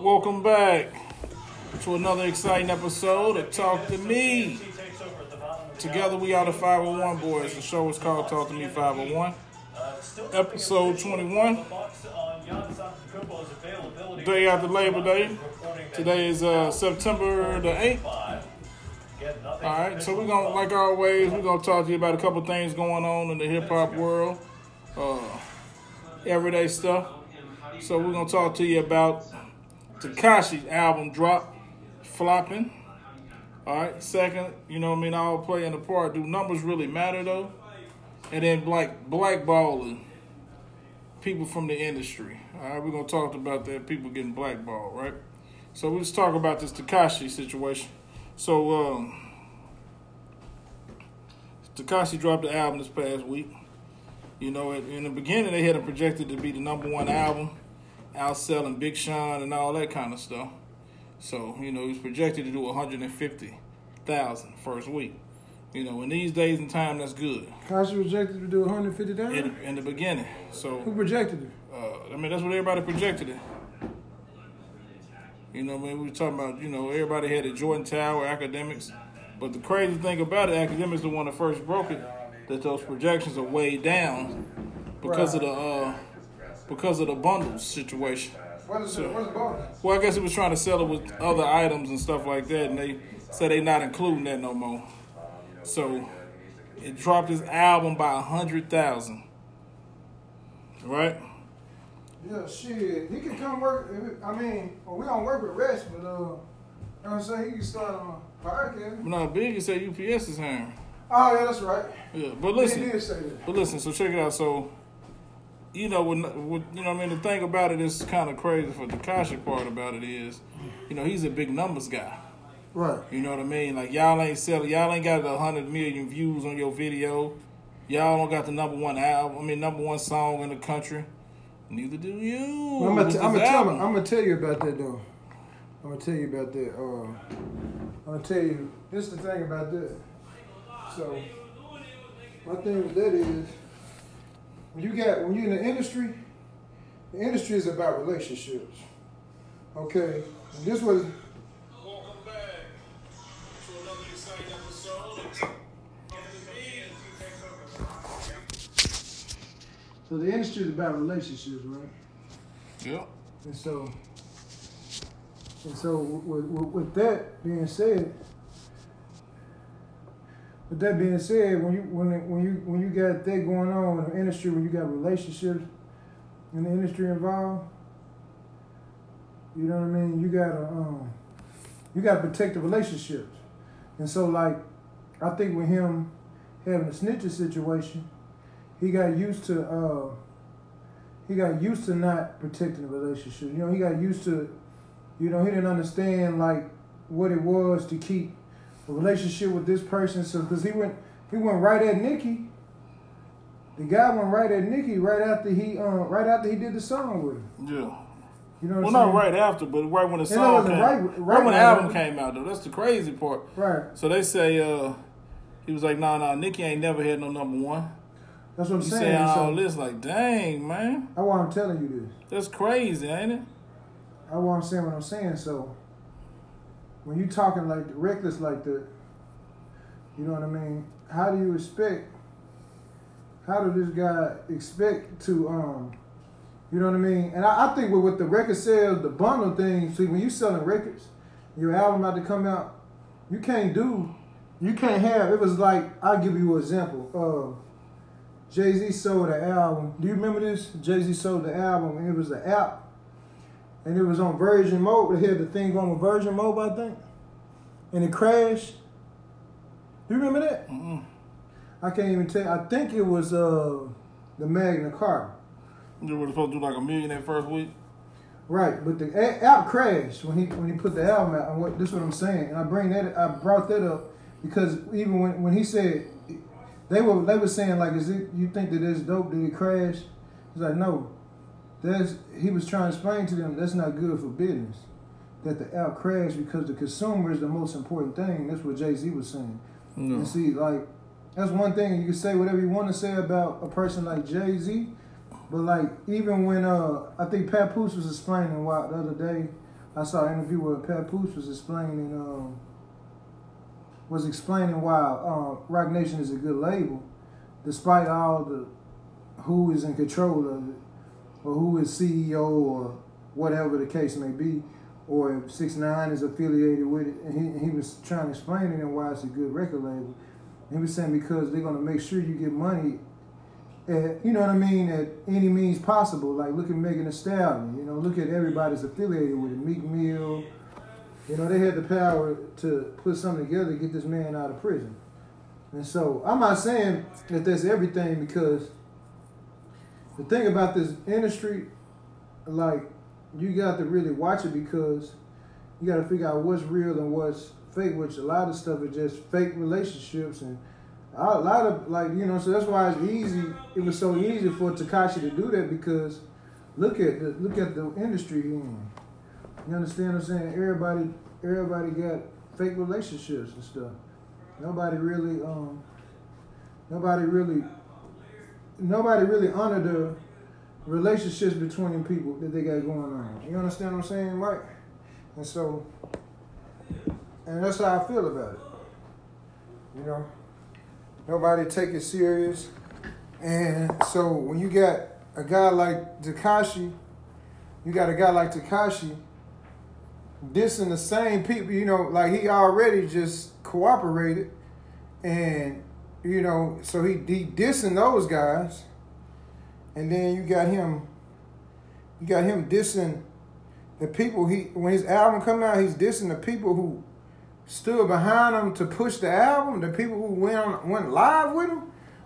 Welcome back to another exciting episode of Talk to Me. Together we are the 501 Boys. The show is called Talk to Me 501. Episode 21. Day after Labor Day. Today is uh, September the 8th. All right, so we're gonna, like always, we're gonna talk to you about a couple things going on in the hip hop world, uh, everyday stuff. So we're gonna talk to you about Tekashi's album drop, flopping. All right. Second, you know what I mean. I'll play in the part. Do numbers really matter though? And then black blackballing people from the industry. All right. We're gonna talk about that. People getting blackballed, right? So let's talk about this Tekashi situation. So um, Tekashi dropped the album this past week. You know, in the beginning they had it projected to be the number one album outselling Big Sean and all that kind of stuff. So, you know, he's projected to do 150,000 first week. You know, in these days and time, that's good. Kashi projected to do 150,000? In, in the beginning. So Who projected it? Uh, I mean, that's what everybody projected it. You know, I mean, we were talking about, you know, everybody had a Jordan Tower, Akademiks. But the crazy thing about it, Akademiks the one that first broke it, that those projections are way down because right. of the uh, because of the bundles situation. What is so, it? Bundle? Well, I guess he was trying to sell it with other items and stuff like that, and they said they not including that no more. So it dropped his album by a hundred thousand. Right? Yeah, shit. He can come work. I mean, well, we don't work with rest, but uh, you know what I'm saying? He can start on podcast. No, Biggie said UPS is hiring. Oh yeah, that's right. Yeah, but listen. But listen. So check it out. So you know, when, when, you know, I mean, the thing about it is kind of crazy for the Tekashi part about it is, you know, he's a big numbers guy. Right. You know what I mean? Like y'all ain't selling, y'all ain't got a hundred million views on your video. Y'all don't got the number one album. I mean, number one song in the country. Neither do you. Well, I'm gonna, t- I'm, gonna tell, I'm gonna tell you about that though. I'm gonna tell you about that. Uh, I'm gonna tell you. This is the thing about that. So, my thing with that is when you got when you're in the industry, the industry is about relationships. Okay, and this was. So the industry is about relationships, right? Yeah. And so, and so with, with, with that being said, with that being said, when you when when you when you got that going on in the industry, when you got relationships in the industry involved, you know what I mean. You gotta um, you gotta protect the relationships, and so like, I think with him having a snitching situation, he got used to uh, he got used to not protecting the relationship. You know, he got used to, you know, he didn't understand like what it was to keep a relationship with this person. So because he went he went right at Nicki. The guy went right at Nicki right after he um right after he did the song with her. Yeah. You know well, not right after, but right when the song came, right, right, right when the album came out, though. That's the crazy part. Right. So they say uh, he was like, "Nah, nah, Nicki ain't never had no number one." That's what I'm you saying. Saying all so, this, like, dang, man. That's why I'm telling you this. That's crazy, ain't it? That's why I'm saying what I'm saying. So when you talking like reckless like that, you know what I mean? How do you expect? How do this guy expect to um? You know what I mean? And I, I think with, with the record sales, the bundle thing. See, when you selling records, your album about to come out, you can't do, you can't have. It was like I'll give you an example. Uh, Jay Z sold the album. Do you remember this? Jay Z sold the album, and it was the app and it was on Virgin Mode. They had the thing on with Virgin Mode, I think, and it crashed. Do you remember that? mm I can't even tell. I think it was uh, the Magna Carta. You were supposed to do like a million that first week. Right, but the app crashed when he when he put the album out. And what this is what I'm saying, and I bring that I brought that up because even when, when he said they were they were saying like, is it you think that it's dope that it crashed? He's like, no, that's he was trying to explain to them that's not good for business. That the app crashed because the consumer is the most important thing. That's what Jay Z was saying. No. And see, like that's one thing you can say whatever you want to say about a person like Jay Z, but like even when uh I think Papoose was explaining why the other day I saw an interview where Papoose was explaining um, was explaining why um, Roc Nation is a good label, despite all the who is in control of it, or who is CEO, or whatever the case may be, or if Six Nine is affiliated with it. And he, he was trying to explain it and why it's a good record label. He was saying because they're gonna make sure you get money at, you know what I mean, at any means possible. Like look at Megan Thee Stallion, you know, look at everybody's affiliated with it. Meek Mill, you know, they had the power to put something together to get this man out of prison. And so I'm not saying that that's everything because the thing about this industry, like, you got to really watch it because you got to figure out what's real and what's fake, which a lot of stuff is just fake relationships and a lot of like you know. So that's why it's easy. It was so easy for Tekashi to do that because look at the look at the industry in. You understand what I'm saying? Everybody everybody got fake relationships and stuff. Nobody really um nobody really nobody really honor the relationships between people that they got going on. You understand what I'm saying, Mike? And so and that's how I feel about it. You know? Nobody take it serious. And so when you got a guy like Tekashi, you got a guy like Tekashi dissing the same people, you know, like he already just cooperated and you know, so he, he dissing those guys. And then you got him you got him dissing the people he when his album come out, he's dissing the people who stood behind him to push the album, the people who went on, went live with him?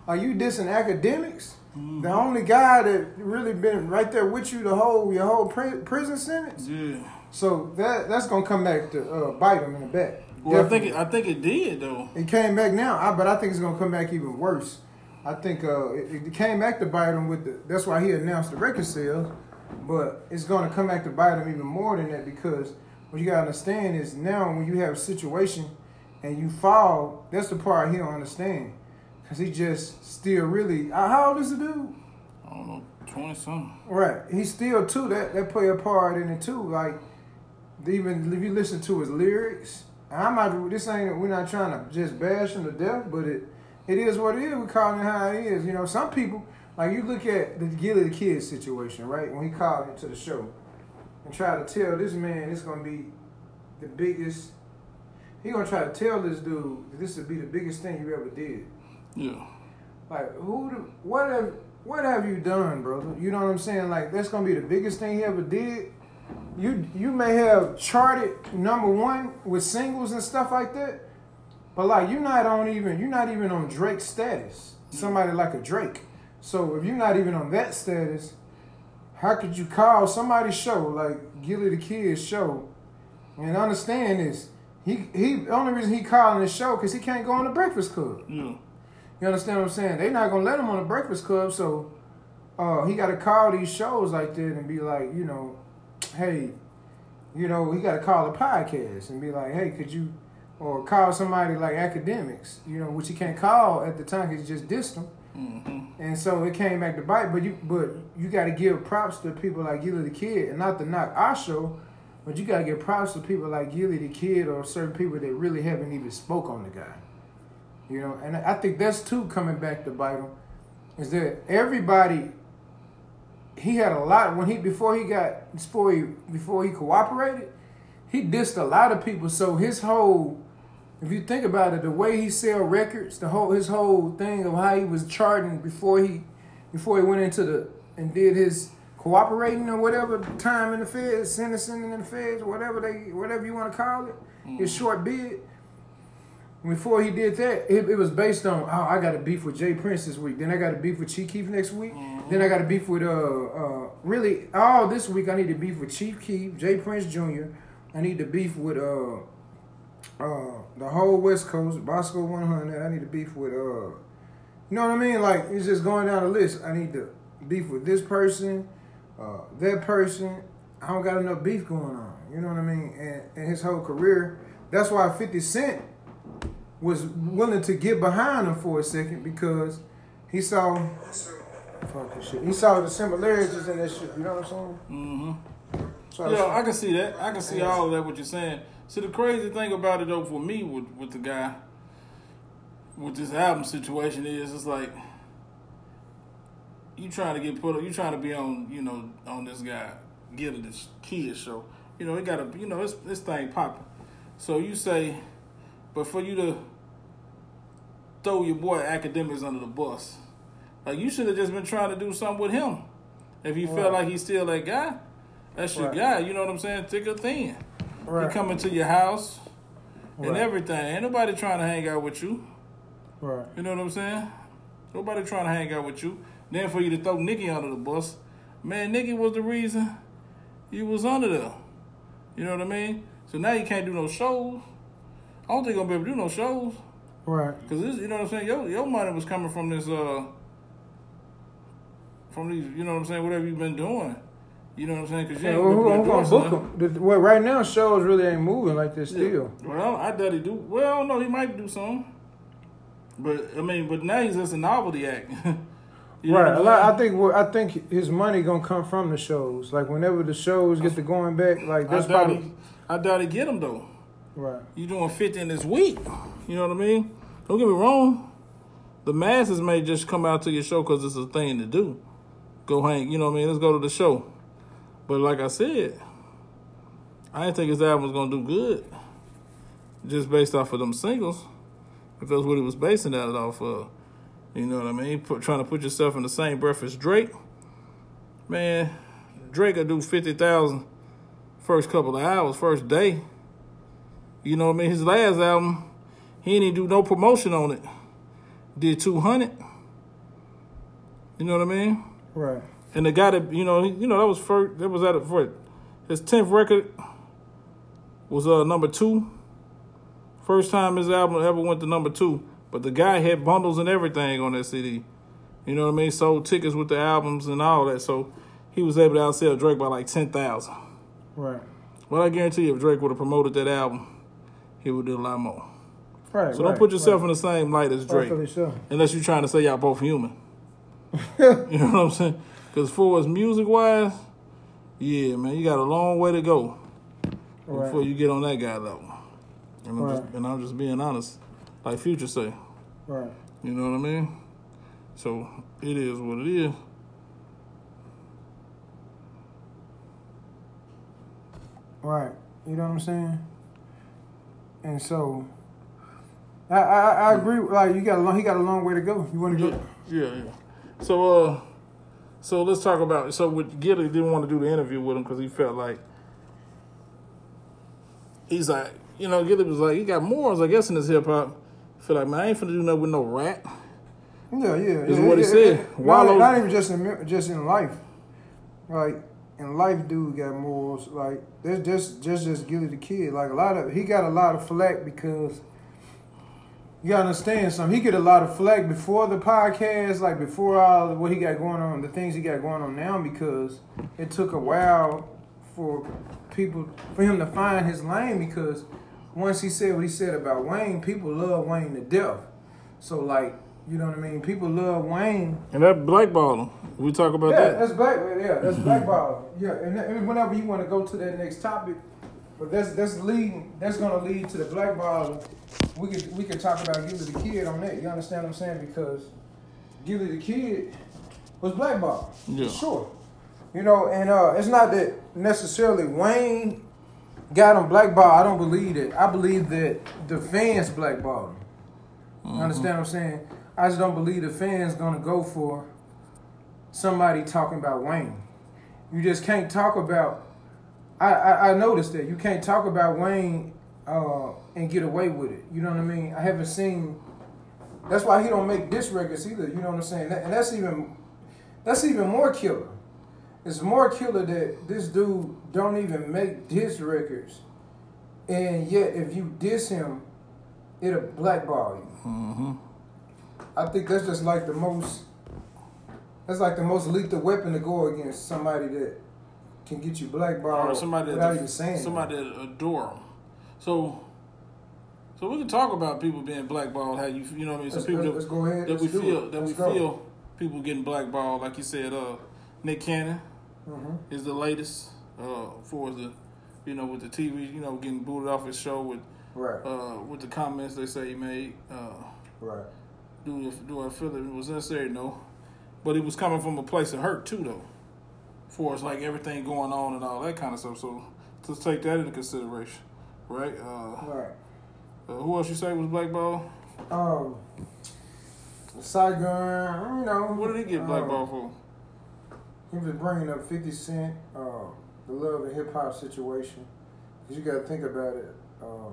Are you dissing Akademiks? Mm-hmm. The only guy that really been right there with you the whole your whole prison sentence. Yeah. So that that's gonna come back to uh, bite him in the back. Well, I think it, I think it did though. It came back now, I, but I think it's gonna come back even worse. I think uh, it, it, came back to bite him with the. That's why he announced the record sales, but it's gonna come back to bite him even more than that because what you gotta understand is now when you have a situation and you fall, that's the part he don't understand. Cause he just still really uh, how old is the dude? I don't know, twenty something. Right. He's still too that that play a part in it too. Like even if you listen to his lyrics, I'm not this ain't we're not trying to just bash him to death, but it it is what it is. We calling it how it is. You know, some people like you look at the Gillie the Kid situation, right? When he called into the show and try to tell this man it's gonna be the biggest. He gonna try to tell this dude that this would be the biggest thing you ever did. Yeah. Like who? The, what have what have you done, brother? You know what I'm saying? Like that's gonna be the biggest thing he ever did. You you may have charted number one with singles and stuff like that, but like you're not on even you're not even on Drake status. Somebody like a Drake. So if you're not even on that status, how could you call somebody's show like Gillie the Kid's show? And understand this, he he the only reason he calling this show because he can't go on the Breakfast Club. Yeah. You understand what I'm saying? They're not gonna let him on the Breakfast Club, so uh, he got to call these shows like that and be like, you know, hey, you know, he got to call a podcast and be like, hey, could you, or call somebody like Akademiks, you know, which he can't call at the time because he just dissed them. Mm-hmm. And so it came back to bite. But you but you got to give props to people like Gillie the Kid, and not to knock our show, but you got to give props to people like Gillie the Kid or certain people that really haven't even spoke on the guy. You know, and I think that's too coming back to bite him. Is that everybody? He had a lot when he before he got before he before he cooperated. He dissed a lot of people. So his whole if you think about it, the way he sell records, the whole his whole thing of how he was charting before he before he went into the and did his cooperating or whatever time in the feds, sentencing in the feds, whatever they whatever you want to call it, mm. his short bid. Before he did that, it, it, was based on oh I got a beef with Jay Prince this week, then I got a beef with Chief Keef next week, mm-hmm. Then I got a beef with uh uh really all this week I need to beef with Chief Keef, Jay Prince Jr. I need to beef with uh uh, the whole West Coast, Bosco 100. I need to beef with, uh, you know what I mean? Like, it's just going down the list. I need to beef with this person, uh, that person. I don't got enough beef going on. You know what I mean? And, and his whole career. That's why 50 Cent was willing to get behind him for a second because he saw, fuck this shit. He saw the similarities in that shit. You know what I'm saying? Mm-hmm. So Yeah, I can see that. I can see all of that. What you're saying. See, the crazy thing about it though, for me, with with the guy, with this album situation is, it's like you trying to get put. You trying to be on, you know, on this guy, get this kid show. You know, it got to, you know, it's this thing popping. So you say, but for you to throw your boy Akademiks under the bus, like you should have just been trying to do something with him. If you felt like he's still that guy, that's your Right. guy. You know what I'm saying? Thick or thin. right, He coming to your house and everything. Ain't nobody trying to hang out with you. right, You know what I'm saying? Nobody trying to hang out with you. Then for you to throw Nicki under the bus, man, Nicki was the reason you was under there. You know what I mean? So now you can't do no shows. I don't think you're gonna be able to do no shows. right, Cause this, you know what I'm saying? Your your money was coming from this uh from these, you know what I'm saying, whatever you've been doing. You know what I'm saying? Cause you Yeah, ain't who, who, gonna book them. him? Well, right now shows really ain't moving like this Yeah. still. Well, I doubt he do. Well, no, he might do some. But I mean, but now he's just a novelty act. You right. A lot, I think I think his money gonna come from the shows. Like whenever the shows get to going back, like that's doubt probably he, I doubt he get him though. right. You doing 50 in this week. You know what I mean? Don't get me wrong. The masses may just come out to your show because it's a thing to do. Go hang, you know what I mean? Let's go to the show. But like I said, I didn't think his album was gonna do good. Just based off of them singles. If that's what he was basing that off of. You know what I mean? Put, trying to put yourself in the same breath as Drake. Man, Drake will do 50,000 first couple of hours, first day. You know what I mean? His last album, he didn't do no promotion on it. Did 200. You know what I mean? Right. And the guy that, you know, he, you know, that was first, that was at it for his 10th record was uh number two. First time his album ever went to number two. But the guy had bundles and everything on that CD. You know what I mean? Sold tickets with the albums and all that. So he was able to outsell Drake by like 10,000. Right. Well, I guarantee you, if Drake would have promoted that album, he would do a lot more. Right. So don't put yourself in the same light as Drake, unless you're trying to say y'all both human. you know what I'm saying? Because for as music wise, yeah, man, you got a long way to go Right. before you get on that guy level. And I'm, just, and I'm just being honest, like Future say. Right. You know what I mean? So it is what it is. Right. You know what I'm saying? And so, I I, I agree. Like you got a long, he got a long way to go. You want to Yeah, go? yeah, yeah. So, uh, so let's talk about. So, with Gillie didn't want to do the interview with him because he felt like he's like, you know, Gillie was like, he got morals, I guess, in his hip hop. Feel like man, I ain't finna do nothing with no rap. Yeah, yeah. Is yeah, what he yeah, said. yeah. Not, not even just in just in life. Like in life, dude got morals. Like there's just just just Gillie the kid. Like a lot of he got a lot of flack because you gotta understand something. He get a lot of flack before the podcast, like before all what he got going on, the things he got going on now, because it took a while for people for him to find his lane. Because once he said what he said about Wayne, people love Wayne to death. So like. You know what I mean? People love Wayne And that blackball him. We talk about yeah, that. that's black. Yeah, that's blackball. Yeah, and, that- and whenever you want to go to that next topic, but that's that's leading. That's gonna lead to the blackball. We could we could talk about Gillie the Kid on that. You understand what I'm saying? Because Gillie the Kid was blackballed. Yeah. Sure. You know, and uh, it's not that necessarily Wayne got him blackballed. I don't believe that. I believe that the fans blackballed him. Mm-hmm. You understand what I'm saying? I just don't believe the fans gonna go for somebody talking about Wayne. You just can't talk about. I I, I noticed that you can't talk about Wayne uh, and get away with it. You know what I mean? I haven't seen. That's why he don't make diss records either. You know what I'm saying? That- and that's even that's even more killer. It's more killer that this dude don't even make diss records, and yet if you diss him, it'll blackball you. Mm-hmm. I think that's just like the most. That's like the most lethal weapon to go against somebody that can get you blackballed Or somebody without that even saying somebody that adore them. So, so we can talk about people being blackballed. How you you know what I mean? Some Let's, people let's, that, let's that we feel it. that we go. feel people getting blackballed. Like you said, uh, Nick Cannon Mhm. is the latest. uh, for the, you know, with the TV, you know, getting booted off his show with, Right. uh, with the comments they say he made. Uh, right. do do I feel it was necessary? No, but it was coming from a place of hurt too, though. For us, like everything going on and all that kind of stuff. So let's take that into consideration, right? Uh, Right. uh, who else you say was blackball? Um. Saigon, you know. What did he get um, blackball for? He was bringing up 50 Cent, uh, the love and hip hop situation. Cause you got to think about it. Uh,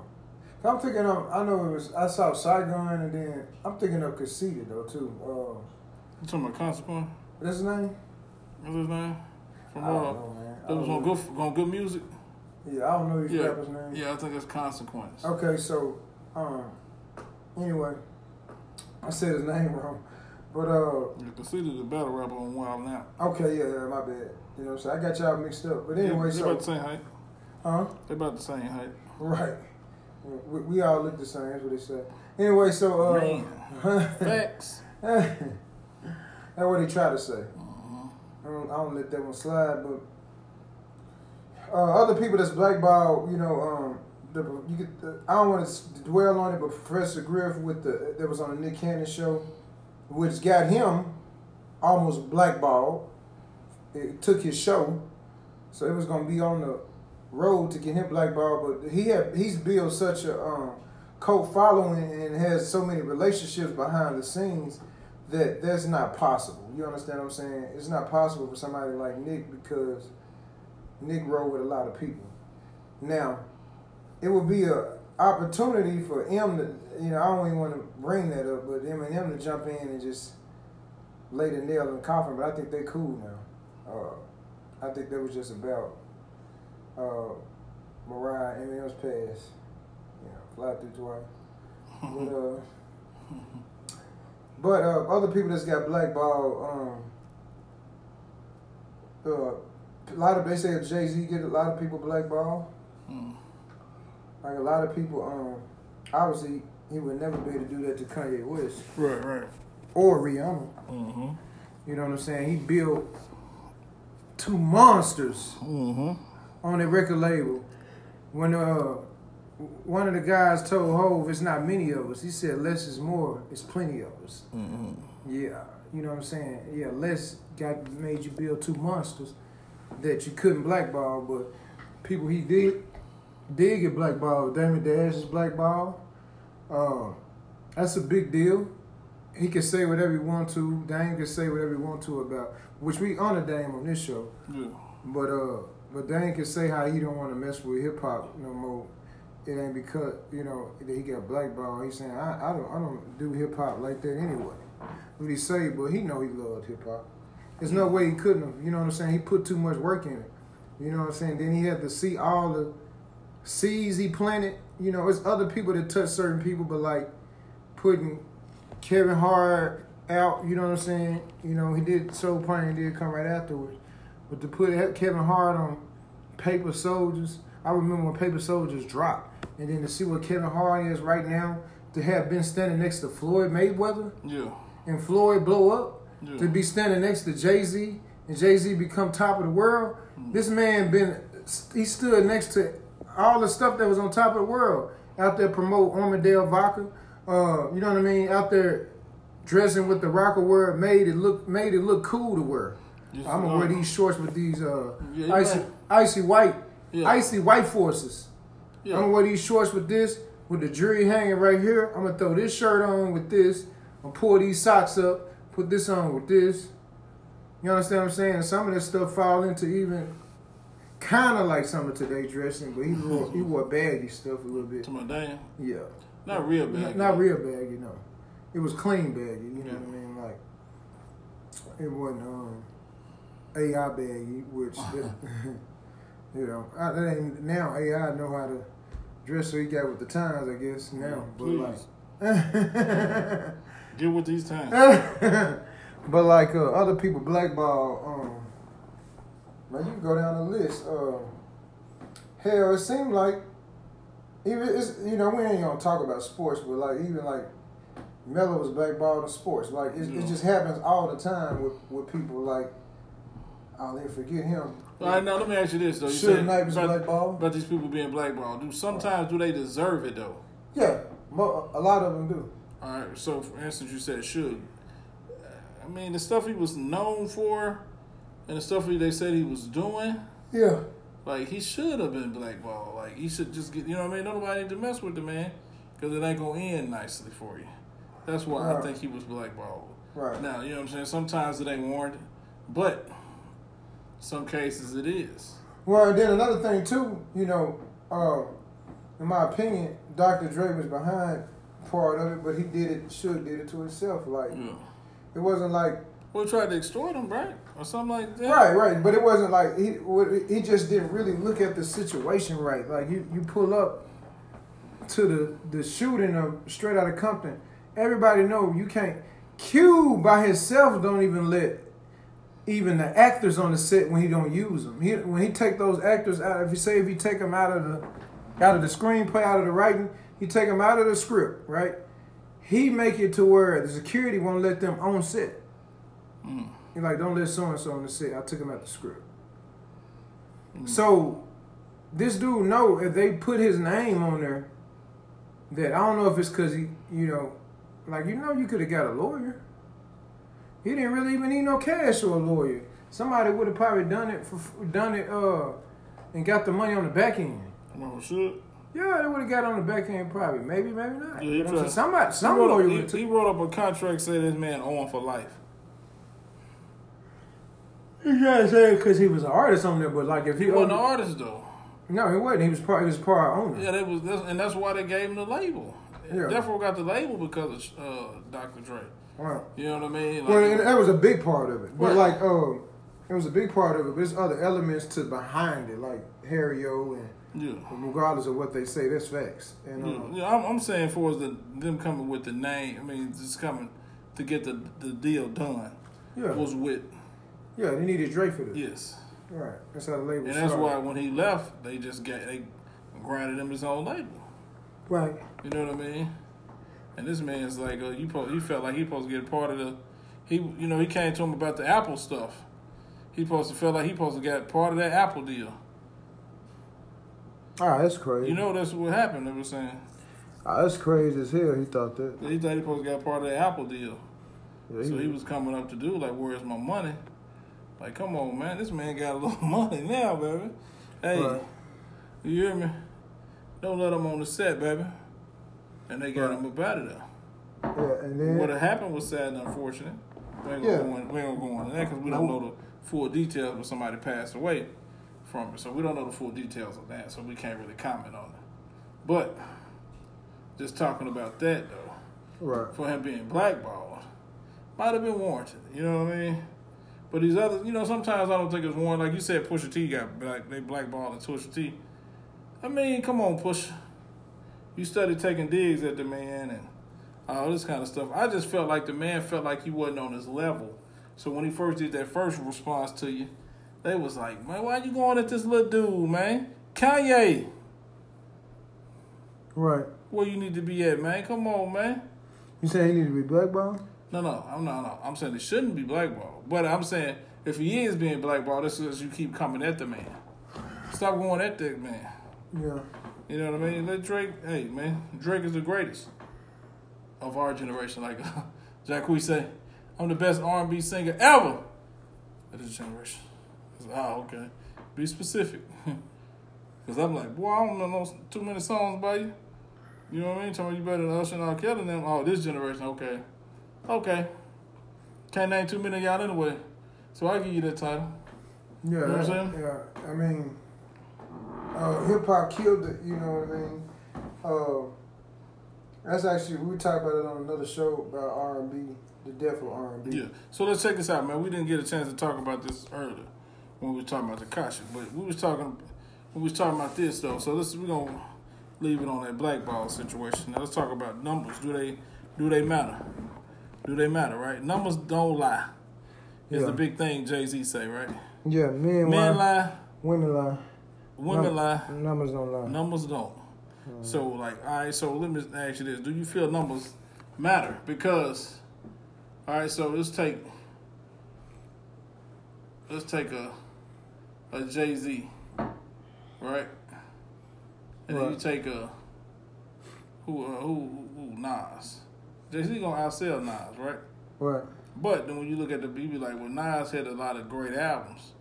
I'm thinking of, I know it was, I saw Saigon and then I'm thinking of Conceited though too. Uh, You talking about consequence? what's his name? What's his name? From I don't uh, know, man. I was on know. good on good music. Yeah, I don't know these Yeah, rappers' names. yeah, I think it's consequence. Okay, so, um, anyway, I said his name wrong. But, uh, You considered the battle rapper on Wild now. okay, yeah, yeah, my bad. You know what I'm saying? I got y'all mixed up. But anyway, they so, about the same height. huh? They about the same height. Right. We, we all look the same. That's what they say. Anyway, so uh, Man. Facts. that's what they try to say. I don't, I don't let that one slide. But uh, other people that's blackballed, you know, um, the, you get. The, I don't want to dwell on it, but Professor Griff with the that was on the Nick Cannon show, which got him almost blackballed. It took his show, so it was gonna be on the road to get him blackballed. But he had he's built such a um, cult following and has so many relationships behind the scenes that that's not possible. You understand what I'm saying? It's not possible for somebody like Nick because Nick rode with a lot of people. Now, it would be a opportunity for him to, you know, I don't even want to bring that up, but him and him to jump in and just lay the nail in the coffin. But I think they cool now. Uh, I think that was just about uh, Mariah Eminem's pass. You know, fly through twice. But, uh, but uh, other people that's got blackballed, um, uh, a lot of they say Jay Z get a lot of people blackballed. Mm. Like a lot of people, um, obviously he would never be able to do that to Kanye West Right, right. or Rihanna. Mm-hmm. You know what I'm saying? He built two monsters Mm-hmm. on a record label. When uh, one of the guys told Hove, "It's not many of us." He said, "Less is more. It's plenty of us." Mm-hmm. Yeah, you know what I'm saying? Yeah, Les got made you build two monsters that you couldn't blackball, but people he did did get blackballed. Damon Dash is blackballed. Uh, that's a big deal. He can say whatever he want to. Dame can say whatever he want to about, which we honor Dame on this show. Yeah. But uh, but Dame can say how he don't want to mess with hip hop no more. It ain't because you know that he got blackballed. He's saying I, I don't I don't do hip hop like that anyway. What he say, but he know he loved hip hop. There's no way he couldn't have. You know what I'm saying? He put too much work in it. You know what I'm saying? Then he had to see all the seeds he planted. You know, it's other people that touch certain people, but like putting Kevin Hart out. You know what I'm saying? You know he did Soul Plane did come right afterwards. But to put Kevin Hart on Paper Soldiers, I remember when Paper Soldiers dropped, and then to see what Kevin Hart is right now, to have been standing next to Floyd Mayweather Yeah. and Floyd blow up, Yeah. to be standing next to Jay Z and Jay Z become top of the world. This man been he stood next to all the stuff that was on top of the world out there promote Armadale vodka. Uh, you know what I mean? Out there dressing with the Rocawear made it look made it look cool to wear. Just, I'm gonna wear these shorts with these uh, Yeah, icy icy white Yeah. icy white forces. Yeah. I'm gonna wear these shorts with this, with the jury hanging right here. I'm gonna throw this shirt on with this. I'm gonna pull these socks up, put this on with this. You understand what I'm saying? Some of this stuff fall into even kind of like some of today dressing, but he wore he wore baggy stuff a little bit. To my damn. Yeah, Not real Not- bad. Not, real baggy, no. It was clean baggy. You know what I mean? Like it wasn't um, AI baggy, which you know I, that ain't, now AI know how to dress so he got with the times, I guess now. But like. Get with these times. but like uh, other people blackball, um, man, you can go down the list. Uh, hell, it seemed like even it's you know we ain't gonna talk about sports, but like even like Melo was blackballed in sports. Like it, Yeah. it just happens all the time with with people like. I'll never forget him. All right, now let me ask you this though. You Knight about, blackballed? about these people being blackballed. Do sometimes do they deserve it though? Yeah, a lot of them do. All right. So for instance, you said Suge. I mean, the stuff he was known for, and the stuff they said he was doing. Yeah. Like he should have been blackballed. Like he should just get. You know what I mean? Nobody need to mess with the man because it ain't gonna end nicely for you. That's why I think he was blackballed. Right. Now, you know what I'm saying? Sometimes it ain't warranted, but some cases it is. Well, and then another thing too, you know, uh, in my opinion, Dr. Dre was behind part of it, but he did it. Suge did it to himself. Like Yeah. it wasn't like Well, tried to extort him, right? Or something like that. right, right. But it wasn't like he. He just didn't really look at the situation right. Like you, you pull up to the the shooting of straight out of Compton. Everybody know you can't. Q by himself don't even let even the actors on the set when he don't use them. He when he take those actors out. If you say if you take them out of the out of the screenplay, out of the writing, he take them out of the script, right? He make it to where the security won't let them on set. Mm. He like don't let so and so on the set. I took him out of the script. Mm. So this dude know if they put his name on there, that I don't know if it's because he, you know, like you know, you could have got a lawyer. He didn't really even need no cash or a lawyer. Somebody would have probably done it for done it, uh, and got the money on the back end. No, Suge. Yeah, they would have got on the back end probably. Maybe, maybe not. Yeah, I'm tried. somebody, some he, wrote lawyer up, would have he, he wrote up a contract saying this man on for life. You gotta say because he was an artist on there, but like if he, He wasn't an artist though. no, he wasn't. He was part. He was part owner. Yeah, that was, that's, and that's why they gave him the label. Yeah. Therefore, got the label because of uh, Dr. Dre. Right. You know what I mean? Like, Well, and that was a big part of it. But Right. like, um, it was a big part of it. But there's other elements to behind it, like Harry O, and yeah. regardless of what they say, that's facts. And Yeah, um, yeah, I'm, I'm saying for the them coming with the name. I mean, just coming to get the the deal done yeah, was with yeah, they needed Dre for this. yes, Right. That's how the label. and that's started. why when he left, they just got they granted him his own label. Right. You know what I mean? And this man's like, uh, you po- he felt like he supposed to get part of the. He you know he came to him about the Apple stuff. He supposed to feel like he supposed to get part of that Apple deal. Ah, that's crazy. You know that's what happened. They were saying ah, that's crazy as hell. He thought that. he thought he supposed to get part of the Apple deal. Yeah, So he was coming up to do like, where's my money? Like, come on, man, this man got a little money now, baby. Hey, Right. you hear me? Don't let him on the set, baby. And they got him up out of there. Yeah, and then What happened was sad and unfortunate. We ain't gonna, Yeah. go, in, we ain't gonna go into that because we don't know the full details when somebody passed away from it. So we don't know the full details of that, so we can't really comment on it. But just talking about that though, right. for him being blackballed might have been warranted. You know what I mean? But these other, you know, sometimes I don't think it's warranted. Like you said, Pusha T got black, they blackballed and Pusha T. I mean, come on, Pusha. You started taking digs at the man and all this kind of stuff. I just felt like the man felt like he wasn't on his level. So when he first did that first response to you, they was like, man, why you going at this little dude, man? Kanye, Right. where you need to be at, man? Come on, man. You saying he need to be blackballed? No, no, I'm not. No, I'm saying it shouldn't be blackballed. But I'm saying if he is being blackballed, that's because you keep coming at the man. Stop going at that man. Yeah. You know what I mean? Let Drake. Hey, man, Drake is the greatest of our generation. Like Jacquees say, I'm the best R&B singer ever of this generation. Oh, okay. Be specific. Because I'm like, boy, I don't know no, too many songs by you. You know what I mean? Telling you better than Usher and R. Kelly them. Oh, this generation, okay. Okay. Can't name too many of y'all anyway. So I give you that title. Yeah, know what I'm that- saying? yeah. I mean, uh, hip hop killed it. You know what I mean? Uh, that's actually we talked about it on another show about R and B, the death of R and B. Yeah. So let's check this out, man. We didn't get a chance to talk about this earlier when we were talking about Tekashi, but we was talking we was talking about this though. So this we're gonna leave it on that blackball situation. Now let's talk about numbers. Do they do they matter? Do they matter, right? Numbers don't lie. Is Yeah. the big thing Jay Z say, right? Yeah, men, Men lie, lie, women lie, women Num- lie, numbers don't lie. numbers don't. So like, all right. So let me ask you this: Do you feel numbers matter? Because, all right. So let's take let's take a a Jay Z, right? And then you take a who uh, who who, who Nas. Jay Z gonna outsell Nas, right? Right. But then when you look at the you be like, well, Nas had a lot of great albums.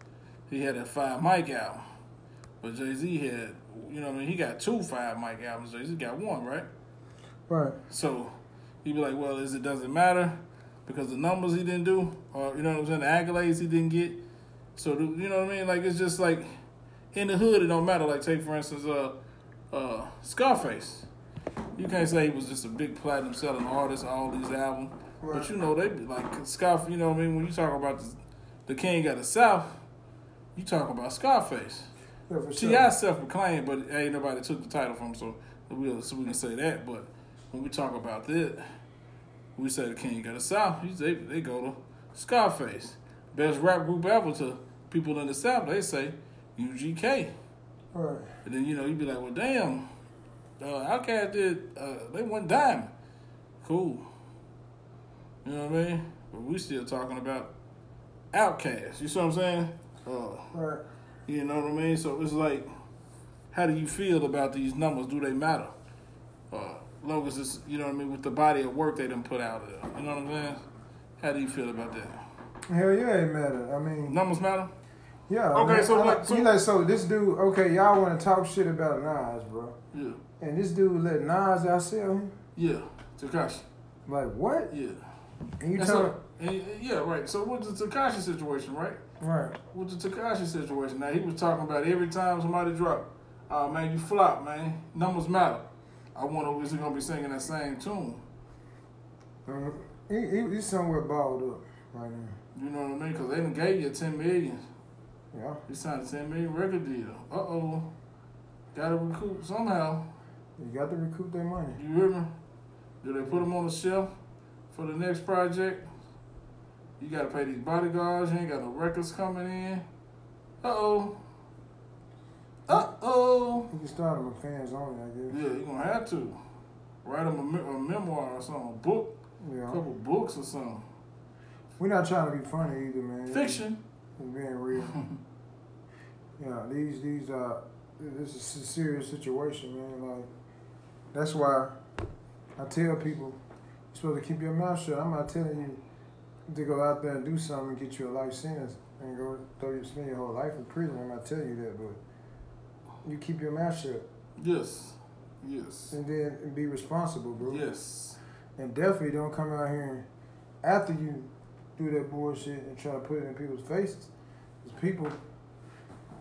He had that Five Mic album, but Jay Z had, you know, what I mean, he got two Five Mic albums. Jay Z got one, right? Right. So he'd be like, well, is it doesn't matter because the numbers he didn't do, or you know what I'm saying, the accolades he didn't get. So you know what I mean? Like it's just like in the hood, it don't matter. Like take for instance, uh, uh, Scarface. You can't say he was just a big platinum selling artist, all these albums. Right. But you know they be like Scarface. You know what I mean? When you talk about the, the king of the South, you talk about Scarface. Yeah, for Ti sure. self-proclaimed, but ain't nobody took the title from so we so we can say that. But when we talk about that, we say the King of the South. They they go to Scarface, best rap group ever to people in the South. They say UGK, Right. and then you know you'd be like, well, damn, uh, Outkast did uh, they went diamond, cool. You know what I mean? But we still talking about Outkast. You see what I'm saying? Uh, Right. You know what I mean? So it's like, how do you feel about these numbers? Do they matter? Uh, long as it's, you know what I mean, with the body of work they done put out there. You know what I'm saying? How do you feel about that? Hell yeah, it matter. I mean, Numbers matter? yeah. Okay, I mean, so I, like- so- you like so this dude. Okay, y'all want to talk shit about Nas, bro? Yeah. And this dude let Nas outsell him. Yeah. Tekashi. Like what? Yeah. And you tell so, yeah, right. So with the Tekashi situation, right? Right? With the Tekashi situation, now he was talking about every time somebody dropped, oh man, you flop, man. Numbers matter. I wonder is he gonna be singing that same tune? Um, he, he, he's somewhere balled up right now. You know what I mean? Because they done gave you ten million. Yeah. He signed a 10 million record deal. Uh oh. Gotta recoup somehow. You got to recoup their money. You hear me? Do they put him on the shelf for the next project? You gotta pay these bodyguards. You ain't got no records coming in. Uh oh. Uh oh. You can start them with fans only, I guess. Yeah, you're gonna have to. Write him a, me- a memoir or something, a book, a Yeah. couple books or something. We're not trying to be funny either, man. Fiction. It's being real. yeah, these these uh, this is a serious situation, man. Like that's why I tell people you're supposed to keep your mouth shut. I'm not telling you to go out there and do something and get you a life sentence and go throw you spend your whole life in prison. I'm not telling you that, but you keep your mouth shut Yes. Yes. and then and be responsible, bro. Yes. And definitely don't come out here after you do that bullshit and try to put it in people's faces. 'Cause people,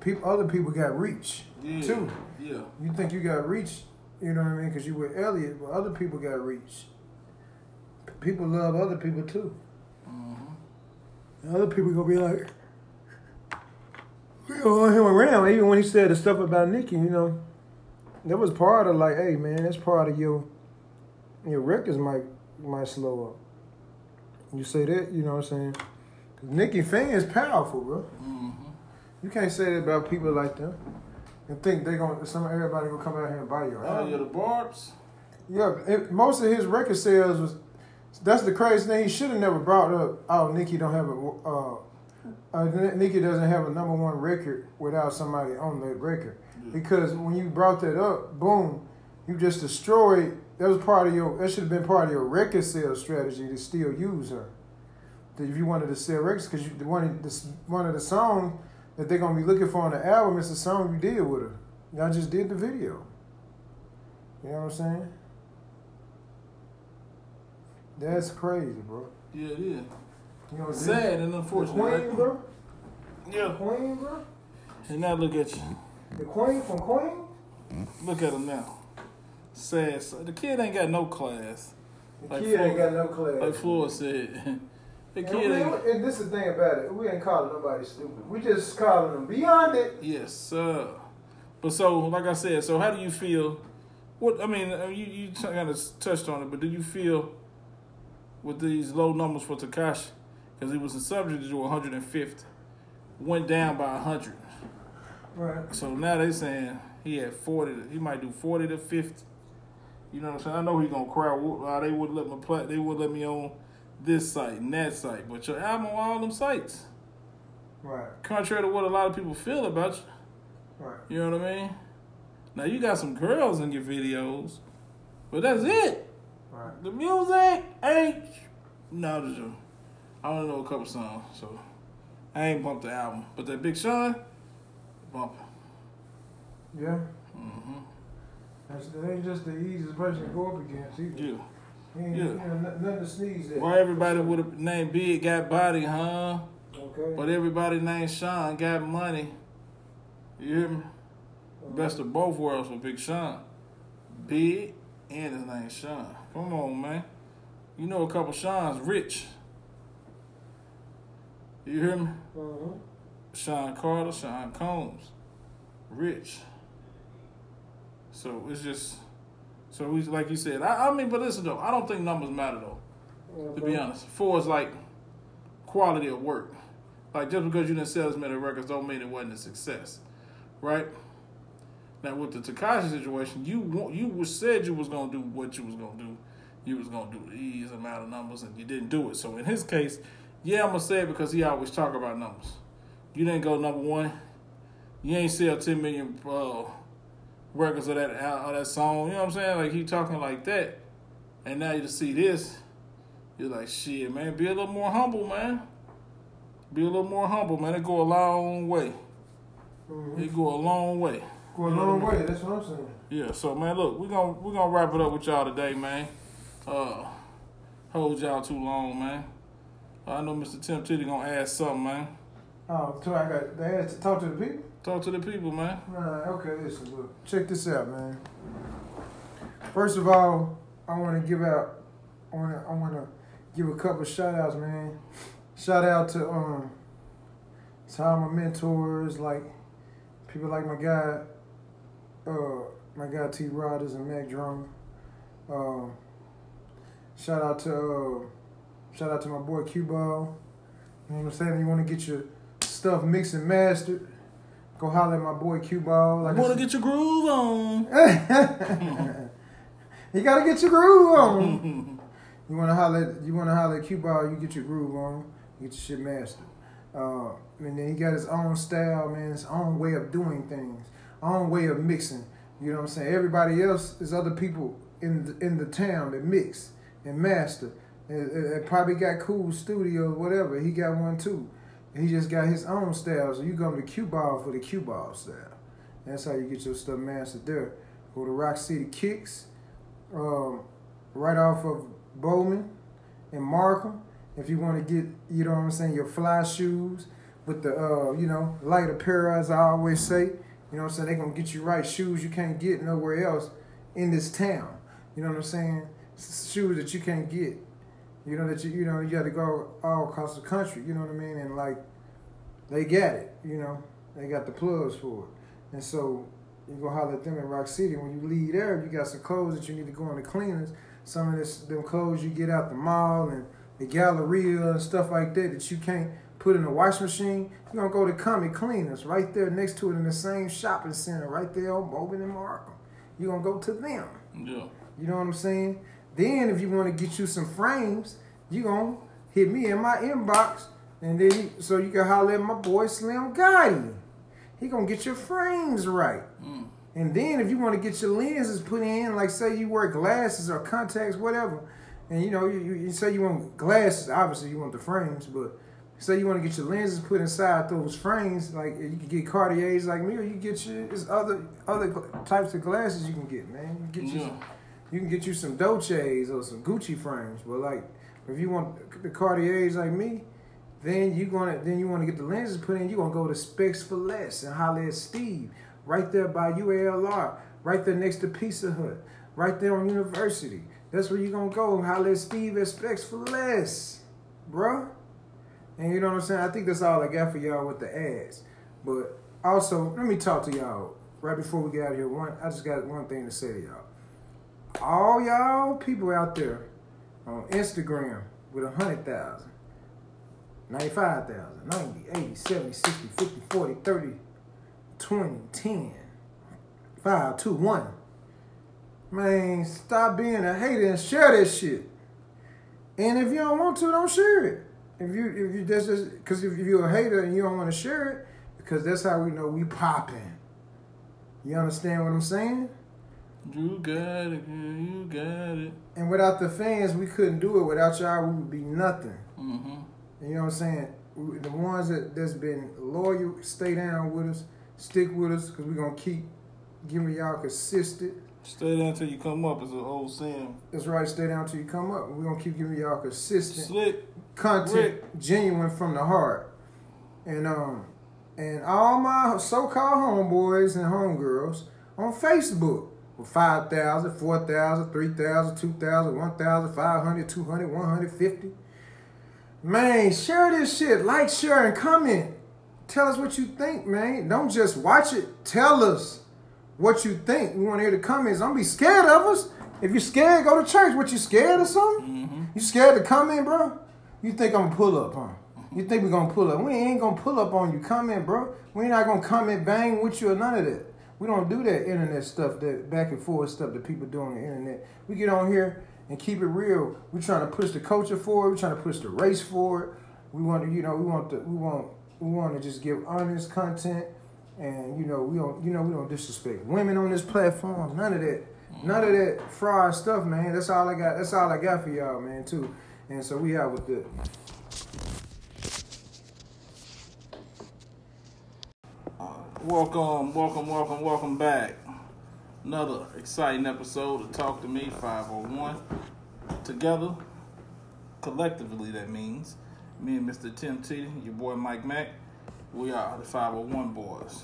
people, other people got reach Yeah. too. Yeah. You think you got reach, you know what I mean? Because you with Elliot, but other people got reach. People love other people too. Hmm And other people gonna be like, we want him around. Even when he said the stuff about Nicki, you know, that was part of like, hey man, that's part of your your records might might slow up. You say that, you know what I'm saying? 'Cause Nicki is powerful, bro. hmm You can't say that about people like them and think they gonna some everybody gonna come out here and buy your Oh, album. yeah, the Barbs. Yeah, it, most of his record sales was. That's the crazy thing. He should have never brought up. Oh, Nicki don't have a. Uh, uh, Nicki doesn't have a number one record without somebody on that record. Yeah. Because when you brought that up, boom, you just destroyed. That was part of your. That should have been part of your record sales strategy to still use her. If you wanted to sell records, because you wanted one of one of the songs that they're gonna be looking for on the album is the song you did with her. Y'all just did the video. You know what I'm saying? That's crazy, bro. Yeah, it is. You know, Sad and The unfortunate. Queen, right? bro. The Yeah. Queen, bro. And now look at you. The Queen from Queen. Look at him now. Sad. So the kid ain't got no class. The Like kid ain't got no class. Like Floyd said. The And, kid we, ain't. and this is the thing about it. We ain't calling nobody stupid. We just calling them beyond it. Yes, sir. But so, like I said, so how do you feel? What I mean, uh, you you kind of touched on it, but do you feel with these low numbers for Tekashi, because he was a subject to do 150, went down by 100. Right. So now they saying he had 40. To, he might do 40 to 50. You know what I'm saying? I know he gonna cry. Uh, they would let me play. They would let me on this site and that site, but your album on all them sites. Right. Contrary to what a lot of people feel about you. Right. You know what I mean? Now you got some girls in your videos, but that's it. Right. The music ain't. No, the joke. I only know a couple songs, so I ain't bumped the album. But that Big Sean, bump. Yeah. Mm-hmm. That's, that ain't just the easiest person to go up against either. Yeah. Yeah. you know, nothing to sneeze at. Why everybody with a name Big got body, huh? Okay. But everybody named Sean got money. You hear me? Best of both worlds for Big Sean. Big and his name Sean. Come on, man. You know a couple Sean's rich. You hear me? Uh-huh. Sean Carter, Sean Combs. Rich. So it's just so we like you said, I, I mean, but listen though, I don't think numbers matter though, to be honest. For it's like quality of work. Like just because you didn't sell as many records don't mean it wasn't a success. Right? Now with the Tekashi situation, you you was said you was gonna do what you was gonna do. You was gonna do these amount of numbers and you didn't do it. So in his case, yeah, I'm gonna say it because he always talk about numbers. You didn't go number one. You ain't sell ten million uh, records of that of that song. You know what I'm saying? Like he talking like that, and now you to see this, you're like, shit, man. Be a little more humble, man. Be a little more humble, man. It go a long way. Mhm. It go a long way. Go a long way. That's what I'm saying. Yeah. So man, look, we're gonna we're gonna wrap it up with y'all today, man. Uh, hold y'all too long, man. I know Mr. Tim Titty gonna ask something, man. Oh, so I got they asked to talk to the people. Talk to the people, man. Alright, okay, listen, look. Check this out, man. First of all, I wanna give out I wanna I wanna give a couple shout outs, man. Shout out to um to all my mentors, like people like my guy, uh my guy T Rodgers and Mac Drum. Um shout out to uh shout out to my boy Q Ball. You know what I'm saying? You wanna get your stuff mixed and mastered. Go holler at my boy Q Ball. Like I wanna get your groove on. you gotta get your groove on. you wanna holler, you wanna holler at Q Ball, you get your groove on, you get your shit mastered. Uh, and then he got his own style, man, his own way of doing things, own way of mixing. You know what I'm saying? Everybody else is other people in the, in the town that mix and master. And, probably got cool studio, whatever. He got one too. He just got his own style. So you go to Q Ball for the Q Ball style. That's how you get your stuff mastered there. Go to Rock City Kicks, um, right off of Bowman and Markham. If you want to get, you know what I'm saying, your fly shoes with the, uh, you know, light apparel, as I always say. You know what I'm saying? They're going to get you right shoes you can't get nowhere else in this town. You know what I'm saying? Shoes that you can't get. You know that you you know you got to go all across the country. You know what I mean? And like they got it. You know they got the plugs for it. And so you go holler at them in Rock City. When you leave there, you got some clothes that you need to go in the cleaners. Some of this them clothes you get out the mall and the Galleria and stuff like that that you can't put in a wash machine. You're gonna go to Comic Cleaners right there next to it in the same shopping center right there on Bowman and Markham. You're gonna go to them. Yeah. You know what I'm saying? Then if you want to get you some frames, you gonna hit me in my inbox, and then you, so you can holler at my boy Slim Gotti. He gonna get your frames right. Mm. And then if you want to get your lenses put in, like say you wear glasses or contacts, whatever, and you know you, you say you want glasses, obviously you want the frames, but say you want to get your lenses put inside those frames, like you can get Cartiers like me, or you get your there's other other types of glasses you can get, man. You get you Yeah. you can get you some Dolce's or some Gucci frames, but like if you want the Cartiers like me, then you gonna then you want to get the lenses put in. You gonna go to Specs for Less and holler at Steve right there by UALR, right there next to Pizza Hut, right there on University. That's where you gonna go. Holler at Steve at Specs for Less, bruh. And you know what I'm saying? I think that's all I got for y'all with the ads. But also, let me talk to y'all right before we get out of here. One, I just got one thing to say to y'all all y'all people out there on Instagram with a hundred thousand, ninety-five thousand, ninety, eighty, seventy, sixty, fifty, forty, thirty, twenty, ten, five, two, one. Man, stop being a hater and share that shit. And if you don't want to, don't share it. If you if you that's just because if you're a hater and you don't want to share it, because that's how we know we popping. You understand what I'm saying? You got it, girl. You got it. And without the fans, we couldn't do it. Without y'all, we would be nothing. Mm-hmm. You know what I'm saying? The ones that that's been loyal, stay down with us, stick with us, because we're gonna keep giving y'all consistent. Stay down until you come up, as an old saying. That's right, stay down till you come up. We're gonna keep giving y'all consistent Slick. Content, Rick. genuine from the heart. And um, and all my so-called homeboys and homegirls on Facebook with 5,000, 4,000, 3,000, 2,000, 1,000, 500, 200, 150. Man, share this shit. Like, share, and comment. Tell us what you think, man. Don't just watch it. Tell us what you think. We want to hear the comments. Don't be scared of us. If you're scared, go to church. What you scared or something? You scared to comment, bro? You think I'm pull up, huh? You think we're gonna pull up? We ain't gonna pull up on you. Comment, bro. We ain't not gonna comment bang with you or none of that. We don't do that internet stuff, that back and forth stuff that people do on the internet. We get on here and keep it real. We're trying to push the culture forward. We're trying to push the race forward. We want to, you know, we want to, we want, we want to just give honest content, and you know, we don't, you know, we don't disrespect women on this platform. None of that, none of that fraud stuff, man. That's all I got. That's all I got for y'all, man, too. And so we out with the. Welcome, welcome, welcome, welcome back. Another exciting episode of Talk to Me 501. Together, collectively, that means me and Mr. Tim T, your boy Mike Mack, we are the 501 boys.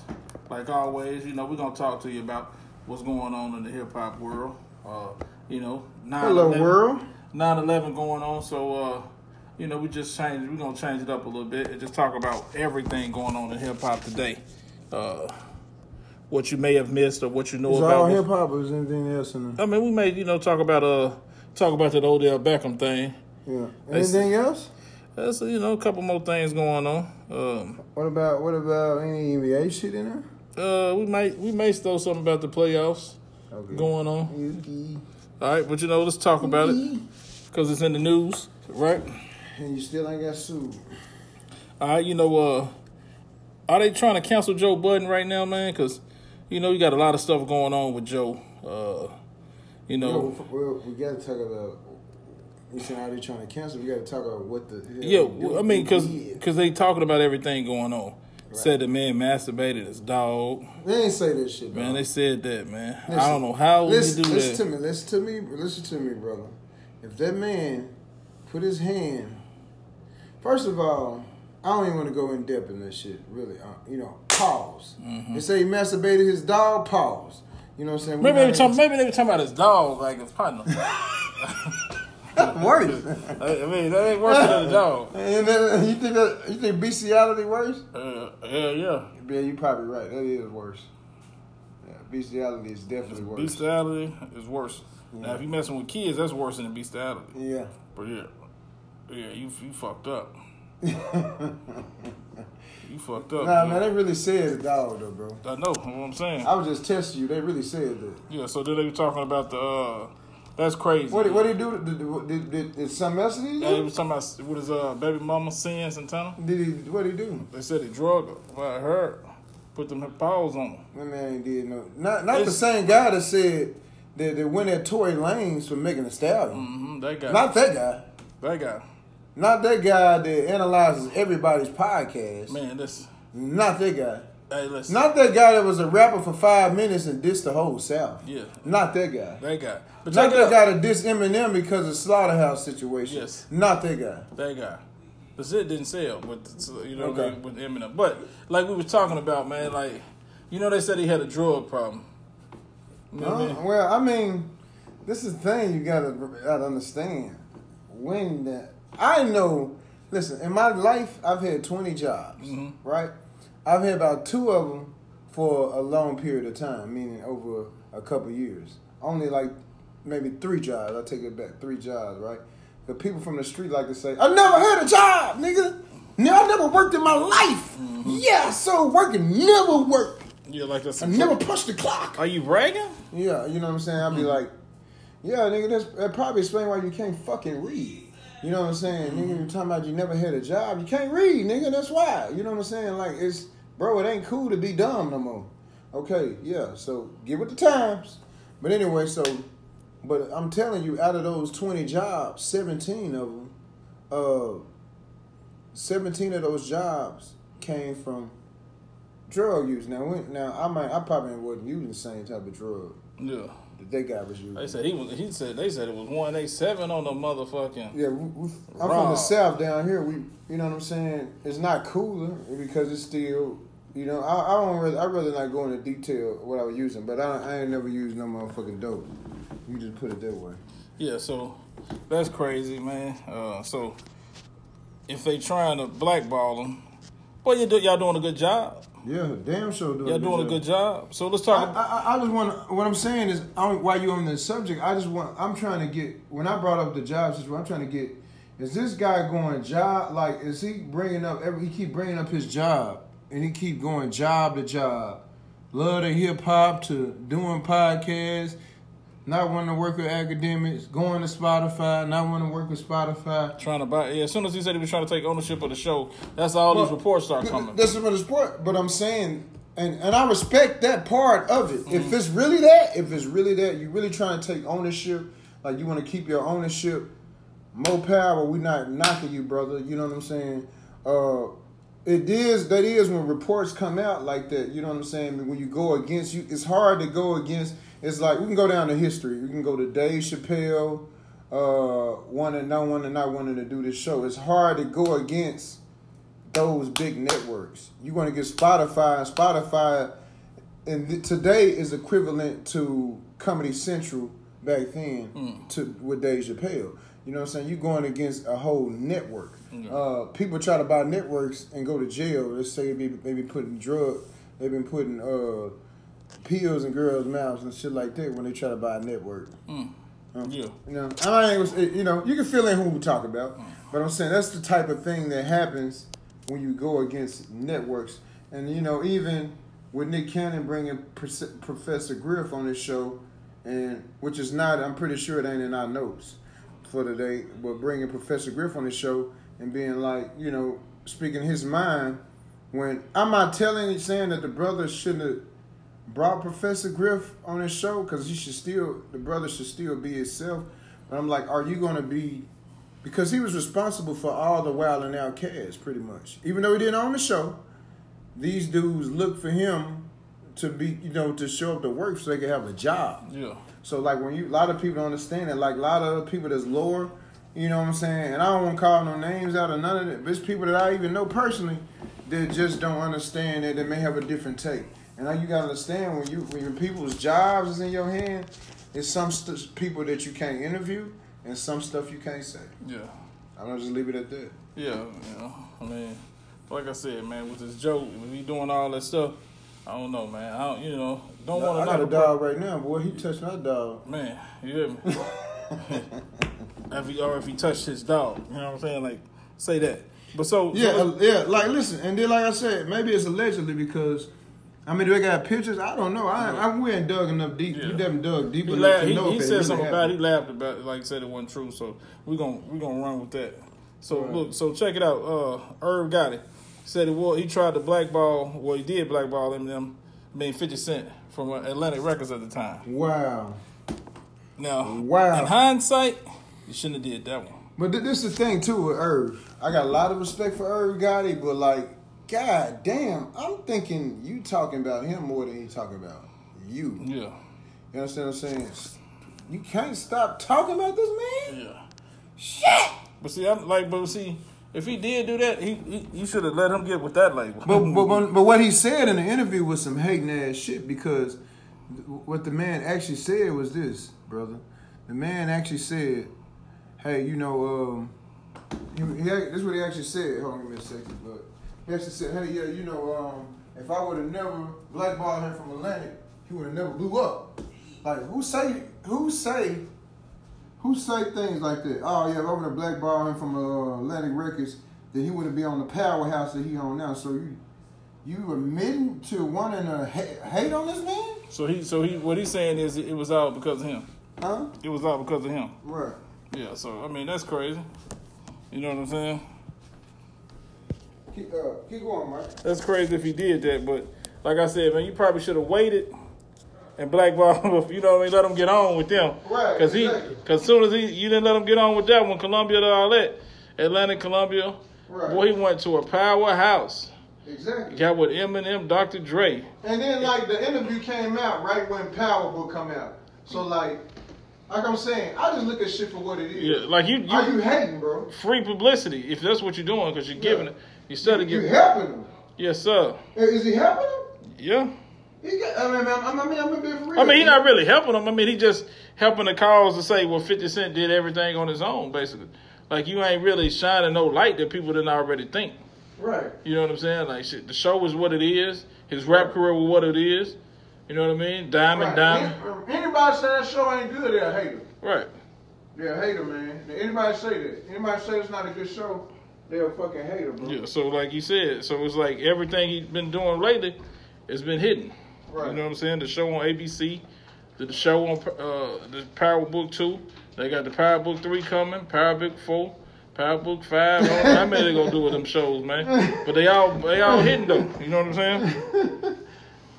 Like always, you know, we're going to talk to you about what's going on in the hip hop world. Uh, you know, 9 Hello, world. 9 11 going on, so, uh, you know, we just changed, we're going to change it up a little bit and just talk about everything going on in hip hop today. Uh, what you may have missed or what you know Is about. all hip hop or is anything else in there? I mean, we may, you know, talk about uh, talk about that Odell Beckham thing. Yeah. They Anything else? There's, you know, a couple more things going on. Um, What about what about any NBA shit in there? uh, we might, we may throw something about the playoffs Okay. going on. You- All right, but you know, let's talk about it because it's in the news, right? And you still ain't got sued. All right, you know, uh, are they trying to cancel Joe Budden right now, man? Because you know, you got a lot of stuff going on with Joe. Uh, you know, No, well, we got to talk about. You said how they trying to cancel? We got to talk about what the. Yeah, well, I mean, because did. they talking about everything going on. Said the man masturbated his dog. they ain't say that shit, Man, dog. they said that, man. I don't know how listen, you do listen that. to me. Listen to me. Listen to me, brother. If that man put his hand, first of all, I don't even want to go in depth in this shit. Really, uh, you know, pause. Mm-hmm. They say he masturbated his dog. Pause. You know what I'm saying? Maybe they, were talking, maybe they were talking about his dog, like his partner. worse. I mean, that ain't worse than a dog. and then, you think that you think bestiality worse? Uh, yeah, yeah. Yeah, you probably right. That is worse. Yeah, bestiality is definitely worse. Bestiality is worse. Now, if you messing with kids, that's worse than bestiality. yeah. But yeah, yeah, you you fucked up. You fucked up. Nah, man. they really said a dog though, bro. I know. What I'm saying. I was just testing you. They really said that. Yeah. So then they were talking about the. uh That's crazy. What did, what did he do? Did, did, did, did, something else did he Yeah, they was talking about what his uh, baby mama Cyn Santana. Did he? What did he do? They said he drug her. Well, I heard. Put them paws on him. That man ain't did no. Not not the same guy that said that, that went at Tory Lanez for Megan Thee Stallion. Mm-hmm. That guy. Not that guy. that guy. Not that guy that analyzes everybody's podcast. Man, this. Not that guy. Hey, listen. Not that guy that was a rapper for five minutes and dissed the whole South. Yeah. Not that guy. That guy. But Not that out. guy that dissed Eminem because of slaughterhouse situation. Yes. Not that guy. That guy. But shit didn't sell, but you know, Okay. with Eminem. But like we were talking about, man, like you know, they said he had a drug problem. You know what I mean? well, I mean, this is the thing you gotta, gotta understand. When that I know, listen, in my life, I've had 20 jobs, Mhm. right? I've had about two of them for a long period of time, meaning over a couple years. Only like maybe three jobs. I take it back, three jobs, right? The people from the street like to say, I never had a job, nigga. No, I never worked in my life. Yeah, I saw working, never worked. Yeah, like that's. I never punched the clock. Are you bragging? Yeah, you know what I'm saying? I'd be like, yeah, nigga, that's, that probably explain why you can't fucking read. You know what I'm saying? Nigga, You're talking about you never had a job. You can't read, nigga. That's why. You know what I'm saying? Like it's bro, it ain't cool to be dumb no more. Okay, yeah. So get with the times. But anyway, so but I'm telling you, out of those 20 jobs, 17 of them, uh, 17 of those jobs came from drug use. Now, when, now I might, I probably wasn't using the same type of drug Yeah. that that guy was using. They said he was. He said they said it was one eight seven on the motherfucking. Yeah, we, we, I'm from the south down here. We, you know what I'm saying? It's not cooler because it's still, you know, I, I don't really, I rather not go into detail what I was using, but I, I ain't never used no motherfucking dope. You just put it that way. Yeah. So that's crazy, man. Uh, so if they trying to blackball them, boy, you do, y'all doing a good job. Yeah, damn sure doing. Y'all doing a good job. So let's talk. I, I, I just want. What I'm saying is, I don't- while you on this subject, I just want. I'm trying to get. When I brought up the job situation, I'm trying to get. Is this guy going job? Like, is he bringing up every? He keep bringing up his job, and he keep going job to job. Love the hip hop to doing podcasts. Not wanting to work with Akademiks. Going to Spotify. Not wanting to work with Spotify. trying to buy. Yeah, as soon as he said he was trying to take ownership of the show, that's all these reports start coming. That's for the sport, but I'm saying, and and I respect that part of it. If it's really that, if it's really that, you're really trying to take ownership, like you want to keep your ownership, more power. We not knocking you, brother. You know what I'm saying? Uh, it is that is when reports come out like that. You know what I'm saying? When you go against you, it's hard to go against. It's like we can go down to history. We can go to Dave Chappelle, uh, wanting no one and not wanting to do this show. It's hard to go against those big networks. You want to get Spotify, and Spotify, and th- today is equivalent to Comedy Central back then to with Dave Chappelle. You know what I'm saying? You're going against a whole network. Uh, people try to buy networks and go to jail. Let's say they be, they be putting drug, they've been putting uh, pills in girls' mouths and shit like that when they try to buy a network. Mm. yeah. You know, I ain't, you know, you can feel in who we talk about, mm. but I'm saying that's the type of thing that happens when you go against networks. And you know, even with Nick Cannon bringing Professor Griff on his show, and which is not, I'm pretty sure it ain't in our notes for today, but bringing Professor Griff on his show and being like, you know, speaking his mind. When I'm not telling you saying that the brother shouldn't have brought Professor Griff on his show because he should still the brother should still be himself. But I'm like, are you gonna be because he was responsible for all the Wild and Out cast pretty much. Even though he didn't own the show, these dudes look for him to be you know to show up to work so they can have a job. Yeah. So like when you a lot of people don't understand it, like a lot of other people that's lower, you know what I'm saying? And I don't want to call no names out of none of it. But it's people that I even know personally that just don't understand it. they may have a different take. And now you gotta understand when you when your people's jobs is in your hand, it's some st- people that you can't interview and some stuff you can't say. Yeah. I'm gonna just leave it at that. Yeah, you know, I mean, like I said, man, with this joke, with me doing all that stuff, I don't know, man. I don't, you know, don't want to I got a dog right now, boy. He touched my dog. Man, you hear me? if he, or if he touched his dog, you know what I'm saying? Like, say that. But so, Yeah, so uh, yeah. Like, listen, and then like I said, maybe it's allegedly because. I mean, do they got pictures? I don't know. I, I we ain't dug enough deep. Yeah. We haven't dug deep he, enough laughed, to he, know he if said really something about it. He laughed about it, like said it wasn't true. So we're gonna we gonna run with that. So Right. look, so check it out. Uh, Irv Gotti. Said it was he tried to blackball. Well, he did blackball him. Them being Fifty Cent from uh, Atlantic Records at the time. Wow. Now, Wow. in hindsight, you shouldn't have did that one. But th- this is the thing too with Irv. I got a lot of respect for Irv Gotti, but like, god damn, I'm thinking you talking about him more than he talking about you. Yeah, You understand what I'm saying? You can't stop talking about this man. yeah. Shit. But see, I'm like, but see, if he did do that, he, he you should have let him get with that label. But, but but what he said in the interview was some hating ass shit because what the man actually said was this, brother. The man actually said, "Hey, you know, um, he, he, this is what he actually said. Hold on, give me a second, but he actually said, "Hey, yeah, you know, um, if I would have never blackballed him from Atlantic, he would have never blew up. Like, who say who say who say things like that? Oh yeah, if I would have blackballed him from uh, Atlantic Records, then he wouldn't be on the powerhouse that he on now. So you you admitting to wanting to ha- hate on this man? so he, so he, what he's saying is it was all because of him. Huh? It was all because of him. Right. Yeah. So I mean, that's crazy. You know what I'm saying? Keep, uh, keep going, Mike. That's crazy if he did that, but like I said, man, you probably should have waited and blackball him. You know what I mean? Let him get on with them. Right, Because he, because soon as he, you didn't let him get on with that one, Columbia to all that, Atlantic, Columbia. Right. Boy, he went to a powerhouse. Exactly. Got with Eminem, Dr. Dre. And then like the interview came out right when Power Book come out. So like, like I'm saying, I just look at shit for what it is. Yeah, like you, Are you you hating, bro? free publicity if that's what you're doing because you're giving Yeah. It. Instead of You giving, helping him? yes, sir. Is he helping him? Yeah. He got, I mean, I mean, I mean, I'm being for real. I mean, he's not really helping him. I mean, he just helping the cause to say, well, 50 Cent did everything on his own, basically. Like, you ain't really shining no light that people didn't already think. Right. You know what I'm saying? Like, shit, the show is what it is. His rap career was what it is. You know what I mean? Diamond, right. diamond. Um, anybody say that show ain't good, they're a hater. Right. They're a hater, man. Anybody say that? Anybody say it's not a good show, they're a fucking hater, bro. Yeah. So, like you said, so it's like everything he's been doing lately has been hidden. Right. You know what I'm saying? The show on ABC, the, the show on uh, the Power Book 2. They got the Power Book 3 coming, Power Book 4, Power Book 5. I don't know how many they gonna do with them shows, man. But they all they all hidden though. You know what I'm saying?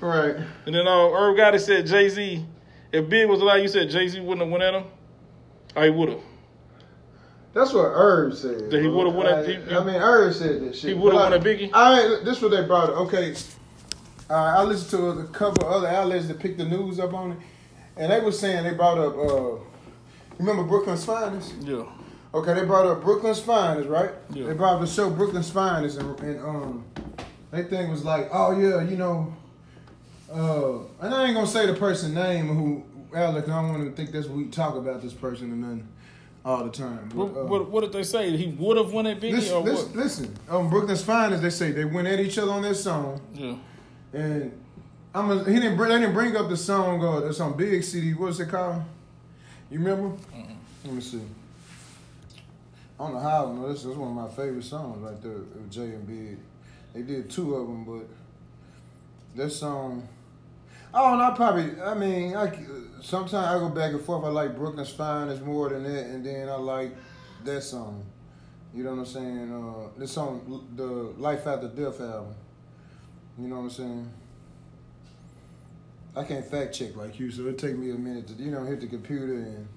Right. And then all uh, Irv Gotti said Jay Z. If Big was alive, you said Jay Z wouldn't have went at him. I he would have. That's what Herb said. That he would've won I, that- he- I mean, Herb said that shit. He would've But won a Biggie? I this is what they brought up. Okay, uh, I listened to a couple other outlets that picked the news up on it, and they were saying they brought up. Uh, remember Brooklyn's Finest? Yeah. Okay, they brought up Brooklyn's Finest, right? Yeah. They brought up the show Brooklyn's Finest, and, and um, they thing was like, oh yeah, you know, uh, and I ain't gonna say the person name who Alec. I don't want to think that's we talk about this person and nothing all the time. What, uh, what, what did they say? He would have won at Biggie Listen, or listen, what? listen. Um, Brooklyn's Finest, they say they went at each other on their song, Yeah. and I'm a, he didn't bring, they didn't bring up the song. Uh, that's on Big City. What's it called? You remember? Let me see. I don't know how know this. is one of my favorite songs right there. Jay and Big. They did two of them, but that song. Know. I probably. I mean, I sometimes I go back and forth. I like Brooklyn's Finest more than that, and then I like that song. You know what I'm saying? Uh, this song, the Life After Death album. You know what I'm saying? I can't fact check like you, so it take me a minute to you know hit the computer and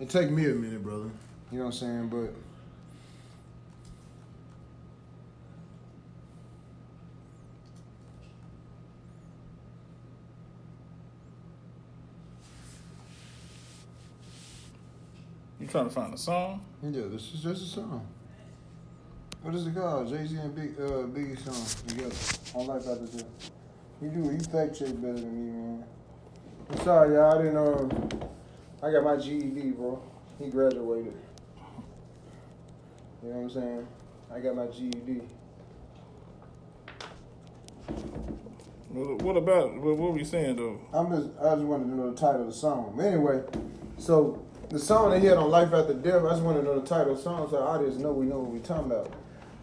it take me a minute, brother. You know what I'm saying? But You trying to find a song? yeah, this is just a song. What is it called? Jay Z and Big uh, Biggie song together on Life After Death. You do you fact check better than me, man. I'm sorry, y'all. I didn't um, I got my GED, bro. He graduated. You know what I'm saying? I got my GED. What, what about what, what were you saying though? I'm just I just wanted to know the title of the song. Anyway, so the song they had on Life After Death, I just want to know the title of the song so our audience know we know what we talking about.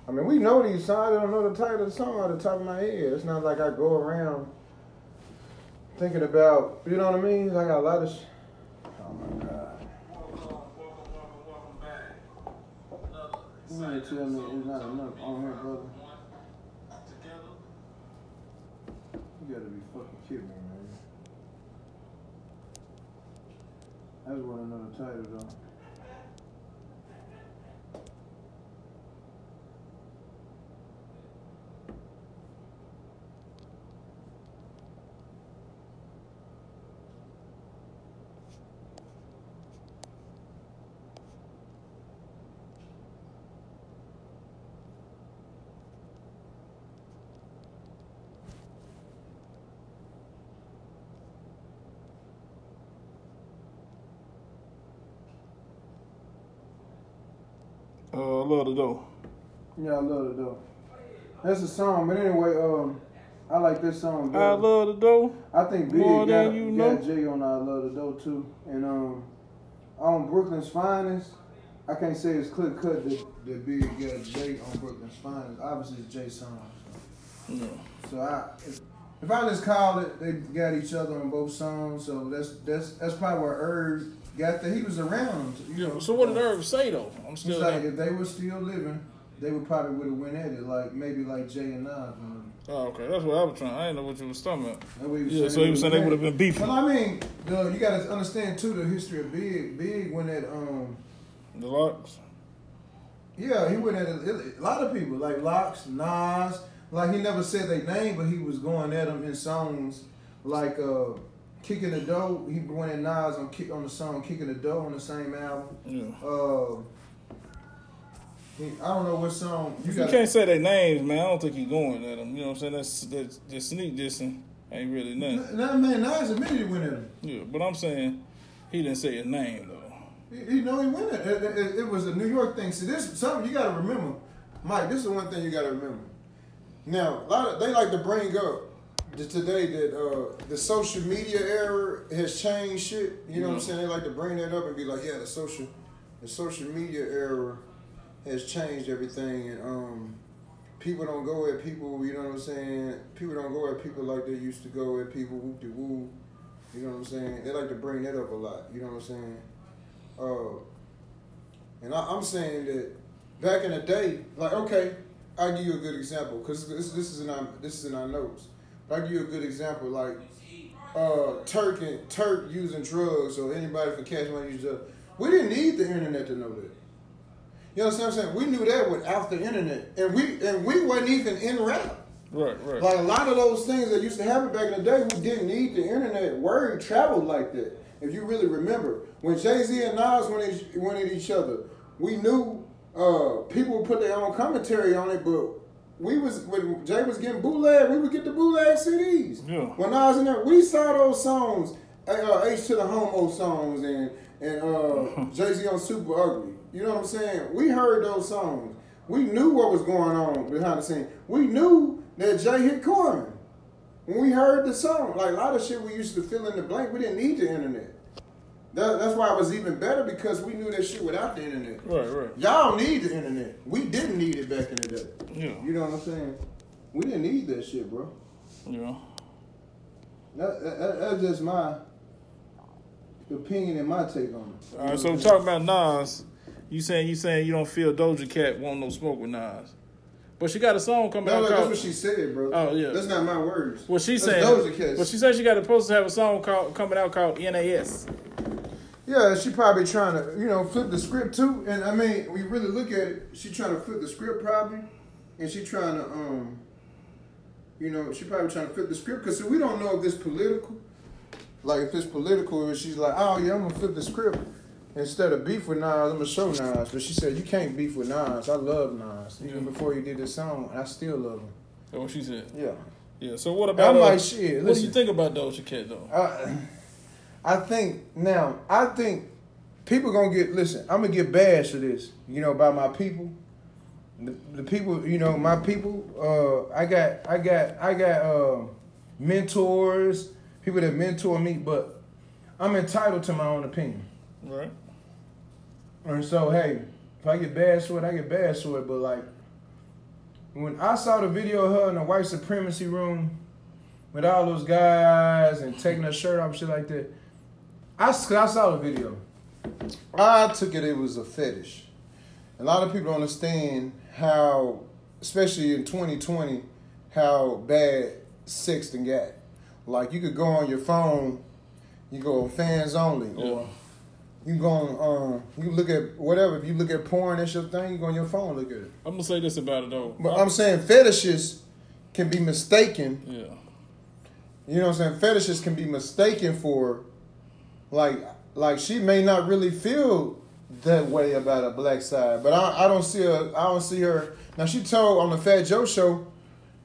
I mean, we know these songs. I don't know the title of the song out the top of my head. It's not like I go around thinking about, you know what I mean? I got a lot of. Sh- oh my god. You to tell me it's not enough on here, brother? You gotta be fucking kidding me, I just want to know the title though. Uh, love to go. Yeah, I love it though. That's a song, but anyway, um, I like this song. I love the dough. I think Big got, than you got know. Jay on I Love the Dough too. And um on Brooklyn's Finest, I can't say it's clear cut that, that Big got Jay on Brooklyn's Finest. Obviously it's Jay's song. So, Yeah. so I if, If I just called it, they got each other on both songs, so that's that's that's probably where Irv got that. He was around. You know. So what did Irv say though? I'm still. like if they were still living, they would probably would have went at it like maybe like Jay and Nas. Oh, okay. That's what I was trying. I didn't know what you was talking about. Yeah, so he was saying they would have been beefing. Well, I mean, the, you got to understand too the history of Big. Big when that um The locks. yeah he went at a, a lot of people like Locks, Nas. Like he never said their name, but he was going at them in songs like uh kicking the dough. He went at Nas on kick on the song kicking the dough on the same album. Yeah. Uh, he, I don't know what song you you can't say their names, man, I don't think you're going at them. You know what I'm saying? That's that's, that's sneak dissing. Ain't really nothing. That man Nas admitted he went at him. Yeah, but I'm saying he didn't say his name though. You you know he went at it. It, it, it was a New York thing. See, this something you got to remember, Mike. This is one thing you got to remember. Now, a lot of they like to bring up today that uh, the social media era has changed shit. You know what I'm Mhm. saying? They like to bring that up and be like, yeah, the social, the social media era has changed everything, and um, people don't go at people. You know what I'm saying? People don't go at people like they used to go at people. Whoop de woo. You know what I'm saying? They like to bring that up a lot. You know what I'm saying? Uh, and I, I'm saying that back in the day, like okay, I'll give you a good example because this, this is in our this is in our notes. I'll give you a good example, like uh, Turk and Turk using drugs or anybody from Cash Money using drugs. We didn't need the internet to know that. You know what I'm saying? We knew that without the internet, and we and we wasn't even in rap. Right, right. Like a lot of those things that used to happen back in the day, we didn't need the internet. Word traveled like that. If you really remember, when Jay Z and Nas went at, went at each other, we knew uh, people would put their own commentary on it, but we was when Jay was getting bootleg, we would get the bootleg CDs. Yeah. When was in there, we saw those songs, uh, uh, H to the Homo songs, and and uh, Jay Z on Super Ugly. You know what I'm saying? We heard those songs. We knew what was going on behind the scene. We knew that Jay hit Carmen. When we heard the song, like a lot of shit we used to fill in the blank, we didn't need the internet. That, that's why it was even better because we knew that shit without the internet. right, right. Y'all need the internet. We didn't need it back in the day. Yeah. You know what I'm saying? We didn't need that shit, bro. Yeah. That, that, that's just my opinion and my take on it. All right, so talk about Nas. You saying you saying you don't feel Doja Cat want no smoke with Nas, but she got a song coming No, out no, that's what she said, bro. Oh, yeah. That's not my words. Well, she's That's saying. Doja Cat. Well, she said she got supposed to have a song called coming out called NAS. Yeah, she probably trying to, you know, flip the script too. And I mean, we really look at it, she trying to flip the script probably, and she trying to, um, you know, she probably trying to flip the script because we don't know if this political. Like if it's political, or she's like, oh yeah, I'm gonna flip the script. Instead of beef with Nas, I'm gonna show Nas. But she said you can't beef with Nas. I love Nas. Even Yeah. before he did this song, I still love him. That's what she said. Yeah. Yeah. So what about? I'm uh, like, shit, What do you think about Doja Cat though? I, I think now. I think people gonna get. Listen, I'm gonna get bashed for this. You know, by my people. The, the people, you know, my people. Uh, I got, I got, I got uh, mentors, people that mentor me, but I'm entitled to my own opinion. Right. And so, hey, if I get bashed for it, I get bashed for it. But like, when I saw the video of her in the white supremacy room with all those guys and taking her shirt off and shit like that, I, I saw the video. I took it it was a fetish. A lot of people don't understand how, especially in 2020, how bad sexting got. Like you could go on your phone, you go fans only, or you go on, um, you look at whatever. If you look at porn, that's your thing. You go on your phone, look at it. I'm gonna say this about it though. But I'm saying fetishes can be mistaken. yeah. You know what I'm saying? Fetishes can be mistaken for, like, like she may not really feel that way about a black side. But I, I don't see her. I don't see her. Now she told on the Fat Joe show,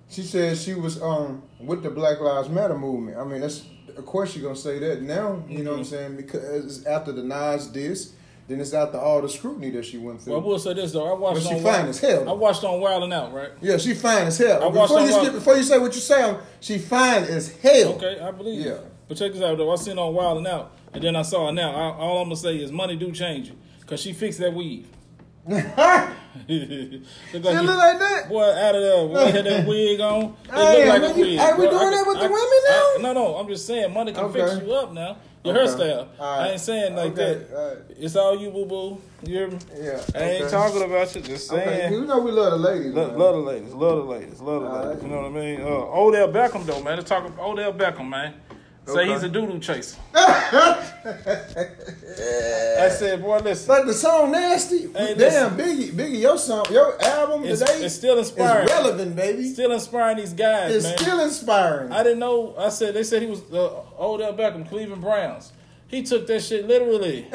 she said she was um with the Black Lives Matter movement. I mean, that's of course she gonna say that now. You know what I'm saying? Because after the Nas diss, then it's after all the scrutiny that she went through. Well, I will say this though. I watched. But she on fine Wild- as hell. I watched on Wild and Out, right? yeah, she fine as hell. I watched before on you Wild- skip, before you say what you say, she fine as hell. Okay, I believe Yeah. you. But check this out though. I seen on Wild and Out, and then I saw her now. I, all I'm gonna say is money do change you, cause she fixed that weave. look It like look like that. Boy, out of there. Boy, had that wig on. It Hey, look like man, a you- wig. hey, we doing I that can- with the I- women I- now? no, no. I'm just saying money can Okay. fix you up now. Your Okay. hairstyle. All right. I ain't saying like Okay, that. all right. It's all you, boo boo. You hear me? Yeah. I ain't talking about you. Just Okay, saying. you know we love the ladies. Lo- Love the ladies, love the ladies, love the All ladies. right. You know what I mean? Uh, Odell Beckham though, man. Let's talk about Odell Beckham, man. Say Okay. he's a doodle chaser. I said, boy, listen. Like the song nasty. Hey, Damn, Biggie, Biggie, your song, your album It's, today it's still is inspiring. relevant, baby. Still inspiring these guys, it's man. still inspiring. I didn't know. I said they said he was uh, Odell Beckham, Cleveland Browns. He took that shit literally.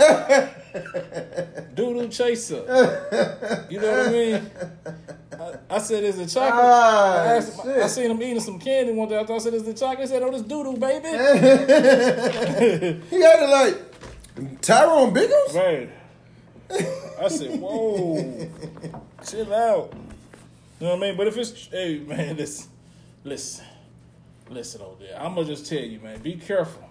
Doodoo chaser. You know what I mean? I, I said, "Is it chocolate?" Ah, I, asked. I seen him eating some candy one day. I thought I said, "Is it chocolate?" He said, "Oh, this doodoo, baby." he had it like Tyrone Biggums. Man, I said, "Whoa, chill out." You know what I mean? But if it's hey man, listen, listen, listen, over there. I'm gonna just tell you, man. Be careful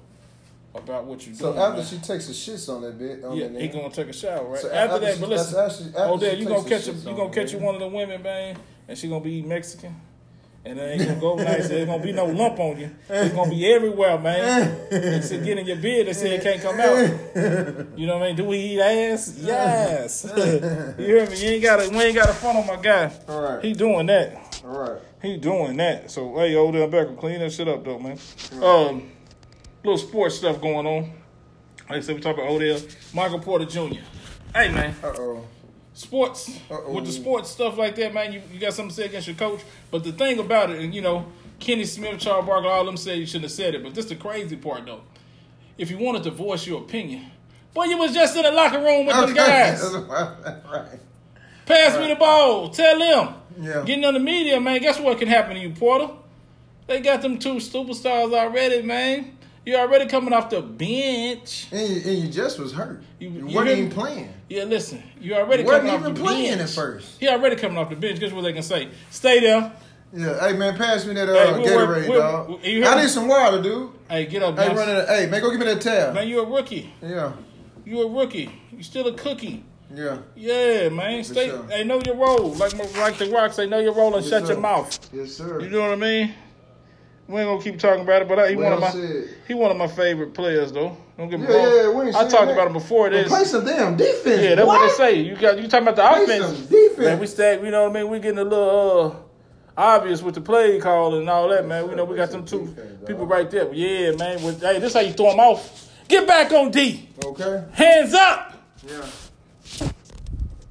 about what you do. So doing. after man. she takes the shits on that bit, on Yeah, that he gonna take a shower, right? So after after that, she- but listen, after oh, there you gonna catch a, you gonna catch you one of the women, man, and she gonna be Mexican, and it ain't gonna go nice. There's gonna be no lump on you. It's gonna be everywhere, man. It's get in your beard. They say it can't come out. You know what I mean? Do we eat ass? Yes. you hear me? You ain't gotta. We ain't got to front on my guy. All right. He doing that. all right. He doing that. So hey, Odell Beckham, clean that shit up though, man. Um, little sports stuff going on. Like I said, we talk about Odell, Michael Porter Jr. Hey man, Uh oh. sports Uh-oh. with the sports stuff like that, man. You, you got something to say against your coach, but the thing about it, and you know, Kenny Smith, Charles Barkley, all them said you shouldn't have said it. But this the crazy part though. If you wanted to voice your opinion, boy, you was just in the locker room with them guys. right. Pass me the ball. Tell them. Yeah. Getting on the media, man. Guess what can happen to you, Porter? They got them two superstars already, man. You already coming off the bench. And you, and you just was hurt. You- You, you weren't even playing. Yeah, listen. You already Wasn't coming even off the playing bench. at first. He already coming off the bench. Guess what they can say? Stay there. Yeah. Hey man, pass me that Hey, uh, work- Gatorade, dog. I me? need some water, dude. Hey, get up, Hey, man. running. Hey man, go give me that tab. Man, you a rookie. Yeah. You a rookie. You still a cookie. Yeah. Yeah, man. Stay. sure. Hey, know your role. Like like the Rock say, know your role and Yes, shut sir. your mouth. Yes, sir. You know what I mean? We ain't gonna keep talking about it, but I, he one of my said. he one of my favorite players though. Don't get me Yeah, wrong. yeah, we ain't I talked that. about him before Well, this. play some damn defense. Yeah, that's what, what they say. You got you talking about the Play offense. some defense. Man, we stay. You know what I mean? We getting a little uh, obvious with the play call and all that, man. We know we got them two Defense, people right there. Yeah, man. With, hey, this how you throw them off. Get back on D. Okay. Hands up. Yeah.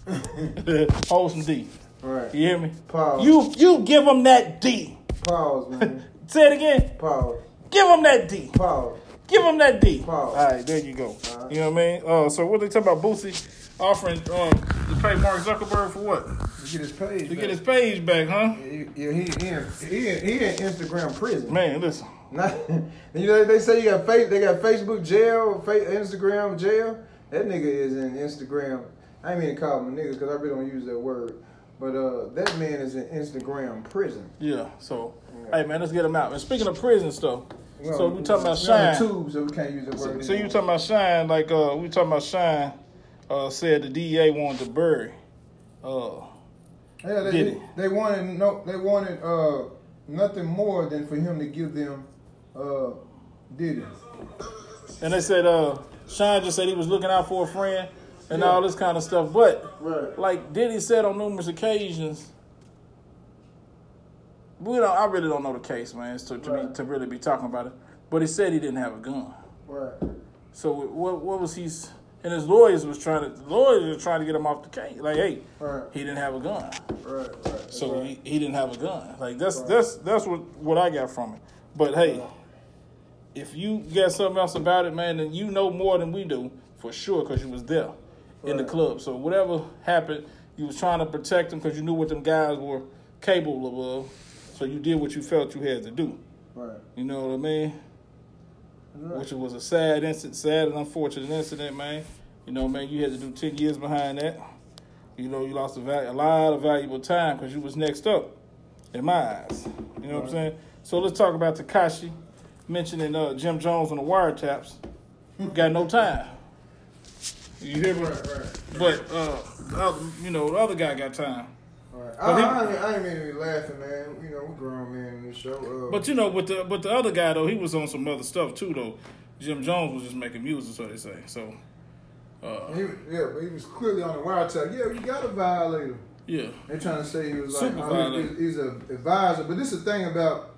Hold some D. All right. You hear me? Pause. You you give them that D. Pause, man. Say it again. Pause. Give them that D. Pause. Give him that D. Pause. All right, there you go. You know what I mean? Uh, so what they talking about? Boosie offering um, to pay Mark Zuckerberg for what? To get his page. To get his page back, huh? Yeah, he he in he in, he in Instagram prison. Man, listen. Not, you know they say you got face they got Facebook jail, fa- Instagram jail. That nigga is in Instagram. I ain't mean to call him a nigga because I really don't use that word. But uh, that man is in Instagram prison. Yeah. So, hey man, let's get him out. And speaking of prison stuff, so Well, we talking about the Shyne. tube, so we can't use that word. So you anymore. talking about Shyne? Like uh, we talking about Shyne? Uh, said the DEA wanted to bury. Uh, Yeah, they, Diddy. they, they wanted no, they wanted uh nothing more than for him to give them uh Diddy. and they said uh, Shyne just said he was looking out for a friend and all this kind of stuff. But Right. like Diddy said on numerous occasions, we don't. I really don't know the case, man, to to, Right. be, to really be talking about it. But he said he didn't have a gun. Right. So what what was he? And his lawyers was trying to lawyers were trying to get him off the case. Like, hey, Right. he didn't have a gun, Right. Right. so he, he didn't have a gun. Like that's that's that's what what I got from it. But hey, if you got something else about it, man, then you know more than we do for sure because you was there in the club. So whatever happened, you was trying to protect him because you knew what them guys were capable of. So you did what you felt you had to do. right. You know what I mean? Right. which was a sad incident, sad and unfortunate incident, man. You know, man, you had to do ten years behind that. You know, you lost a, val- a lot of valuable time because you was next up, in my eyes. You know what I'm saying? So let's talk about Tekashi mentioning uh, Jim Jones on the wiretaps. Got no time. You hear me? Right, right. But uh, other, you know, the other guy got time. Right. I, he- I, ain't- I ain't mean to be laughing, man. You know, we grown men in this show. Uh, But you know, but the but the other guy though, he was on some other stuff too though. Jim Jones was just making music, so they say. So, uh, he, yeah, but he was clearly on the wiretap. Yeah, you got a violator. yeah, They're trying to say he was like, oh, he- he's an advisor. But this is the thing about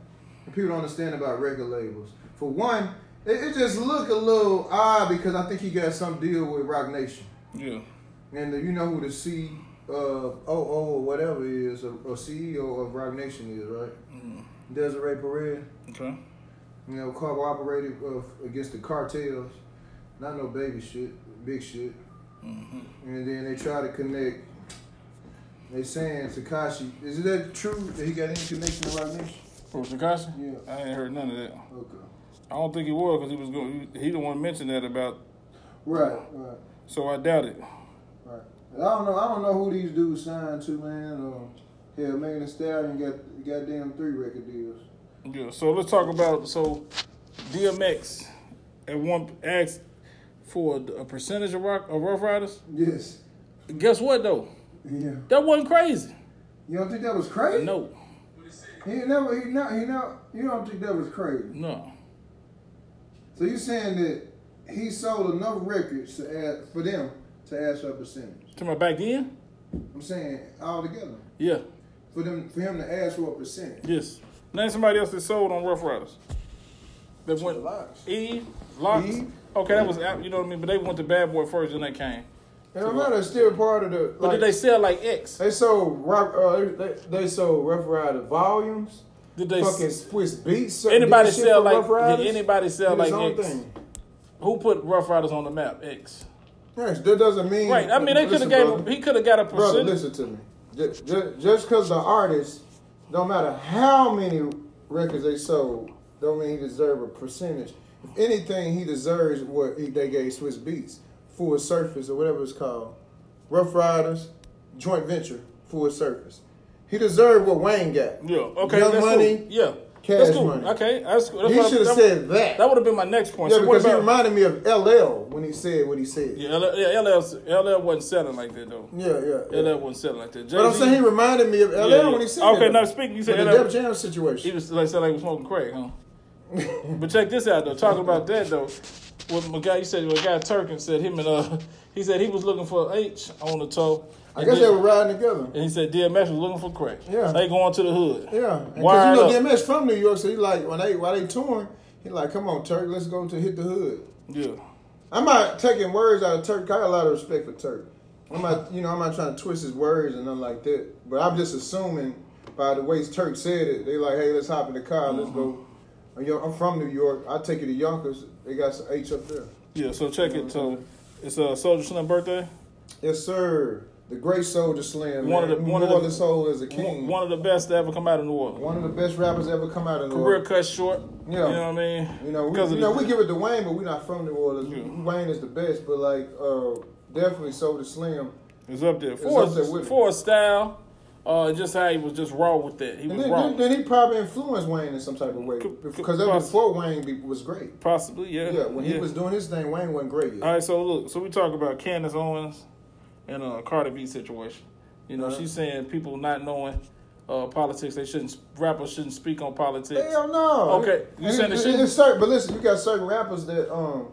people don't understand about record labels. For one, it, it just look a little odd because I think he got some deal with Roc Nation. yeah, And the, you know who the C uh, OO or whatever is, or, or CEO of Roc Nation is, right? mm, Desiree Perez. okay, You know, cooperated uh, against the cartels. Not no baby shit, big shit. hmm And then they try to connect. They saying Tekashi. Is that true that he got any connection to Roc Nation? for Tekashi. Yeah. I ain't heard none of that. Okay. I don't think he was because he was going. He, he the one mentioned that about. Right, right, So I doubt it. I don't know. I don't know who these dudes signed to, man. Um, hell, Megan Thee Stallion got goddamn three record deals. Yeah. So let's talk about so DMX at one asked for a percentage of rock of Ruff Ryders. Yes. Guess what though? Yeah. That wasn't crazy. You don't think that was crazy? No, He never. He not. He not. You don't think that was crazy? no. So you saying that he sold enough records to add for them to ask for a percentage? To my back then. I'm saying all together Yeah. for them for him to ask for a percentage. Yes. Name somebody else that sold on Ruff Ryders. That went Lox. Eve, Lox. Eve. Okay, that was you know what I mean. But they went to Bad Boy first, then they came. And I'm not still part of the. But did they sell like X? They sold rock. Uh, they, they sold Ruff Ryder volumes. Did they? fucking Swizz Beatz. anybody sell like? Rough? Did anybody sell like X? thing. Who put Ruff Ryders on the map? X. Yes, that doesn't mean. Right. I mean, they could have gave. brother. He could have got a Brother, percentage. listen to me. Just, just because the artist, no matter how many records they sold, don't mean he deserve a percentage. If anything, he deserves what he, they gave Swizz Beatz, Full Surface or whatever it's called, Ruff Ryders, joint venture, Full Surface. He deserved what Wayne got. Yeah. Okay. Young that's Money, Cool. Yeah. Cash that's cool. Money. Okay. That's cool. That's He should have that- said that. That would have been my next point. yeah, so because he reminded me of LL when he said what he said. yeah, LL, yeah, LL, LL wasn't selling like that though. Yeah, yeah. yeah. LL wasn't selling like that. But I'm saying he reminded me of LL Yeah, yeah. when he said that. Okay, that. now speaking, you said With the LL Def Jam He was like sound like he was smoking crack, huh? but check this out though. Talking about that though, what my guy you said, what guy Turkin said him and uh, he said he was looking for H on the toe. I guess they were riding together. And he said DMX was looking for crack. Yeah. They going to the hood. Yeah, because you know up. DMX from New York, so he like when they while they touring, he like, come on, Turk, let's go to hit the hood. Yeah. I'm not taking words out of Turk. I got a lot of respect for Turk. I'm not, you know, I'm not trying to twist his words and nothing like that. But I'm just assuming by the way Turk said it, they like, hey, let's hop in the car, let's go. I'm I'm from New York. I take you to Yonkers. They got some H up there. Yeah. So check it. So it's uh, Soulja Slim birthday. Yes, sir. The great Soulja Slim. One of man. the- Who one of the- the soul as a king. one of the best to ever come out of New Orleans. One of the best rappers ever come out of New Orleans. Career cut short. Yeah. You know what I mean? You know, we, you know, we give it to Wayne, but we're not from New Orleans. Yeah. Wayne is the best, but like, uh, definitely Soulja Slim. It's up there for up there for a style. Uh, just how he was just raw with that. He was then, raw. then, then he probably influenced Wayne in some type of way because that before Wayne be, was great. Possibly, yeah. Yeah, when he was doing his thing, Wayne wasn't great yet. All right, so look, so we talk about Candace Owens and a Cardi B situation. You know, Uh-huh. she's saying people not knowing uh, politics, they shouldn't rappers shouldn't speak on politics. Hell no. Okay, you saying it- it it- it's certain, but listen, you got certain rappers that um,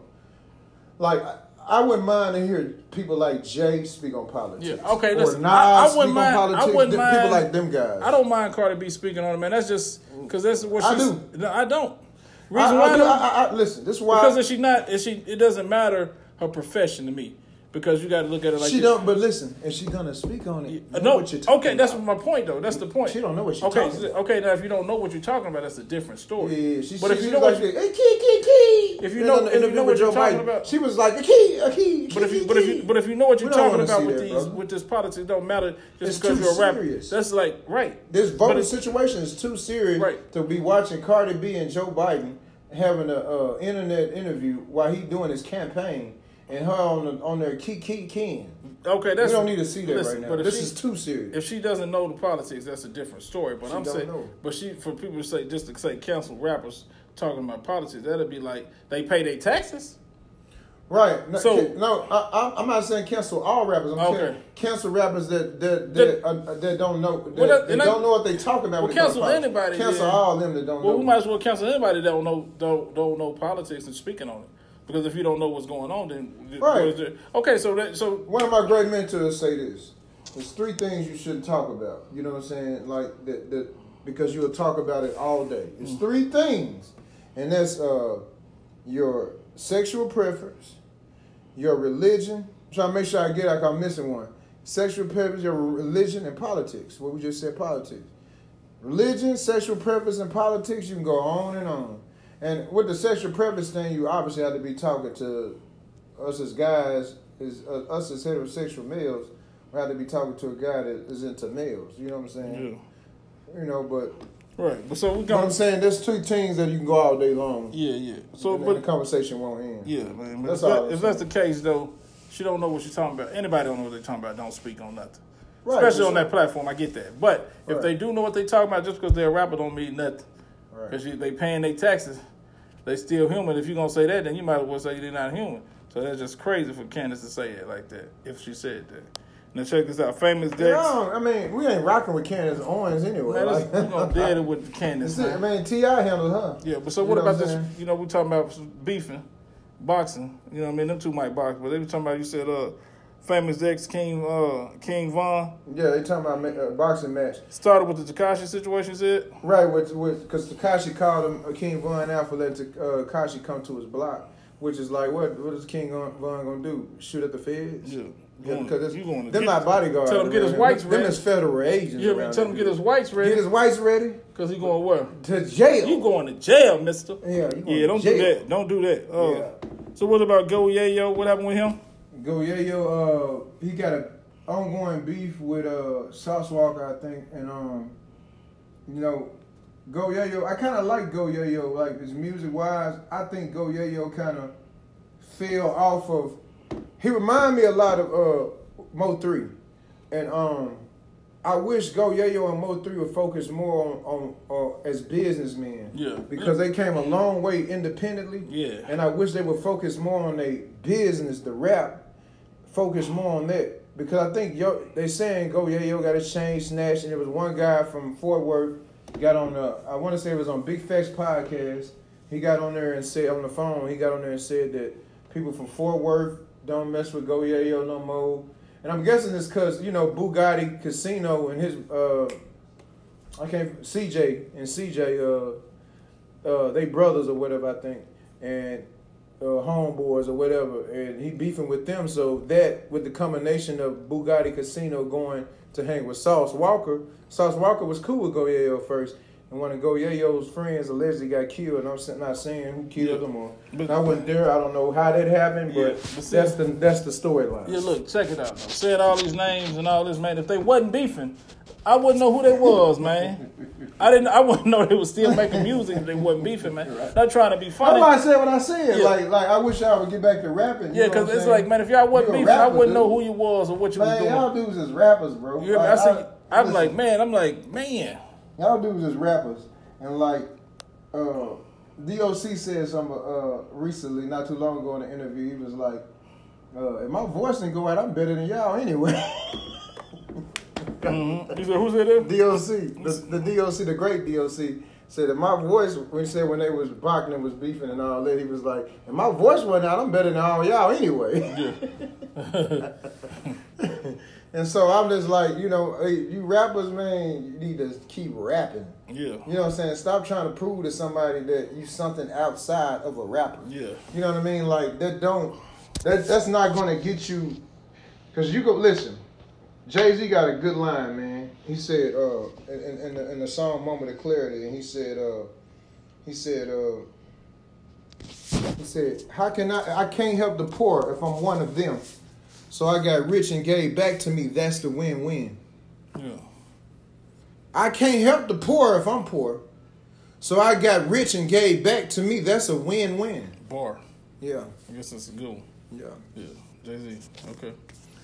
like I, I wouldn't mind to hear people like Jay speak on politics. Yeah, okay, listen, Nas I- I wouldn't speak mind- on politics. wouldn't Them mind- people like them guys. I don't mind Cardi B speaking on it, man. That's just because that's what I she's. do. No, I don't. I, Reason I, why I I, don't- I, I, listen, this is why because if she not, if she, it doesn't matter her profession to me because you got to look at it like she this. don't. But listen, if she gonna speak on it, know No, what you're talking okay, that's my point though. That's the point. She don't know what she's okay, talking about. okay. Now, if you don't know what you're talking about, that's a different story. Yeah, she, but she, if you know what hey, key, key, key. If you know, if you know what you're Joe talking Biden, about- she was like, a key, a key, but if you, but if you, but if you know what you're talking about with that, these, with this politics, it don't matter just because you're a rapper. serious. That's like right. This voting situation is too serious Right. to be watching Cardi B and Joe Biden having a uh, internet interview while he doing his campaign and her on the, on their key key key. Okay, that's we don't need to see that listen, right now. if This she- is too serious. If she doesn't know the politics, that's a different story. But She I'm saying, know. but she for people to say just to say cancel rappers talking about politics, that'd be like they pay their taxes. Right. No, So- no, I, I'm- I'm not saying cancel all rappers. I'm Okay. saying cancel rappers that that that, uh, that don't know that, Well, that- that don't know what they talking about. Well, when it comes to cancel anybody, Cancel then. all them that don't Well, know. we might as well cancel anybody that don't know don't, don't know politics and speaking on it. Because if you don't know what's going on, then Right. what is there? Okay, so that so One of my great mentors say this: "There's three things you shouldn't talk about." You know what I'm saying? Like that, that because you'll talk about it all day. It's Mm. three things, and that's uh, your sexual preference, your religion. I'm trying to make sure I get like I'm missing one. Sexual preference, your religion, and politics. What we just said, politics. Religion, sexual preference, and politics. You can go on and on. And with the sexual preference thing, you obviously have to be talking to us as guys, is uh, us as heterosexual males. We have to be talking to a guy that is into males. You know what I'm saying? yeah. You know, but Right. But so we you know what I'm saying? There's two things that you can go all day long. Yeah, yeah. So and but the conversation won't end. Yeah, man. That's if, all that, if that's the case, though, she don't know what she's talking about. Anybody don't know what they're talking about. Don't speak on nothing. Right, Especially on that platform, I get that. But if Right. they do know what they're talking about, just because they're a rapper, don't mean nothing. Right. Because they paying their taxes, they still human. If you're gonna say that, then you might as well say they're not human. So that's just crazy for Candace to say it like that. If she said that. Now check this out. Famous Dex. No, I mean we ain't rocking with Candace Owens anyway. Man, like- we gonna dead it with Candace. It. I mean T.I. handled her. Yeah, but so You what about what this? You know, we talking about beefing, boxing. You know, what I mean, them two might box, but they were talking about. You said, uh, famous ex King, uh, King Von Yeah, they talking about a uh, boxing match. started with the Tekashi situation. You said, Right, with with because Tekashi called him uh, King Von out for letting uh, Tekashi come to his block, which is like what what is King Von gonna do? Shoot at the feds? yeah, Yeah, because it's, you going to them not bodyguards. Tell him get his whites. Them ready. is federal agents. You hear me? around Tell him get his whites ready Get his whites ready because he going where? to jail. You going to jail, Mister? Yeah, going Yeah, don't do that. Don't do that. Uh, Yeah. So what about Go Yayo? What happened with him? Go. Uh, he got a ongoing beef with uh Sauce Walka, I think, and um, you know, Go Yayo. I kind of like Go Yayo. Like his music wise, I think Go Yayo kind of fell off of. He remind me a lot of uh Mo3, and um. I wish Go Yayo and Mo3 would focus more on, on uh, as businessmen. Yeah. Because they came a long way independently. Yeah. And I wish they would focus more on their business, the rap. Focus more on that. Because I think yo they saying Go Yayo got his chain snatched and there was one guy from Fort Worth got on the I want to say it was on Big Facts podcast. He got on there and said on the phone, he got on there and said that people from Fort Worth don't mess with Go Yayo no more. And I'm guessing it's because, you know, Bugatti Casino and his uh I can't CJ and CJ uh uh they brothers or whatever I think and uh homeboys or whatever and he beefing with them so that with the combination of Bugatti Casino going to hang with Sauce Walka Sauce Walka was cool with Go Yayo first and one of Go Yayo's friends allegedly got killed and I'm not saying who killed Yeah. him or But- I wasn't there I don't know how that happened Yeah, but, but see- that's the that's the storyline Yeah, look, check it out. Though. Said all these names and all this, man. If they wasn't beefing, I wouldn't know who they was, man. I didn't. I wouldn't know they was still making music if they wasn't beefing, man. Not trying to be That's funny. why I said what I said. Yeah. Like, like I wish y'all would get back to rapping. you Yeah, know because what I'm it's saying? like, man, if y'all wasn't You a beefing, I rapper, wouldn't know dude. who you was or what you Man, was doing. y'all dudes is rappers, bro. You hear me? I Like, see. I'm listen, like, man. I'm like, man. y'all dudes is rappers, and like, uh, DOC said something uh, recently, not too long ago in an interview. He was like, uh, "If my voice didn't go out, I'm better than y'all anyway." Mm-hmm. You said who said that? DOC, the, the DOC, the great DOC, said that my voice, when he said when they was boxing and was beefing and all that, he was like, and my voice went out, I'm better than all y'all anyway. and so I'm just like, you know, hey, you rappers, man, you need to keep rapping. Yeah. You know what I'm saying? Stop trying to prove to somebody that you something outside of a rapper. Yeah. You know what I mean? Like that don't that that's not gonna get you because you go listen. Jay Z got a good line, man. He said uh in, in, the in the song Moment of Clarity, and he said uh he said uh he said, How can I I can't help the poor if I'm one of them. So I got rich and gave back to me, that's the win-win. Yeah. I can't help the poor if I'm poor. So I got rich and gave back to me, that's a win-win. Bar. Yeah. I guess that's a good one. Yeah. Yeah. Jay Z. Okay.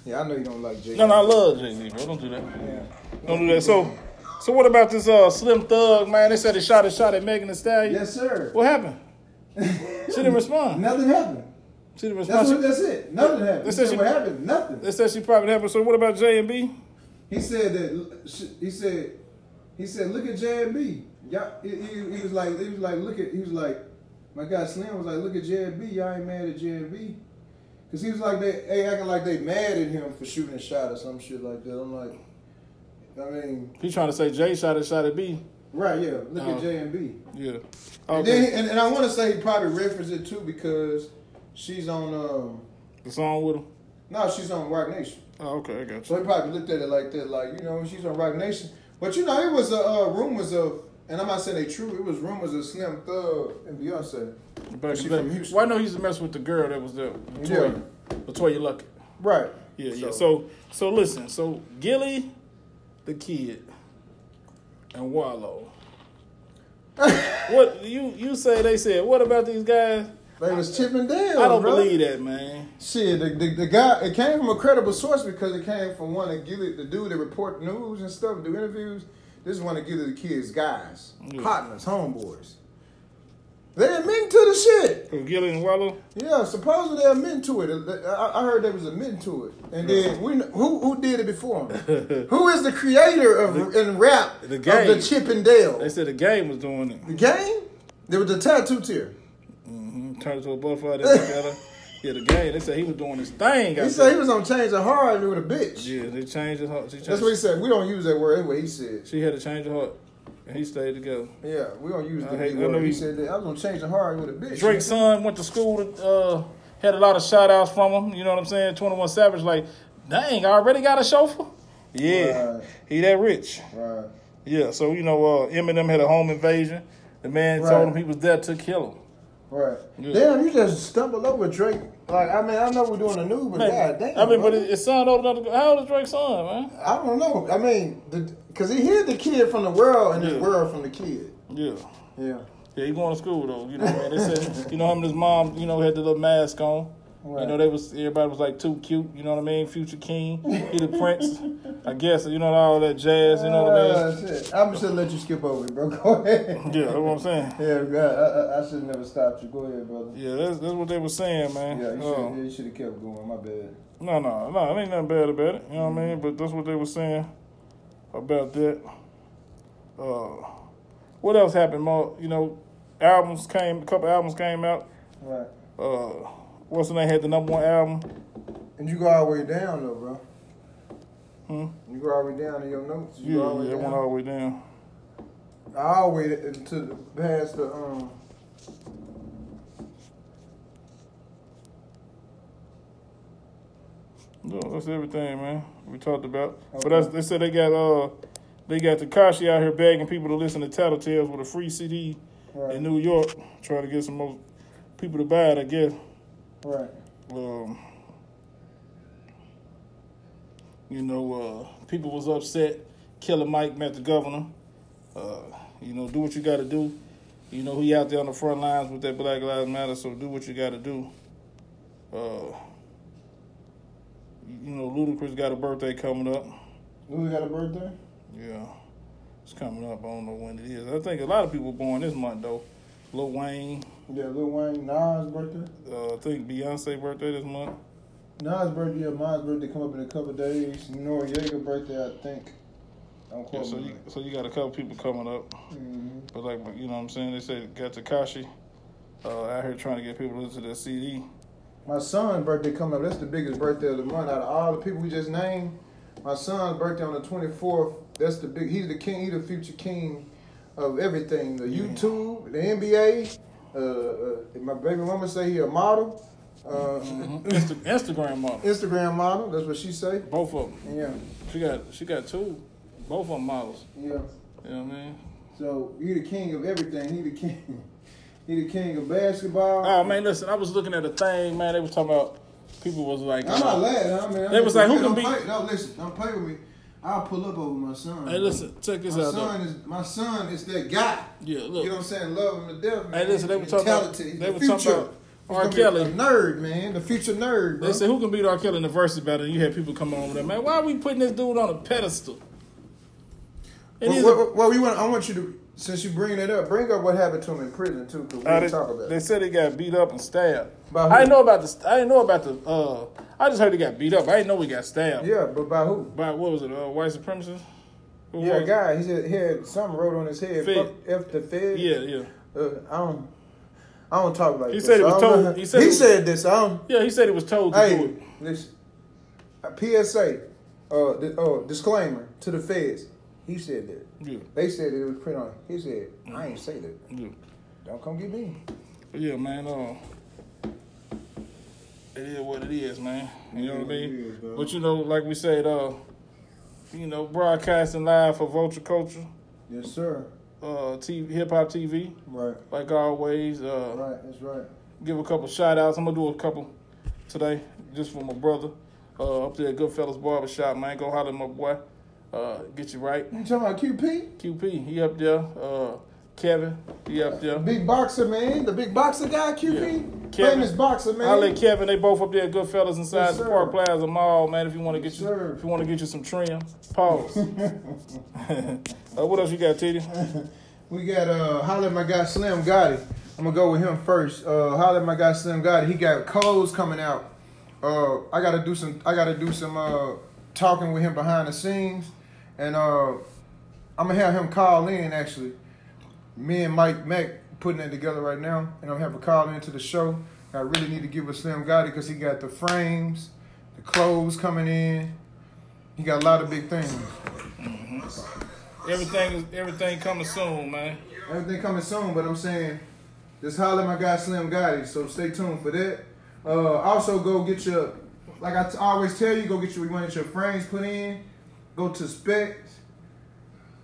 Yeah, I know you don't like Jay. No, no, I love Jay Z, bro. Don't do that. Yeah. Don't do that. So, so what about this uh Slim Thug man? They said he shot a shot at Megan Thee Stallion. Yes, sir. What happened? she didn't respond. Nothing happened. She the That's what, that's it. Nothing happened. They They said said she- what happened. Nothing. They said she probably happened. So what about J and B? He said that. He said. He said, "Look at J and B. Y'all." He, he, he was like, he was like, look at. He was like, my guy Slim was like, look at J and B. Y'all ain't mad at J and B. Cause he was like they, they acting like they mad at him for shooting a shot or some shit like that. I'm like, I mean, He's trying to say Jay shot at shot at B. right? Yeah. Look Oh. at J and B. Yeah. And, Okay. then, and, and I want to say he probably referenced it too because she's on. um the song with him. No, she's on Roc Nation. Oh, okay, I got you. So he probably looked at it like that, like you know, she's on Roc Nation. But you know, it was uh, uh, rumors of, and I'm not saying they true. It was rumors of Slim Thug and Beyonce. But She from. Houston. Well, I know he used to mess with the girl that was there. Latoya. Latoya Luckett. Right. Yeah, yeah. So, so listen. So Gillie, the kid, and Wallo. what you you say? They said. What about these guys? they was chipping down. I don't bro. believe that, man. Shit, the, the, the guy, it came from a credible source because it came from one of Gillie, the dude that report news and stuff, do interviews. This is one of Gillie the kids' guys, Yeah. partners, homeboys. They admitting to the shit. So Gillie and Wallo. Yeah, supposedly they admit to it. I, heard they was admitting to it. And then we who who did it before him? who is the creator of in rap the of game. the Chippendale? They said the game was doing it. The game? There was the tattoo tier. Mm-hmm. Turned into a butterfly. They together. Yeah, the game. They said he was doing his thing. He said he was on change of heart with a bitch. Yeah, they changed his heart. Changed, That's what he said. We don't use that word. That's what he said. she had to change her heart, and he stayed together. Yeah, we don't use the hate- word. He he- said that I was gonna change the heart with a bitch. Drake's son went to school. To, uh, had a lot of shout outs from him. You know what I'm saying? 21 Savage, like, dang, I already got a chauffeur? Yeah. Right. He that rich. Right. Yeah, so, you know, uh, Eminem had a home invasion. The man Right. told him he was there to kill him. Right. Yeah. Damn, you just stumbled over Drake. Like, I mean, I know we're doing a new, but Man, god damn. I mean, but bro. his his son old enough to go. How old is Drake's son, man? I don't know. I mean, because he hid the kid from the world and Yeah. the world from the kid. Yeah. Yeah. Yeah, he going to school though. You know, what I mean, they said, you know, him and his mom, you know, had the little mask on. You know, they was everybody was like too cute. You know what I mean? Future King, he the prince. I guess you know all that jazz. You know what I mean? Uh, shit. I'm just gonna let you skip over it, bro. Go ahead. Yeah, that's what I'm saying. Yeah, I, I, I should have never stopped you. Go ahead, brother. Yeah, that's, that's what they were saying, man. Yeah, you Uh, should, have kept going. My bad. no, no, no, it ain't nothing bad about it. You know what I mean? But that's what they were saying about that. Uh, what else happened? More, you know, albums came. A couple albums came out. Right. Uh, what's the name? Had the number one album. And you go all the way down, though, bro. Hmm? You go all the way down in your notes. You Yeah, go all the yeah, it went down. all the way down. the way to the past the um. No, that's everything, man. We talked about. But Okay. that's, they said they got uh they got Tekashi out here begging people to listen to Tattletales with a free CD Right. in New York, trying to get some more people to buy it. I guess. Right. Um, you know, uh, people was upset. Killer Mike met the governor. Uh, you know, do what you got to do. You know, he out there on the front lines with that Black Lives Matter, so do what you got to do. Uh, you know, Ludacris got a birthday coming up. Who got a birthday? Yeah, it's coming up. I don't know when it is. I think a lot of people born this month though. Lil Wayne. Yeah, Lil Wayne, Nas' birthday. Uh, I think Beyonce birthday this month. Nas' birthday, yeah, mine's birthday come up in a couple of days. Noreaga birthday, I think. Don't Yeah, so you so you got a couple people coming up. Mhm. But like you know what I'm saying, they say got Tekashi uh, out here trying to get people to listen to that CD. My son's birthday coming up. That's the biggest birthday of the month out of all the people we just named. My son's birthday on the 24th. That's the big. He's the king. He's the future king of everything. The YouTube, the NBA. Uh, uh, my baby mama say he a model. Uh, Insta- Instagram model, Instagram model. That's what she say. both of them. Yeah, She got she got two, both of them models. yeah. You know what I mean? So he the king of everything. He the king. He the king of basketball. Oh man, listen, I was looking at a thing, man. They was talking about people was like, I'm not laughing. I mean, They was like, who can beat- No, listen. Don't play with me. I'll pull up over my son. Hey, listen, check this my out. son Though. is my son is that guy. Yeah, look. You know what I'm saying? Love him to death. Man. Hey, listen, they were talking about- they the were future. talking about R. Kelly. nerd, man. The future nerd, bro. They said, who can beat R. Kelly in the verses battle? And you had people come on with that, man. Why are we putting this dude on a pedestal? Well, well, well, we want. I want you to. Since you bringing it up, bring up what happened to him in prison too, because we Uh, didn't they, talk about they it. They said he got beat up and stabbed. By I didn't know about the. I didn't know about the. Uh, I just heard he got beat up. I didn't know he got stabbed. Yeah, but by who? By what was it? Uh, white supremacists. Who Yeah, was a it? guy. He said he had something wrote on his head. Fed. F the Fed. Yeah, yeah, Uh, I don't. I don't talk like He this. said it was told- know. he said he was- said this. I don't. yeah. He said he was told to do it. listen. A PSA. Uh, di- uh, disclaimer to the feds. He said that. Yeah, They said it was print on. He said, "I ain't say that. yeah. Don't come get me." Yeah, man. Uh, it is what it is, man. You know what I mean? is. But you know, like we said, uh, you know, broadcasting live for Vulture Culture, Yes, sir. uh, TV, hip hop TV, Right. like always. Uh, Right. That's right. give a couple shout outs. I'm gonna do a couple today, just for my brother uh, up there at Goodfellas Barbershop, man. Go holler at my boy. Uh, get you right. You talking about QP? QP, he up there. Uh, Kevin, he up there. Big boxer man, the big boxer guy, QP, Yeah. Kevin. famous boxer man. I'll let Kevin. They both up there good fellas inside Yes, the. Park Plaza Mall, man. If you want to get Yes, you, sir. if you want to get you some trim, pause. uh, what else you got, Teddy? We got uh holler my guy Slim Gotti. I'm gonna go with him first. Uh holler my guy Slim Gotti. He got clothes coming out. Uh I gotta do some I gotta do some uh talking with him behind the scenes. And uh I'm gonna have him call in actually. Me and Mike Mack putting it together right now. And I'm gonna have him call into the show. I really need to give a Slim Gotti because he got the frames, the clothes coming in. He got a lot of big things. Everything is everything coming soon, man. Everything coming soon, but I'm saying just holler my guy Slim Gotti. So stay tuned for that. Uh, also go get your like I t- always tell you, go get your you want your frames put in. Go to Specs.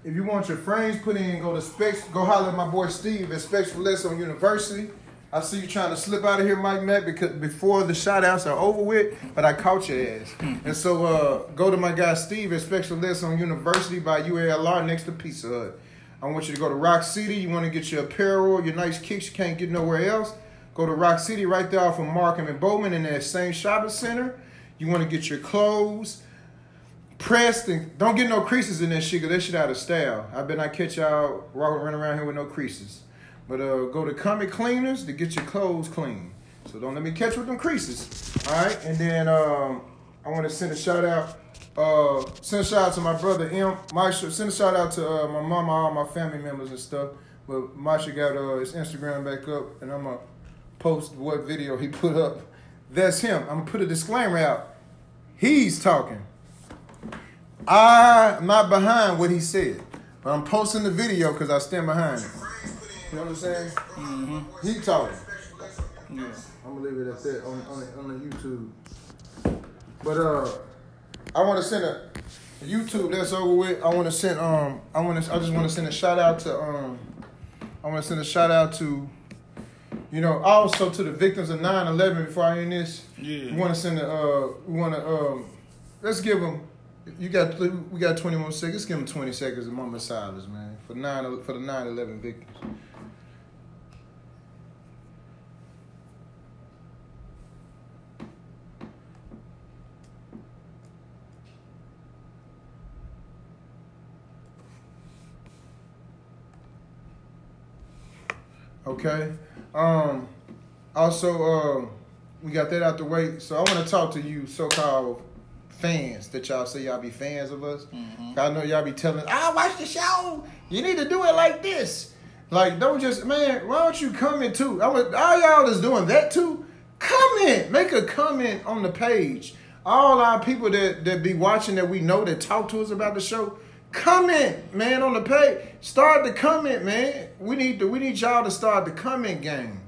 If you want your frames put in, go to Specs. Go holler at my boy Steve at Specs for Less on University. I see you trying to slip out of here, Mike Mack, because before the shout outs are over with, but I caught your ass. and so uh, go to my guy Steve at Specs for Less on University by UALR next to Pizza Hut. I want you to go to Rock City. You want to get your apparel, your nice kicks you can't get nowhere else. Go to Rock City right there off of Markham and Bowman in that same shopping center. You want to get your clothes pressed and don't get no creases in that shit because that shit out of style. I bet I catch y'all walking running around here with no creases. But uh, go to Comic Cleaners to get your clothes clean. So don't let me catch with them creases. All right, and then um, I want to send a shout out. Uh, send a shout out to my brother M. Maisha. Send a shout out to uh, my mama, all my family members and stuff. But Maisha got uh, his Instagram back up, and I'm gonna post what video he put up. That's him. I'm gonna put a disclaimer out. He's talking. I'm not behind what he said, but I'm posting the video because I stand behind it. You know what I'm saying? Mm-hmm. He talking. Yeah. I'm gonna leave it at that on on the, on the YouTube. But uh, I want to send a YouTube that's over with. I want to send um, I want to I just want to send a shout out to um, I want to send a shout out to, you know, also to the victims of 9/11. Before I end this, Yeah. we want to send a uh, we want to um, let's give them. You got we got 21 seconds. Give them 20 seconds of moment silence, man, for nine for the 9/11 victims. Okay. Um. Also, um, we got that out the way. So I want to talk to you, so-called fans that y'all say y'all be fans of us. Mm-hmm. I know y'all be telling, I watch the show. You need to do it like this. Like, don't just man. Why don't you comment too? I would, all y'all that's doing that too. Comment. Make a comment on the page. All our people that that be watching that we know that talk to us about the show. Comment, man, on the page. Start the comment, man. We need to. We need y'all to start the comment game.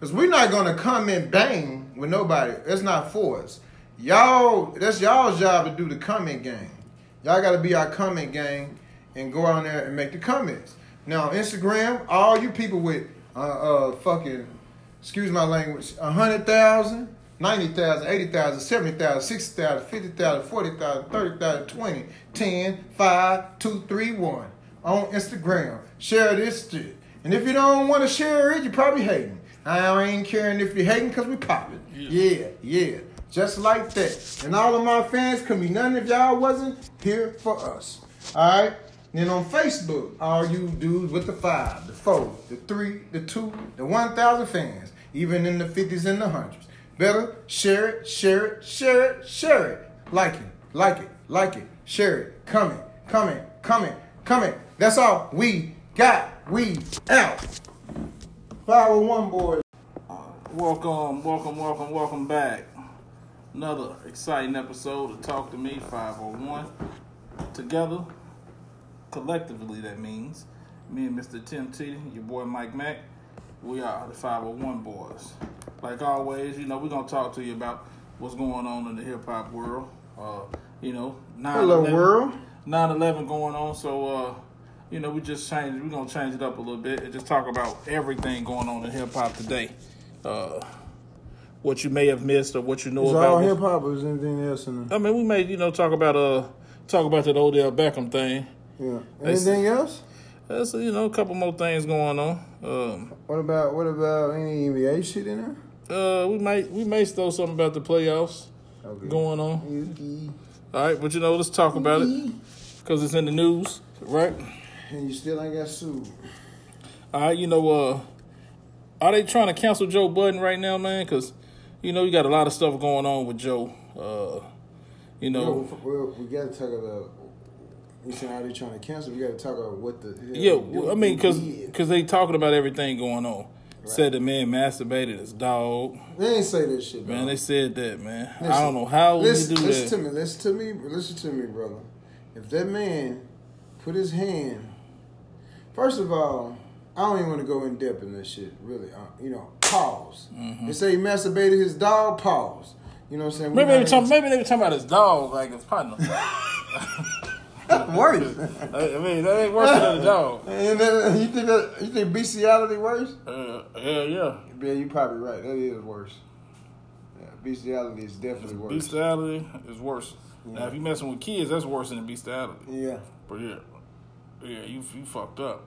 Cause we're not gonna come in bang with nobody. It's not for us. Y'all, that's y'all's job to do the comment game. Y'all gotta be our comment gang and go out there and make the comments. Now Instagram, all you people with uh, uh fucking, excuse my language, a hundred thousand, ninety thousand, eighty thousand, seventy thousand, sixty thousand, fifty thousand, forty thousand, thirty thousand, twenty, ten, five, two, three, one on Instagram. Share this shit. And if you don't want to share it, you're probably hating. I ain't caring if you're hating because we popping. Yeah, yeah. Just like that. And all of my fans could be none if y'all wasn't here for us. All right? Then on Facebook, all you dudes with the five, the four, the three, the two, the 1,000 fans, even in the 50s and the hundreds. Better share it, share it, share it, share it. Like it, like it, like it, share it. Comment, comment, comment, comment. That's all we got. We out. 501 boys. Welcome, welcome, welcome, welcome back. Another exciting episode of Talk to Me 501. Together, collectively, that means me and Mr. Tim T, your boy Mike Mack, we are the 501 boys. Like always, you know, we're going to talk to you about what's going on in the hip hop world. Uh, you know, 9 Hello, world. 9 11 going on, so, uh, you know, we just changed, we're going to change it up a little bit and just talk about everything going on in hip hop today. Uh, what you may have missed or what you know Is about. all hip hop or is anything else in there? I mean, we may, you know, talk about uh, talk about that Odell Beckham thing. Yeah. They- Anything else? There's, you know, a couple more things going on. Um, What about what about any NBA shit in there? uh, we might, we may throw something about the playoffs Okay. going on. You- All right, but you know, let's talk about it because it's in the news, right? And you still ain't got sued. All right, you know, uh, are they trying to cancel Joe Budden right now, man? Because you know, you got a lot of stuff going on with Joe. Uh, you know, No, well, we got to talk about. You said how they trying to cancel? We got to talk about what the. hell Yeah, well, I mean, because did. they talking about everything going on. Said the man masturbated his dog. they ain't say this shit, Man, bro. they said that, man. I don't know how listen, do listen that. to me. Listen to me. Listen to me, brother. If that man put his hand, first of all, I don't even want to go in depth in this shit. Really, uh, you know, pause. Mm-hmm. They say he masturbated his dog. Pause. You know what I'm saying? Maybe they, were talking, maybe they were talking about his dog, like his partner. even- worse. I mean, that ain't worse than a dog. And then, you think that you think bestiality worse? Uh, yeah, yeah. Yeah, you're probably right. That is worse. Yeah, bestiality is definitely worse. Bestiality is worse. Now, if you messing with kids, that's worse than bestiality. yeah. But yeah, yeah, you you fucked up.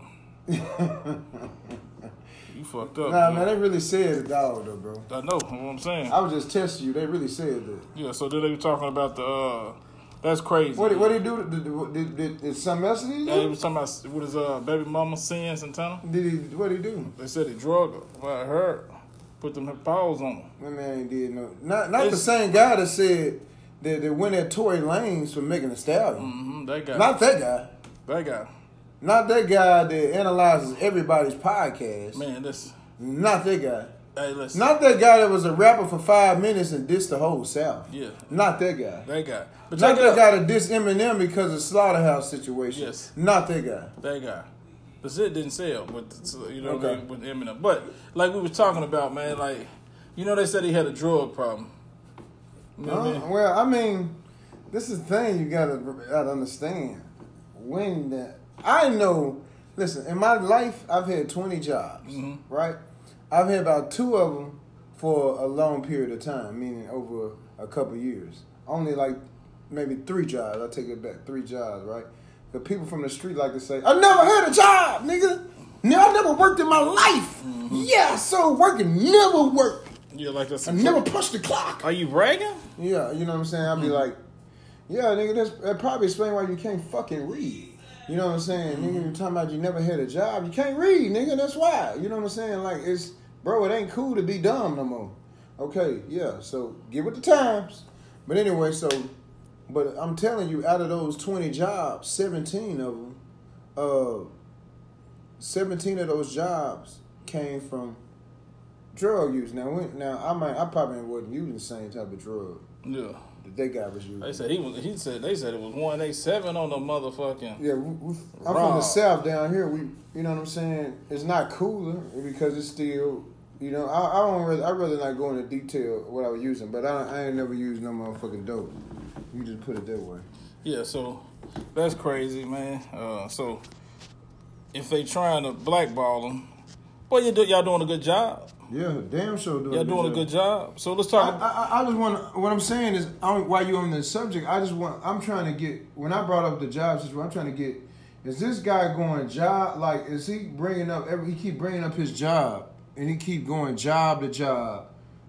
You fucked up. Nah, man. they really said the dog though, bro. I know you know what I'm saying. I was just testing you. They really said that. Yeah, so then they were talking about the. uh That's crazy. What did what he do? Did, did, did, did, something else did he Yeah, they was talking about what his uh, baby mama Cyn Santana. Did he? What did he do? They said he drug her. Well, I heard. Put them paws on him. That man ain't did no. Not not the same guy that said that, that went at Tory Lanez for Megan Thee Stallion. Mm-hmm, that guy. Not that guy. that guy. Not that guy that analyzes everybody's podcast. Man, this. Not that guy. Hey, listen. Not that guy that was a rapper for five minutes and dissed the whole South. Yeah, Not that guy. that guy. But Not that guy that dissed Eminem because of slaughterhouse situation. Yes. Not that guy. That guy. But shit didn't sell with you know what I Okay. mean, with Eminem. But like we were talking about, man, like you know they said he had a drug problem. You know what I Uh, mean? well, I mean, this is the thing you gotta, gotta understand. When the, I know, listen, in my life, I've had 20 jobs, Mhm. right? I've had about two of them for a long period of time, meaning over a couple years. Only like maybe three jobs. I take it back, three jobs, right? The people from the street like to say, "I never had a job, nigga. No, I never worked in my life. Yeah, so working never worked. Yeah, like that's. I never punched the clock." Are you bragging? Yeah, you know what I'm saying? I'd be like, yeah, nigga, that's, that probably explain why you can't fucking read. You know what I'm saying? Nigga, you're talking about you never had a job. You can't read, nigga. That's why. You know what I'm saying? Like, it's, bro, it ain't cool to be dumb no more. Okay, yeah, so get with the times. But anyway, so, but I'm telling you, out of those 20 jobs, 17 of them, uh, 17 of those jobs came from drug use. Now, when, now I might, I probably wasn't using the same type of drug Yeah. That that guy was using. They said he was. He said they said it was one eight seven on the motherfucking. Yeah, we, we, I'm from the south down here. We, you know what I'm saying? It's not cooler because it's still, you know. I, I don't really, I rather not go into detail what I was using, but I, I ain't never used no motherfucking dope. You just put it that way. Yeah, so that's crazy, man. Uh, so if they trying to blackball them, boy, you do, y'all doing a good job. Yeah, damn sure doing. Y'all doing a good job. So let's talk. I, I just want. What I'm saying is, I don't- while you're on the subject, I just want. I'm trying to get. When I brought up the job situation, I'm trying to get. Is this guy going job? Like, is he bringing up? Every, he keep bringing up his job, and he keep going job to job.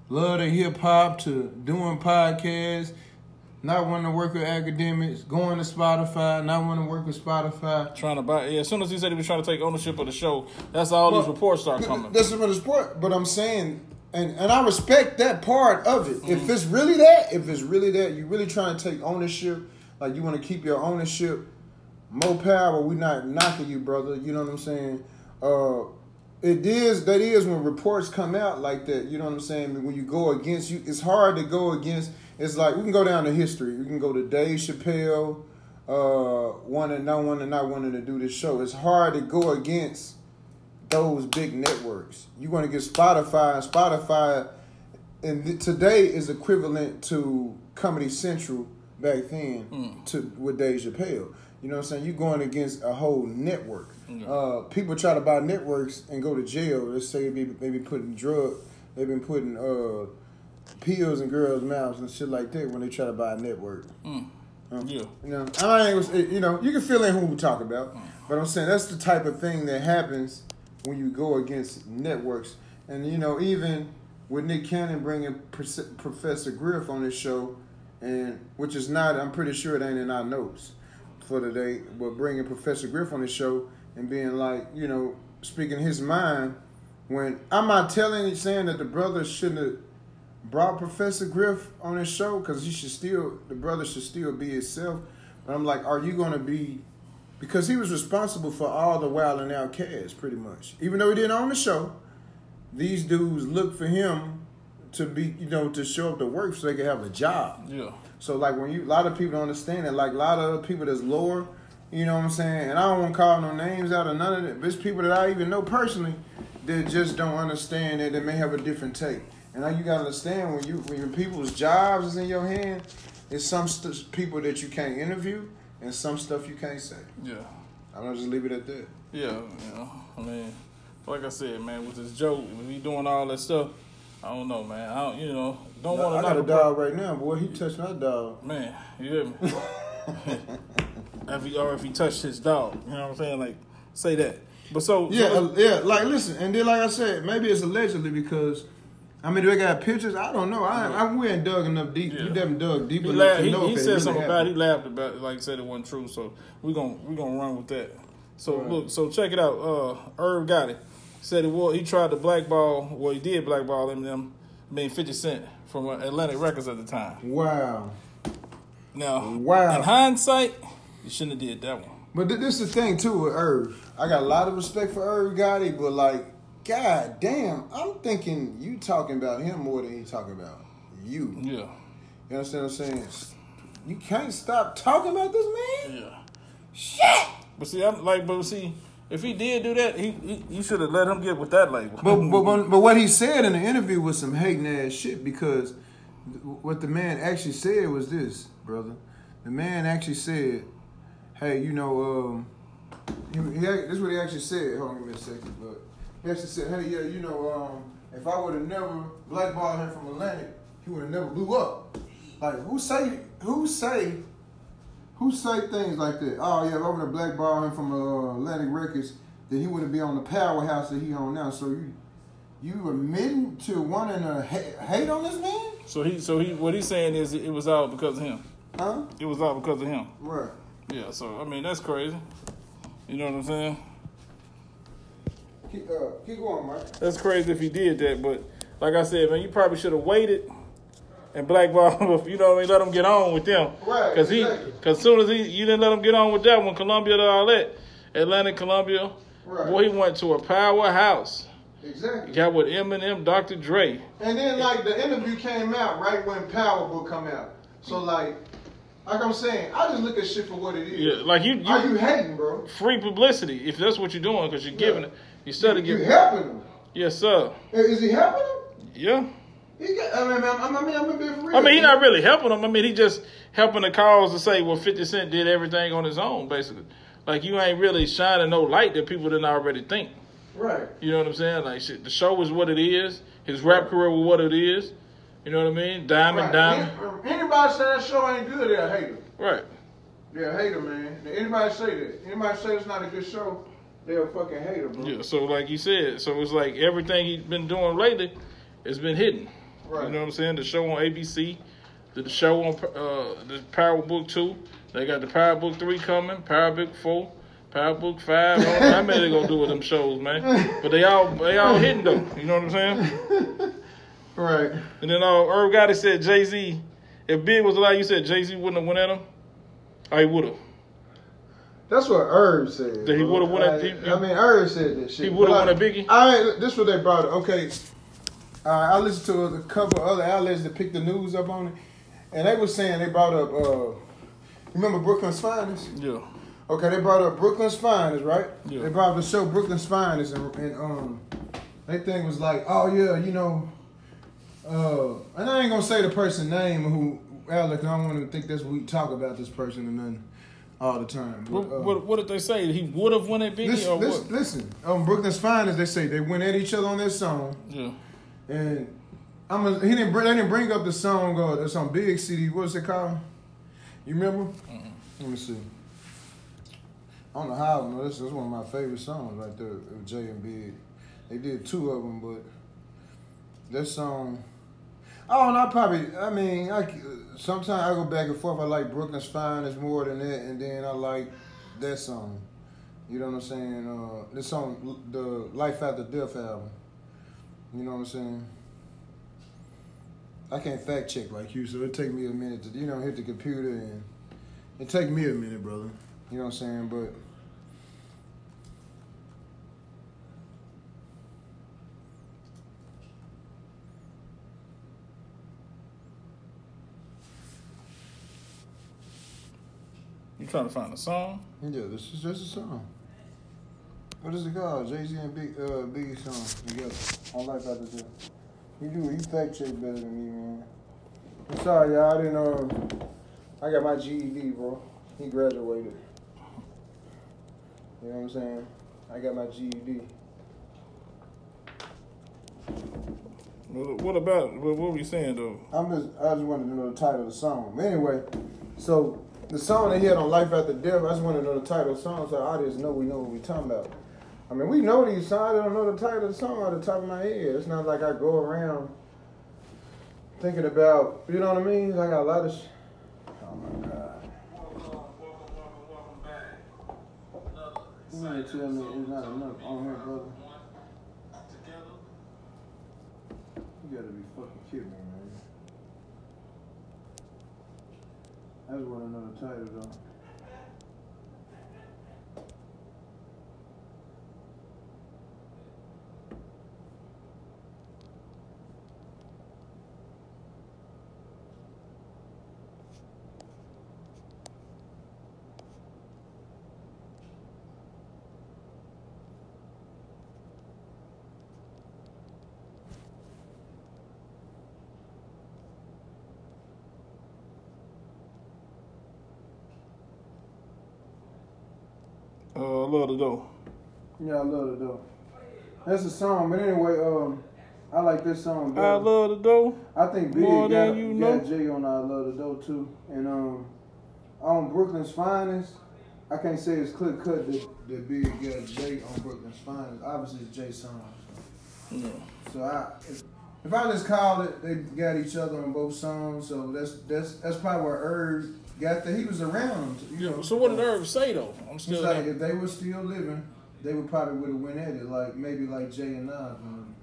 Love to hip hop to doing podcasts. Not wanting to work with Akademiks, going to Spotify, not wanting to work with Spotify. Trying to buy. Yeah, as soon as he said he was trying to take ownership of the show, that's all these reports start coming. That's for the sport, but I'm saying, and and I respect that part of it. If it's really that, if it's really that, you're really trying to take ownership, like you want to keep your ownership, more power. We not knocking you, brother. You know what I'm saying? Uh, it is that is when reports come out like that. You know what I'm saying? When you go against you, it's hard to go against. It's like we can go down to history. We can go to Dave Chappelle, uh, wanting not wanting not wanting to do this show. It's hard to go against those big networks. You're going to get Spotify, and Spotify, and th- today is equivalent to Comedy Central back then to with Dave Chappelle. You know what I'm saying? You're going against a whole network. Uh, people try to buy networks and go to jail. Let's say they be, they be putting drug, they've been putting uh, pills in girls' mouths and shit like that when they try to buy a network. Um, Yeah. You know, I ain't, you know, you can fill in who we talk about, but I'm saying that's the type of thing that happens when you go against networks. And you know, even with Nick Cannon bringing Professor Griff on his show, and which is not, I'm pretty sure it ain't in our notes for today, but bringing Professor Griff on his show and being like, you know, speaking his mind. When I'm not telling you saying that the brother shouldn't have brought Professor Griff on his show because he should still the brother should still be himself. But I'm like, are you gonna be because he was responsible for all the Wild and Out cast pretty much. Even though he didn't own the show, these dudes looked for him to be you know to show up to work so they could have a job. Yeah. So like when you a lot of people don't understand it, like a lot of people that's lower, you know what I'm saying? And I don't want to call no names out of none of it, but it's people that I even know personally that just don't understand it. They may have a different take. And now you gotta understand when you when people's jobs is in your hand, it's some st- people that you can't interview and some stuff you can't say. Yeah. I'm gonna just leave it at that. Yeah, you know, I mean, like I said, man, with this joke, when he doing all that stuff, I don't know, man. I don't, you know, don't want to. I got a dog right now, boy. He touched my dog. Man, you hear me? if he, or if he touched his dog, you know what I'm saying? Like, say that. But so, Yeah, so uh, yeah. Like, listen, and then like I said, maybe it's allegedly because, I mean, do they got pictures? I don't know. I, I we ain't dug enough deep. Yeah. We definitely dug deep he, enough laughed, to know he it said really something about it. He laughed about it, like he said it wasn't true. So we gonna we gonna run with that. So Right. look, so check it out. Uh, Irv Gotti. Said it was he tried to blackball. Well, he did blackball him. Them, I mean, Fifty Cent from uh, Atlantic Records at the time. Wow. Now, Wow. in hindsight, you shouldn't have did that one. But th- this is the thing too with Irv. I got a lot of respect for Irv Gotti, but like, god damn, I'm thinking you talking about him more than he talking about you. Yeah, You understand what I'm saying? You can't stop talking about this man. yeah. Shit. But see, I'm like, but see, if he did do that, he, he you should have let him get with that label. But, but but but what he said in the interview was some hating ass shit because what the man actually said was this, brother. The man actually said, "Hey, you know, um, he, he, this is what he actually said. Hold on, give me a second, but he actually said, "Hey, yeah, you know, um, if I would have never blackballed him from Atlantic, he would have never blew up. Like, who say who say who say things like that? Oh yeah, if I would have blackballed him from uh, Atlantic Records, then he wouldn't be on the powerhouse that he on now. So you you admitting to wanting to ha- hate on this man? so he, so he, what he's saying is it was all because of him. Huh? It was all because of him. Right. Yeah. So I mean, that's crazy. You know what I'm saying? Keep, uh, keep going, Mike. That's crazy if he did that. But like I said, man, you probably should have waited and blackball him. You know what I mean? Let him get on with them. Right, Because he, exactly. because soon as he, you didn't let him get on with that one, Columbia to all that, Atlantic, Columbia. Right. Boy, he went to a powerhouse. Exactly. Got with Eminem, Dr. Dre. And then like the interview came out right when Power Book come out. So like, like I'm saying, I just look at shit for what it is. Yeah, like you, you, Are you hating, bro? free publicity if that's what you're doing because you're giving Yeah. it. Instead of You giving, helping him? yes, sir. Is he helping him? Yeah. He got, I mean, I mean, I mean, I'm gonna be for real. I mean, he's not really helping them. I mean, he just helping the cause to say, well, 50 Cent did everything on his own, basically. Like, you ain't really shining no light that people didn't already think. Right. You know what I'm saying? Like, shit, the show is what it is. His rap career was what it is. You know what I mean? Diamond, right. diamond. Any- um, Anybody say that show ain't good, they're a hater. Right. They're a hater, man. Anybody say that? Anybody say it's not a good show, they're a fucking hater, bro. Yeah. So, like you said, so it's like everything he's been doing lately has been hidden. Right. You know what I'm saying? The show on ABC, the show on uh, the Power Book Two. They got the Power Book Three coming. Power Book Four. Power Book Five. I don't know how many they gonna do with them shows, man. But they all they all hitting though. You know what I'm saying? Right. And then uh, Irv Gotti said Jay Z. If Big was alive, you said Jay Z wouldn't have went at him. I he would have. That's what Herb said. That he would've won that- I, he- I mean, Herb said this shit. He would've But won a Biggie? I this is what they brought up. Okay, uh, I listened to a couple other outlets that picked the news up on it, and they were saying they brought up. Uh, remember Brooklyn's Finest? Yeah. Okay, they brought up Brooklyn's Finest, right? Yeah. They brought up the show Brooklyn's Finest, and, and um, they thing was like, oh yeah, you know, uh, and I ain't gonna say the person name who Alex. I don't want to think that's what we talk about this person and nothing all the time. What, uh, what, what did they say? He would have won at Biggie listen, or listen, what? listen, um, Brooklyn's Finest. They say they went at each other on their song, Yeah. and I'm a, he didn't bring, they didn't bring up the song. Uh, that's on Big City. What's it called? You remember? Let me see. I don't know how know this. is one of my favorite songs right there Jay and Big. They did two of them, but that song. Oh, and I probably. I mean, I sometimes I go back and forth. I like Brooklyn's Finest more than that, and then I like that song. You know what I'm saying? Uh, this song, the Life After Death album. You know what I'm saying? I can't fact check like you, so it take me a minute to you know hit the computer and it take me a minute, brother. You know what I'm saying? But You trying to find a song? yeah, this is just a song. What is it called? Jay Z and Big uh, Biggie song together on Life After Death. You do you fact check better than me, man. I'm sorry, y'all. I didn't know. I got my GED, bro. He graduated. You know what I'm saying? I got my GED. What, what about what, what were you saying though? I'm just I just wanted to know the title of the song. Anyway, so the song they had on Life After Death, I just want to know the title of the song so our audience know we know what we talking about. I mean, we know these songs. I don't know the title of the song out the top of my head. It's not like I go around thinking about, you know what I mean? I got a lot of. Sh- oh my god! You tell me it's not enough on brother? You gotta be fucking kidding me, man. I just want to know the title though. Love the dough. Yeah, I love it though. That's a song, but anyway, um, I like this song. I love the dough. I think Big got, got know. Jay on I Love the Dough too. And um on Brooklyn's Finest, I can't say it's clear cut that, that Big got Jay on Brooklyn's Finest. Obviously it's Jay's song. Yeah. So I if, if I just called it, they got each other on both songs. So that's that's that's probably where Irv got that. He was around. You know. So what did Irv say though? I'm still like if they were still living, they would probably would have went at it like maybe like Jay and Nas.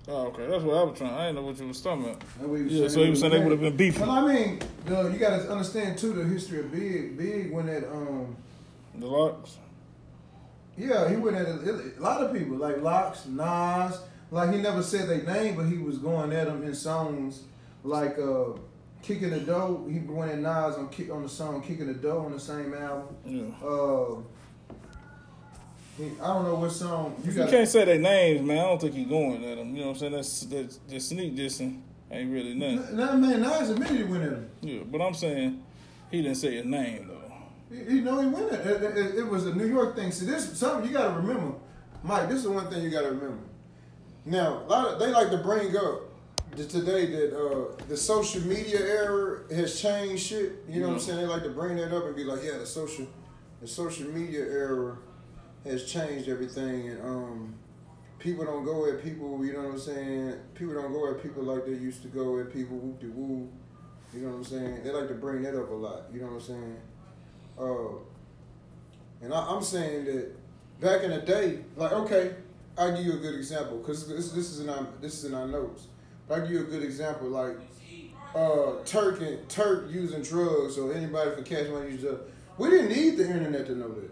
Oh, okay. That's what I was trying. I didn't know what you was talking about. That's what was Yeah, so he was saying they would have been beefing. Well, I mean, uh, you got to understand too the history of Big. Big went at um, The Lox. yeah, he went at a, a lot of people like Lox, Nas. Like he never said their name, but he was going at them in songs like uh, "Kick in the Door." He went at Nas on kick on the song "Kick in the Door" on the same album. Yeah. Uh, he, I don't know what song you you got. can't say their names, man, I don't think you going at them. You know what I'm saying? That's that's, that's sneak dissing. Ain't really nothing. Nah, man, Nas admitted he went at him. Yeah, but I'm saying he didn't say his name though. You know he went at it. It, it, it was a New York thing. See, this something you got to remember, Mike. This is one thing you got to remember. Now, a lot of, they like to bring up that today that uh, the social media era has changed shit. You know what I'm saying? They like to bring that up and be like, yeah, the social, the social media era has changed everything, and um, people don't go at people. You know what I'm saying? People don't go at people like they used to go at people. Whoop de woo. You know what I'm saying? They like to bring that up a lot. You know what I'm saying? Uh, and I, I'm saying that back in the day, like okay, I'll give you a good example because this, this is in our this is in our notes. I'll give you a good example, like uh, Turk and Turk using drugs or anybody for cash money using drugs. We didn't need the internet to know that.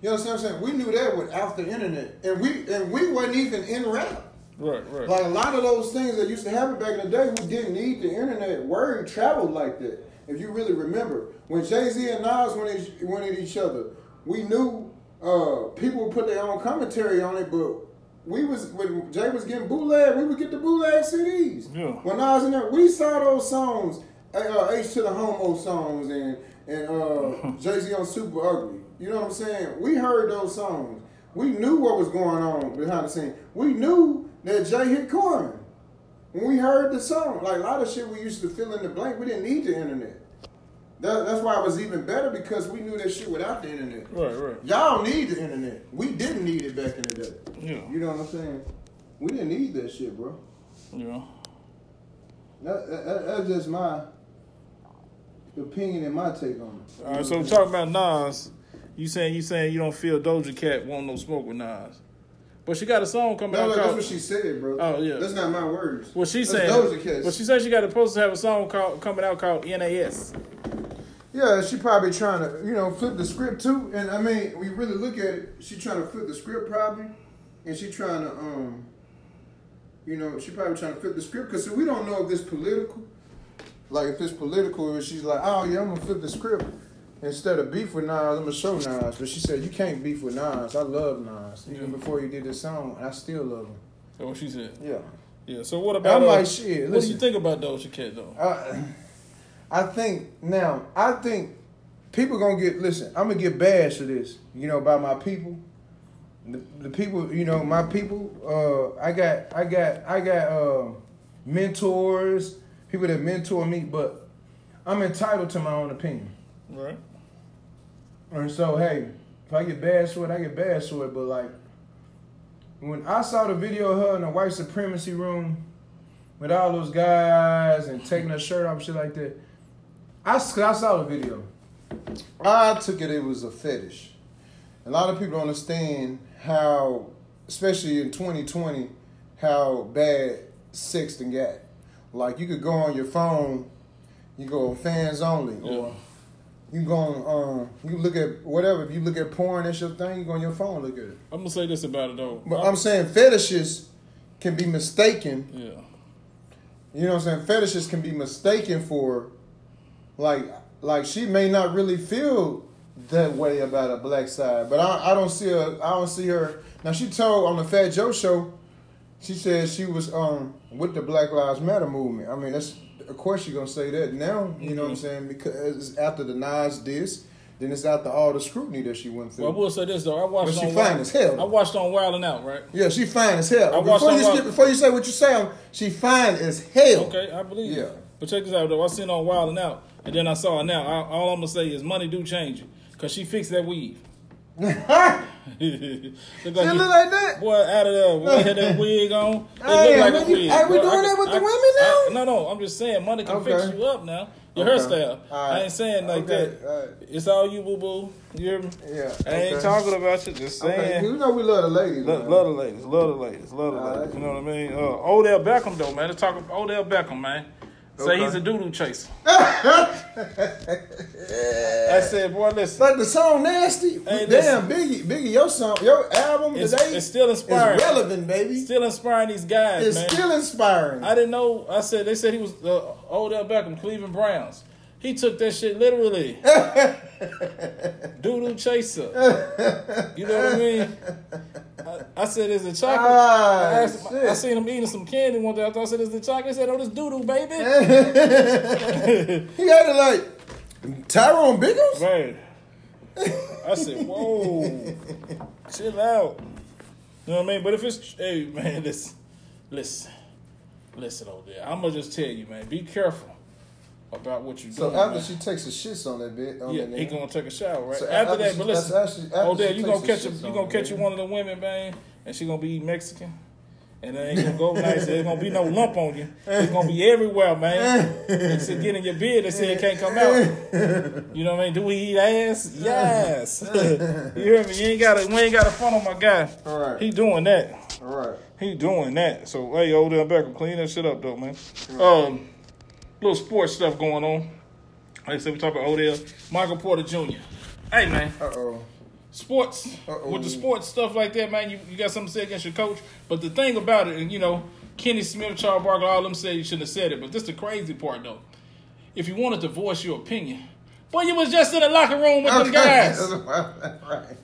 You know what I'm saying? We knew that without the internet, and we and we wasn't even in rap. Right, right. Like a lot of those things that used to happen back in the day, we didn't need the internet. Word traveled like that. If you really remember, when Jay Z and Nas went at, went at each other, we knew uh, people would put their own commentary on it, but we was when Jay was getting bootleg, we would get the bootleg CDs. Yeah. When was in there, we saw those songs, uh, H to the Homo songs, and and uh, Jay Z on Super Ugly. You know what I'm saying? We heard those songs. We knew what was going on behind the scene. We knew that Jay hit Carmen. When we heard the song, like a lot of shit we used to fill in the blank, we didn't need the internet. That, that's why it was even better because we knew that shit without the internet. Right, right. Y'all need the internet. We didn't need it back in the day. Yeah. You know what I'm saying? We didn't need that shit, bro. Yeah. That, that, that- that's just my opinion and my take on it. All right, so talking about Nas, you saying you saying you don't feel Doja Cat want no smoke with Nas, but she got a song coming No, out no, that's what she said, bro. Oh, yeah. That's not my words. Well, she That's saying, Doja Cat. but she said she got supposed to have a song called coming out called NAS. Yeah, she probably trying to, you know, flip the script too. And I mean, we really look at it, she trying to flip the script probably, and she trying to, um, you know, she probably trying to flip the script because we don't know if it's political. Like if it's political, she's like, oh yeah, I'm gonna flip the script instead of beef with Nas, I'm gonna show Nas. But she said you can't beef with Nas. I love Nas even Yeah. before you did this song. I still love him. That's what she said. Yeah. Yeah. So what about? I'm uh, like shit. what do you think about Doja Cat though? I, I think now. I think people gonna get. Listen, I'm gonna get bashed for this. You know, by my people. The, the people, you know, my people. Uh, I got, I got, I got uh, mentors, people that mentor me, but I'm entitled to my own opinion. Right. And so, hey, if I get bashed for it, I get bashed for it. But like, when I saw the video of her in the white supremacy room with all those guys and taking her shirt off shit like that, I, I saw the video. I took it it was a fetish. A lot of people don't understand how, especially in 2020, how bad sexting got. Like you could go on your phone, you go on fans only, or you go on, um, you look at whatever. If you look at porn, that's your thing. You go on your phone, look at it. I'm gonna say this about it though. But I'm saying fetishes can be mistaken. yeah. You know what I'm saying? Fetishes can be mistaken for, like, like she may not really feel that way about a black side. But I, I don't see her. I don't see her. Now she told on the Fat Joe show, she said she was um with the Black Lives Matter movement. I mean, that's of course you're gonna say that now. You know what I'm saying? Because after the Nas diss, then it's after all the scrutiny that she went through. Well, I will say this though. I watched. But she on fine Wild- as hell. I watched on Wild and Out. Right. Yeah, she fine as hell. I watched before, you Wild- before you say what you say, she fine as hell. Okay, I believe. Yeah. you. But check this out though. I seen on Wild and Out, and then I saw her now. I, all I'm gonna say is money do change you, cause she fixed that weave. look She look like that. Boy, out of there, boy, had that wig on. It Hey, look like a wig. hey, we doing I that with the I- women I- now? no, no, I'm just saying money can Okay. fix you up now. Your Okay. hairstyle. Right. I ain't saying like Okay, that. all right. It's all you, boo boo. You hear me? Yeah. I ain't talking about you. Just saying. you know we love the ladies. Love, love the ladies, love the ladies, love the All ladies. right. You know what I mean? Uh, Odell Beckham though, man. Let's talk about Odell Beckham, man. Say Okay. he's a doo doo chaser. I said, boy, listen, But the song nasty. Hey, Damn, Biggie, Biggie, your song, your album it's, today it's still is inspiring. relevant, baby. Still inspiring these guys, it's man. still inspiring. I didn't know. I said they said he was uh, Odell Beckham, Cleveland Browns. He took that shit literally. Doodoo chaser. You know what I mean? I, I said, "Is it chocolate?" Ah, I, asked. I seen him eating some candy one day. I thought I said, "Is it chocolate?" He said, "Oh, this doodoo, baby." he had it like Tyrone Biggums. Man, I said, "Whoa, chill out." You know what I mean? But if it's hey man, listen, listen, listen, over there. I'm gonna just tell you, man. Be careful about what you're So doing. after man. she takes the shits on that bit, on Yeah, that he gonna take a shower, right? So after, that, she- but listen, actually- after oh, there you gonna catch a, you gonna catch you one of the women, man, and she gonna be Mexican, And it ain't gonna go nice. There's gonna be no lump on you. It's gonna be everywhere, man. It's to get in your beard. They say it can't come out. You know what I mean? Do we eat ass? Yes. you hear me? You ain't got to. We ain't got to front on my guy. All right. He doing that. All right. He doing that. So hey, Odell Beckham, clean that shit up though, man. Um, little sports stuff going on. Like I said, we talk about Odell, Michael Porter Jr. Hey man, Uh oh. sports Uh-oh. with the sports stuff like that, man. You, you got something to say against your coach, but the thing about it, and you know, Kenny Smith, Charles Barkley, all them said you shouldn't have said it. But this the crazy part though. If you wanted to voice your opinion, boy, you was just in the locker room with them guys. right.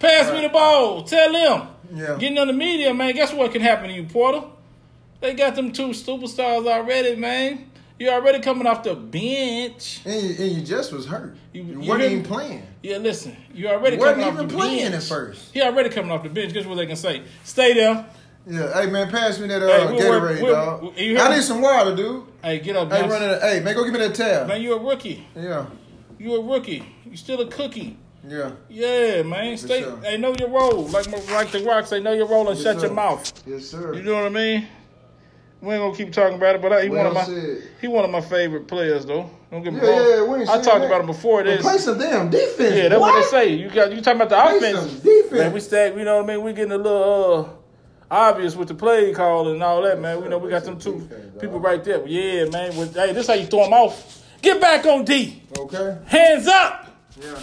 Pass me the ball. Tell them. Yeah. Getting on the media, man. Guess what can happen to you, Porter? They got them two superstars already, man. You already coming off the bench. And you, and you just was hurt. You- You, you wasn't even playing. Yeah, listen. You already Wasn't coming off even the playing bench. at first. He already coming off the bench. Guess what they can say? Stay there. Yeah. Hey man, pass me that Hey, uh, we'll work- Gatorade, we'll- dog. you I need some water, dude. Hey, get up, Hey, running. Hey, man, go give me that tab. Man, you a rookie. Yeah. You a rookie. You still a cookie. Yeah. Yeah, man. Stay. sure. Hey, know your role. Like like the Rock say, know your role and Yes, shut sir. your mouth. Yes, sir. You know what I mean? We ain't gonna keep talking about it, but I, he one of my said. he one of my favorite players though. Don't get me Yeah, wrong. yeah, we ain't I talked that. about him before this. play some damn defense. Yeah, that's boy. what they say. You got you talking about the Play offense. some defense. Man, we stay. You know what I mean? We getting a little uh obvious with the play call and all that, man. We know we got them two people right there. Yeah, man. With, hey, this how you throw them off. Get back on D. Okay. Hands up. Yeah.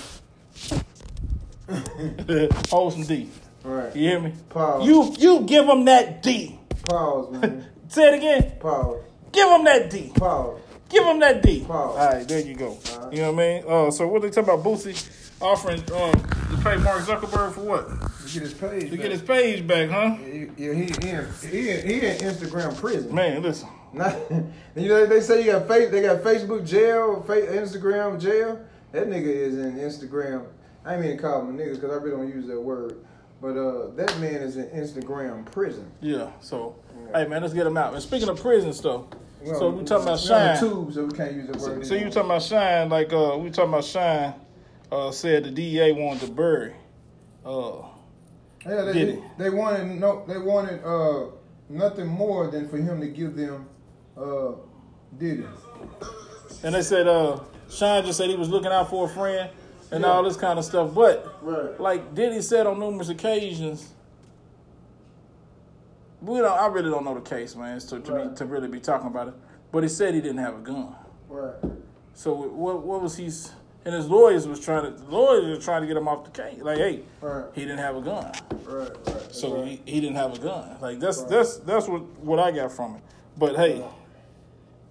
Hold some D. All right. You hear me? Pause. You you give them that D. Pause, man. Say it again. Pause. Give them that D. Pause. Give him that D. Pause. All right, there you go. All right. You know what I mean? Uh, so what they talking about? Boosie offering um, to pay Mark Zuckerberg for what? To get his page. To get his page back, huh? Yeah, he he in he in, he in Instagram prison. Man, listen. Not, you know they say you got face they got Facebook jail, fa- Instagram jail. That nigga is in Instagram. I ain't mean to call him a nigga because I really don't use that word. But uh, that man is in Instagram prison. Yeah. So, Yeah. hey man, let's get him out. And speaking of prison stuff, so we talking about the Shyne. tube, so we can't use So, word. so you talking about Shyne? Like uh, we talking about Shyne? Uh, said the DEA wanted to bury. Uh, Yeah, they, Did they wanted no, they wanted uh nothing more than for him to give them uh Diddy. and they said uh, Shyne just said he was looking out for a friend and Yeah. all this kind of stuff. But Right. like Diddy said on numerous occasions, we don't. I really don't know the case, man, to to, Right. be, to really be talking about it. But he said he didn't have a gun. Right. So what what was he? And his lawyers was trying to the lawyers were trying to get him off the case. Like, hey, Right. he didn't have a gun, Right. Right. so he, he didn't have a gun. Like that's that's that's what what I got from it. But hey,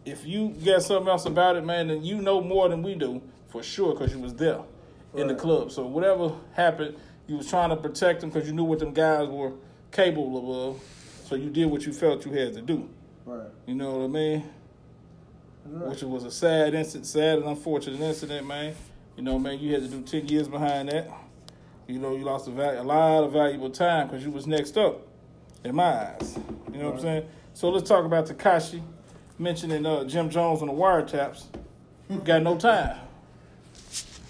if you got something else about it, man, then you know more than we do for sure because you was there in the club. So whatever happened, you was trying to protect them because you knew what them guys were capable of. So you did what you felt you had to do. right. You know what I mean? Right. which was a sad incident, sad and unfortunate incident, man. You know, man, you had to do ten years behind that. You know, you lost a, val- a lot of valuable time because you was next up in my eyes. You know what I'm saying? So let's talk about Tekashi mentioning uh, Jim Jones on the wiretaps. Got no time.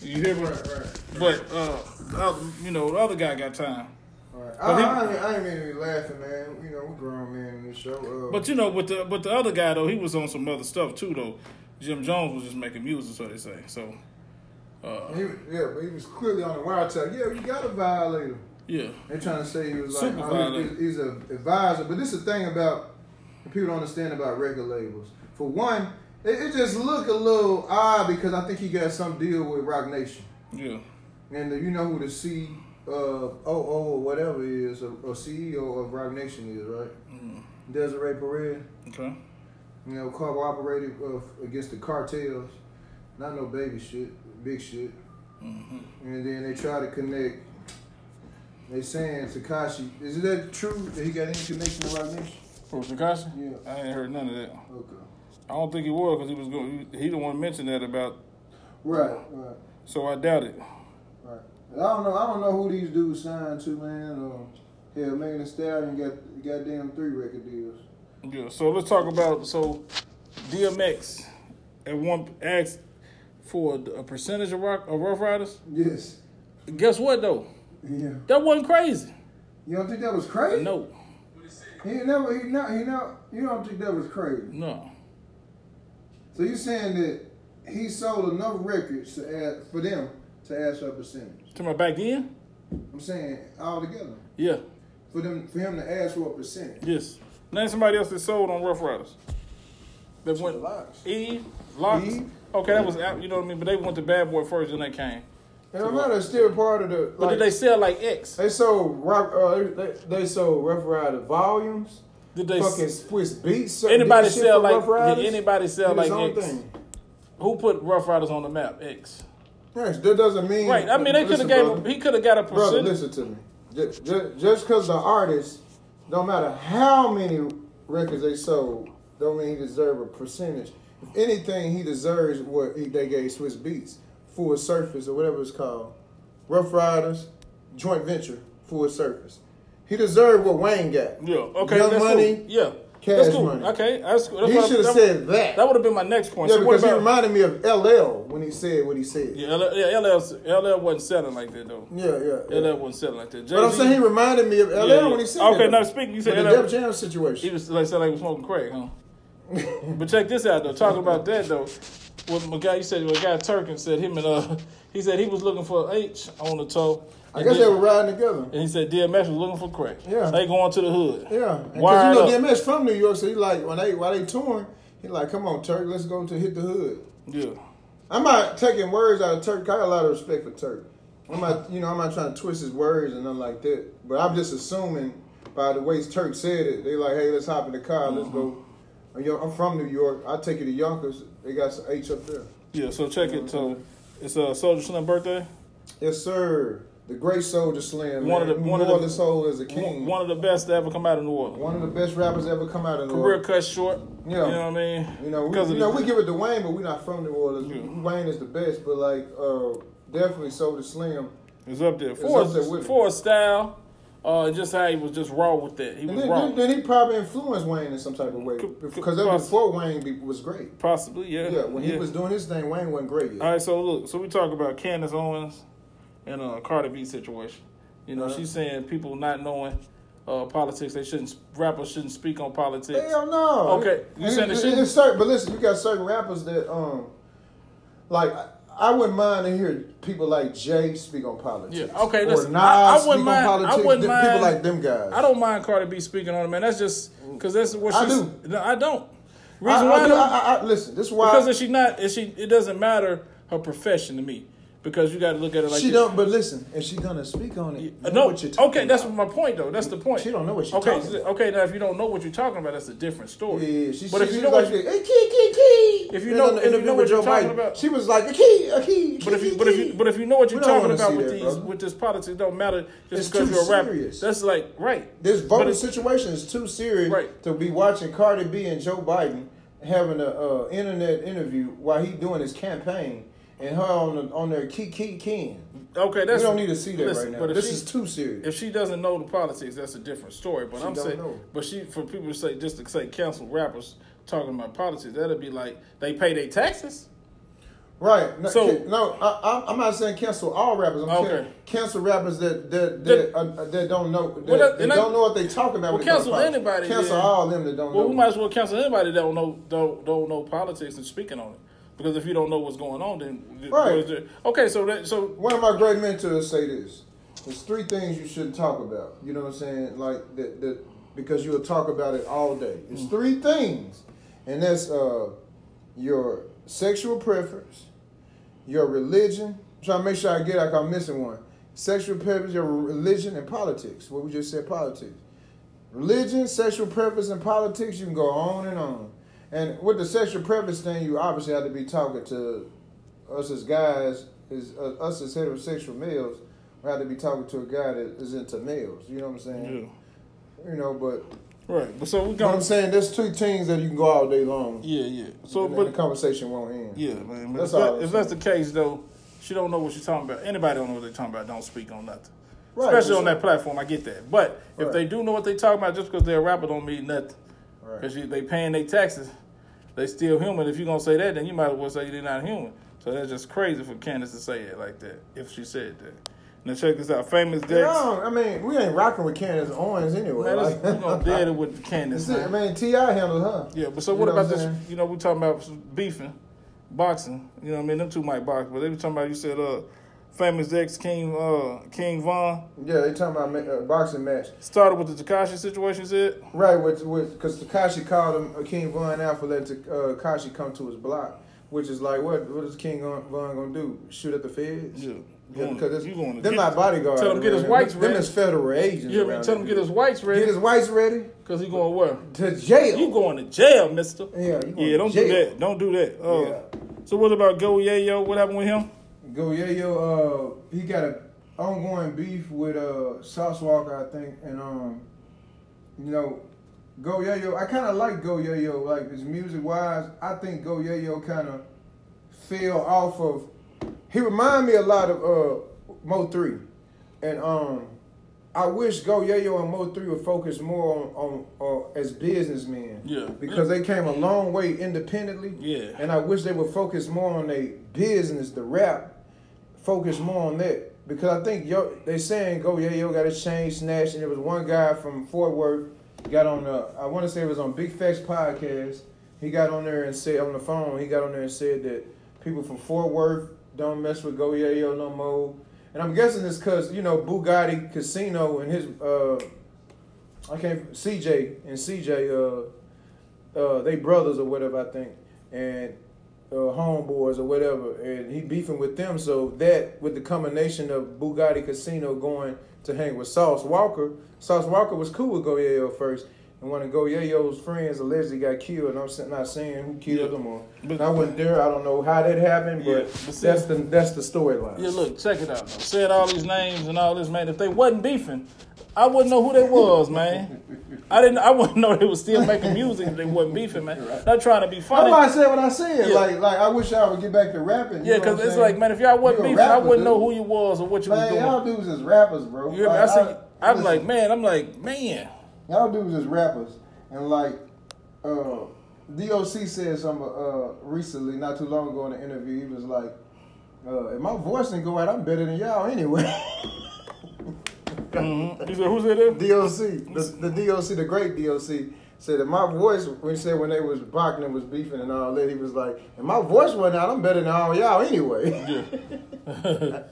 You hear me? Right. Right. But uh, the other, you know, the other guy got time. Right. I, he- I, ain't- I ain't mean to be laughing, man. You know, we grown men in this show. Uh, But you know, with the with the other guy though, he was on some other stuff too though. Jim Jones was just making music, so they say. So, uh, he, yeah, but he was clearly on the wiretap. Yeah, you got to violate him. yeah. They're trying to say he was like, oh, violator. he's, he's a advisor. But this is the thing about people don't understand about record labels. For one, it, it just look a little odd because I think he got some deal with Roc Nation, Yeah. and you know who the C uh, OO or whatever is, or, or CEO of Roc Nation is, right? Mm, Desiree Perez. okay. You know, cooperated uh, against the cartels. Not no baby shit, big shit. hmm And then they try to connect. They saying Tekashi. Is that true that he got any connection to Roc Nation? For Tekashi? Yeah. I ain't heard none of that. Okay. I don't think he was because he was going. He didn't want to mention that about. Right, right, So I doubt it. right. And I don't know. I don't know who these dudes signed to, man. Um, yeah, Megan Thee Stallion got goddamn three record deals. Yeah. So let's talk about so DMX at one asked for a percentage of rock of Ruff Ryders. Yes. Guess what though? Yeah. That wasn't crazy. You don't think that was crazy? No. He never, he not, he not. You don't think that was crazy? No. So you're saying that he sold enough records to add for them to ask for a percentage? To my back then? I'm saying all together Yeah. for them for him to ask for a percentage. Yes. Name somebody else that sold on Ruff Ryders. That went Lox. Eve, Lox. Eve. Okay, that was out. You know what I mean. But they went to Bad Boy first, and they came. And matter, it's still part of the. But did they sell like X? They sold rock. Uh, they, they sold Ruff Ryder volumes. Did they? fucking Swizz Beatz. anybody sell like? Rough Did anybody sell like X? thing. Who put Ruff Ryders on the map? X. Yes, that doesn't mean. Right. I mean, they could have gave. brother. He could have got a Brother, percentage. listen to me. Just, just because the artist, no matter how many records they sold, don't mean he deserve a percentage. If anything, he deserves what he, they gave Swizz Beatz, Full Surface or whatever it's called, Ruff Ryders, joint venture, Full Surface. He deserved what Wayne got. Yeah. Okay. Young that's Money, Cool. Yeah. Cash that's cool. Money. Okay. That's cool. That's He should have said that. That would have been my next point. yeah, so because he about? reminded me of LL when he said what he said. yeah, LL, yeah, LL, LL wasn't selling like that though. Yeah, yeah. yeah. LL wasn't selling like that. But I'm saying he reminded me of LL Yeah, yeah. when he said Okay, that. now speaking, you said LL the Def Jam situation. He was like said like he was smoking crack, huh? but check this out though. Talking about that though, what my guy you said, my guy Turkin said him and uh, he said he was looking for H on the toe. I guess they were riding together. And he said DMX was looking for crack. Yeah. they going to the hood. Yeah, because you know up. DMX from New York, so he like when they while they touring, he like, come on, Turk, let's go to hit the hood. Yeah, I'm not taking words out of Turk. I got a lot of respect for Turk. I'm not, you know, I'm not trying to twist his words and nothing like that. But I'm just assuming by the way Turk said it, they like, hey, let's hop in the car, let's go. You I'm from New York. I take you to Yonkers. They got some H up there. yeah. So check it. So it's uh, Soulja Slim birthday. Yes, sir. The great Soulja Slim. One of the- New one of the- Orleans soul is a king. one of the best to ever come out of New Orleans. One of the best rappers ever come out of New Career Orleans. Career cut short. Yeah. You know what I mean? You know, we, you know, we give it to Wayne, but we're not from New Orleans. Yeah. Wayne is the best, but like, uh, definitely Soulja Slim. It's up there. For up there for style, uh, just how he was just raw with that. He And was then, raw. then, he probably influenced Wayne in some type of way because that poss- before Wayne be, was great. Possibly, yeah. Yeah, when he was doing his thing, Wayne wasn't great yet. All right, so look, so we talk about Candace Owens and a Cardi B situation. You know, Uh-huh. she's saying people not knowing uh, politics, they shouldn't rappers shouldn't speak on politics. Hell no. Okay, you saying it- it it- it's certain, but listen, you got certain rappers that um, like. I- wouldn't mind to hear people like Jay speak on politics. Yeah, okay, Or listen, Nas I- I speak wouldn't mind- on I wouldn't Them mind- People like them guys. I don't mind Cardi B speaking on it, man. That's just because that's what I do. No, I don't. Reason I, why? do- I, I, I- listen, this is why because if she not, if she, it doesn't matter her profession to me. Because you got to look at it like she this. don't. But listen, if she gonna speak on it, know No, what you're talking okay, that's my point though. That's the point. She don't know what she's okay, talking about. Okay, now if you don't know what you're talking about, that's a different story. Yeah, she, but she, if you know what you, hey, key, key, key. If you know- if you interview know with what you're talking Biden, about- she was like, a key, a key. but if you, but if you, but if you know what you're talking about with that, these, brother. with this politics, it don't matter just It's because you're a rapper. serious. That's like right. This voting situation is too serious Right. to be watching Cardi B and Joe Biden having a uh, internet interview while he doing his campaign and her on the, on their key key key. Okay, We don't need to see that listen, right now. But This she, is too serious. if she doesn't know the politics, that's a different story. But She I'm saying, know. but she for people to say just to say cancel rappers talking about politics, that'd be like they pay their taxes. Right. No, So- no I, I'm- I'm not saying cancel all rappers. I'm Okay. saying cancel rappers that that That- that, uh, that don't know that, Well, that- and I- don't know what they talking about. Well, when it comes to cancel anybody, Cancel then. all them that don't Well, know. we might as well cancel anybody that don't know don't don't know politics and speaking on it. Because if you don't know what's going on, then Right. there- Okay, so that so One of my great mentors say this: "There's three things you shouldn't talk about." You know what I'm saying? Like that, that because you'll talk about it all day. It's Mm. three things, and that's uh, your sexual preference, your religion. I'm trying to make sure I get like I'm missing one. Sexual preference, your religion, and politics. What we just said, politics. Religion, sexual preference, and politics. You can go on and on. And with the sexual preference thing, you obviously have to be talking to us as guys, is uh, us as heterosexual males. We have to be talking to a guy that is into males. You know what I'm saying? yeah. You know, but right. But so we what going I'm saying, there's two things that you can go all day long. Yeah, yeah. So and but the conversation won't end. yeah, man. But That's if, all that, if that's the case though, she don't know what she's talking about. Anybody don't know what they're talking about. Don't speak on nothing. Right, Especially on that platform, I get that. But if Right. they do know what they're talking about, just because they're a rapper, don't mean nothing. Right. Because they paying their taxes, they still human. If you're gonna say that, then you might as well say they're not human. So that's just crazy for Candace to say it like that. If she said that, Now check this out. Famous Dex. No, I mean we ain't rocking with Candace Owens anyway. Man, like, we gonna dead it with Candace. It. I mean, T.I handled her. Yeah, but so You what know about what this? You know, we talking about beefing, boxing. You know, what I mean, them two might box, but they were talking about. You said, uh, famous Dex King, uh, King Von Yeah, they talking about ma- uh, boxing match. started with the Tekashi situation. Said, Right, with with because Tekashi called him uh, King Von out for letting uh, Tekashi come to his block, which is like what what is King Von gonna do? Shoot at the feds? yeah, Yeah, because it's, you going to them not bodyguards. Tell him get his whites here. Them ready. is federal agents. You hear me? around Tell him get his whites ready Get his whites ready because he going where? to jail. You going to jail, Mister? yeah, you going Yeah, don't do that. Don't do that. Uh, Yeah. So what about Go Yayo? What happened with him? Go Yayo, uh, he got a ongoing beef with uh Sauce Walka, I think, and um, you know, Go Yayo. I kind of like Go Yayo, like his music wise. I think Go Yayo kind of fell off of. He remind me a lot of uh Mo3, and um, I wish Go Yayo and Mo3 would focus more on on uh, as businessmen. Yeah. because they came a long way independently. Yeah. And I wish they would focus more on their business, the rap, focus more on that. Because I think yo, they saying Go Yayo got a chain snatch, and there was one guy from Fort Worth got on the I want to say it was on Big Facts podcast. He got on there and said on the phone. He got on there and said that people from Fort Worth don't mess with Go Yayo no more. And I'm guessing it's because you know Bugatti Casino and his uh I can't CJ and CJ uh uh they brothers or whatever I think and homeboys or whatever and he beefing with them so that with the combination of Bugatti Casino going to hang with Sauce Walka Sauce Walka was cool with Go Yayo first and one of Go Yayo's friends allegedly got killed and I'm not saying who killed Yeah. him or But- I wasn't there I don't know how that happened Yeah, but, but see- that's the that's the storyline Yeah, look, check it out. Though. Said all these names and all this, man. If they wasn't beefing, I wouldn't know who they was, man. I didn't. I wouldn't know they was still making music if they wasn't beefing, man. Not trying to be That's funny. why I said what I said. Yeah. Like, like I wish y'all would get back to rapping. you Yeah, because it's saying? like, man, if y'all wasn't You a beefing, I wouldn't know who you was or what you was doing. y'all dudes is rappers, bro. You hear me? I Like, see. I'm listen, like, man. I'm like, man. y'all dudes is rappers, and like, uh, DOC said something uh, recently, not too long ago in an interview. He was like, uh, "If my voice didn't go out, I'm better than y'all anyway." Mm-hmm. He said, "Who said that?" DOC, the, the DOC, the great DOC, said that my voice, when he said when they was boxing and was beefing and all that, he was like, and my voice went out, I'm better than all y'all anyway. Yeah.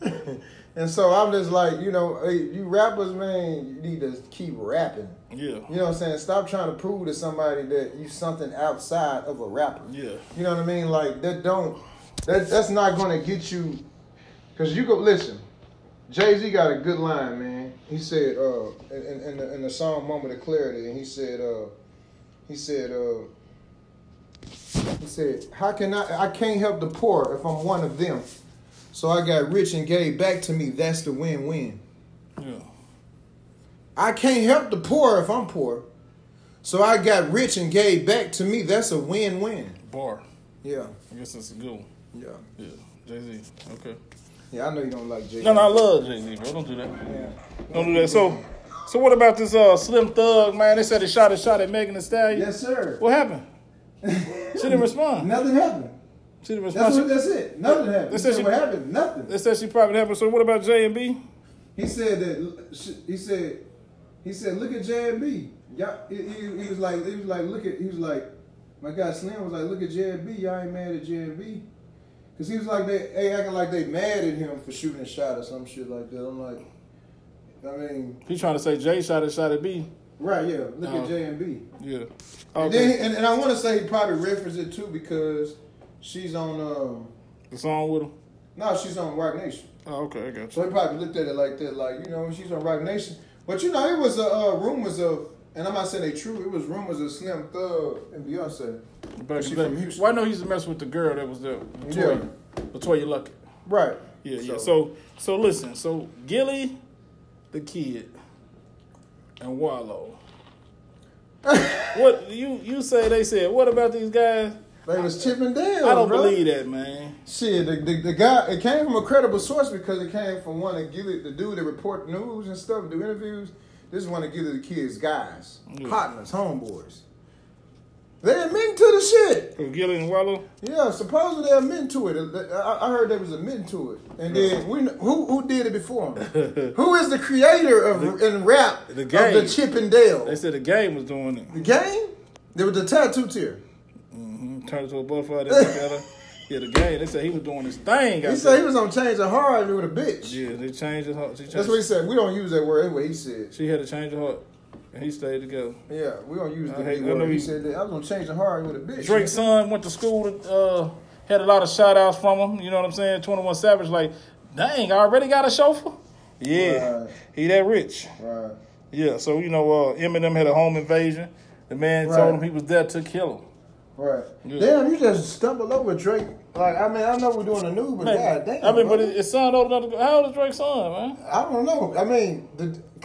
and so I'm just like, you know, hey, you rappers, man, you need to keep rapping. Yeah. You know what I'm saying? Stop trying to prove to somebody that you something outside of a rapper. Yeah. You know what I mean? Like that don't that that's not gonna get you because you go listen. Jay Z got a good line, man. He said uh in, in, the, in the song "Moment of Clarity," and he said uh he said uh he said how can I I can't help the poor if I'm one of them. So I got rich and gave back to me. That's the win-win. Yeah. I can't help the poor if I'm poor. So I got rich and gave back to me. That's a win-win. Bar. Yeah, I guess that's a good one. yeah, Yeah. Jay Z. Okay. Yeah. I know you don't like Jay. No, no, I love Jay Z, bro. Don't do that. Yeah. Don't do that. So, so what about this uh Slim Thug man? They said he shot a shot at Megan Thee Stallion. Yes, sir. What happened? She didn't respond. Nothing happened. She didn't That's respond. what. That's it. Nothing happened. They said said she- what happened? Nothing. They said she probably happened. So what about J and B? He said that. He said. He said, "Look at J and B. Y'all." He, he, he was like. He was like, "Look at." He was like, "My guy Slim was like, look at J and B. Y'all ain't mad at J and B." Cause he was like they, they acting like they mad at him for shooting a shot or some shit like that. I'm like, I mean, He trying to say Jay shot a shot at B. right? Yeah. Look Oh. at J and B. Yeah. And, then, Okay. and, and I want to say he probably referenced it too because she's on. Um, The song with him. no, she's on Roc Nation. Oh, okay, I got you. So he probably looked at it like that, like you know, she's on Roc Nation. But you know, it was uh, uh, rumors of, and I'm not saying they true. It was rumors of Slim Thug and Beyonce. She in the from. Houston. Well, I know he used to mess with the girl that was there. Latoya. Latoya Luckett. Right. Yeah, yeah. So, so listen. So Gillie, the kid, and Wallo. what you you say? They said. What about these guys? they was chipping down. I don't bro. believe that, man. Shit, the, the, the guy, it came from a credible source because it came from one of Gillie, the dude that report news and stuff, do interviews. This is one of Gillie the kids' guys, Yeah. partners, homeboys. They admitting to the shit. Oh, Gillie and Wallo. Yeah, supposedly they admitting to it. I, I heard they was admitting to it. And then we who who did it before him? who is the creator of in rap the of game. the Chippendale? They said the game was doing it. The game? There was the tattoo tier. Mm-hmm. Turned into a butterfly. They together. Yeah, the game. They said he was doing his thing. He said he was on change of heart with a bitch. Yeah, they changed his heart. She, That's what he said. We don't use that word. That's what he said. she had to change her heart, and he stayed to go. Yeah, we don't use the I hate- I know word. He he- said that I was gonna change the heart with a bitch. Drake's son went to school. To, uh, had a lot of shout outs from him. You know what I'm saying? 21 Savage, like, dang, I already got a chauffeur? Yeah. Right. He that rich. Right. Yeah, so, you know, uh, Eminem had a home invasion. The man Right. told him he was there to kill him. Right. Yeah. Damn, you just stumbled over Drake. Like, I mean, I know we're doing the news, but Man, god damn. I mean, but bro. his his son old enough to go. How old is Drake's son, man? I don't know. I mean,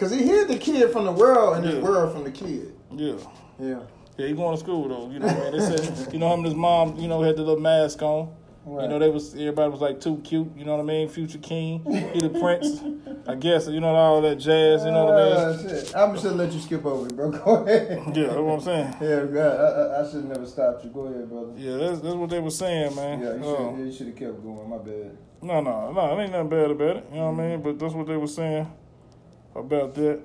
because he hid the kid from the world and Yeah. the world from the kid. Yeah. Yeah. Yeah, he going to school though. You know, what I mean, they said, you know, him and his mom, you know, had the little mask on. Right. You know, they was everybody was like too cute. You know what I mean? Future King, he the prince. I guess you know all that jazz. You know what I mean? Uh, shit. I'm just gonna let you skip over it, bro. Go ahead. Yeah, that's what I'm saying. Yeah, God, I, I, I should never stopped you. Go ahead, brother. Yeah, that's that's what they were saying, man. Yeah, you Uh, should yeah, you should have kept going. My bad. no, no, no, it ain't nothing bad about it. You know what I mean? But that's what they were saying about that.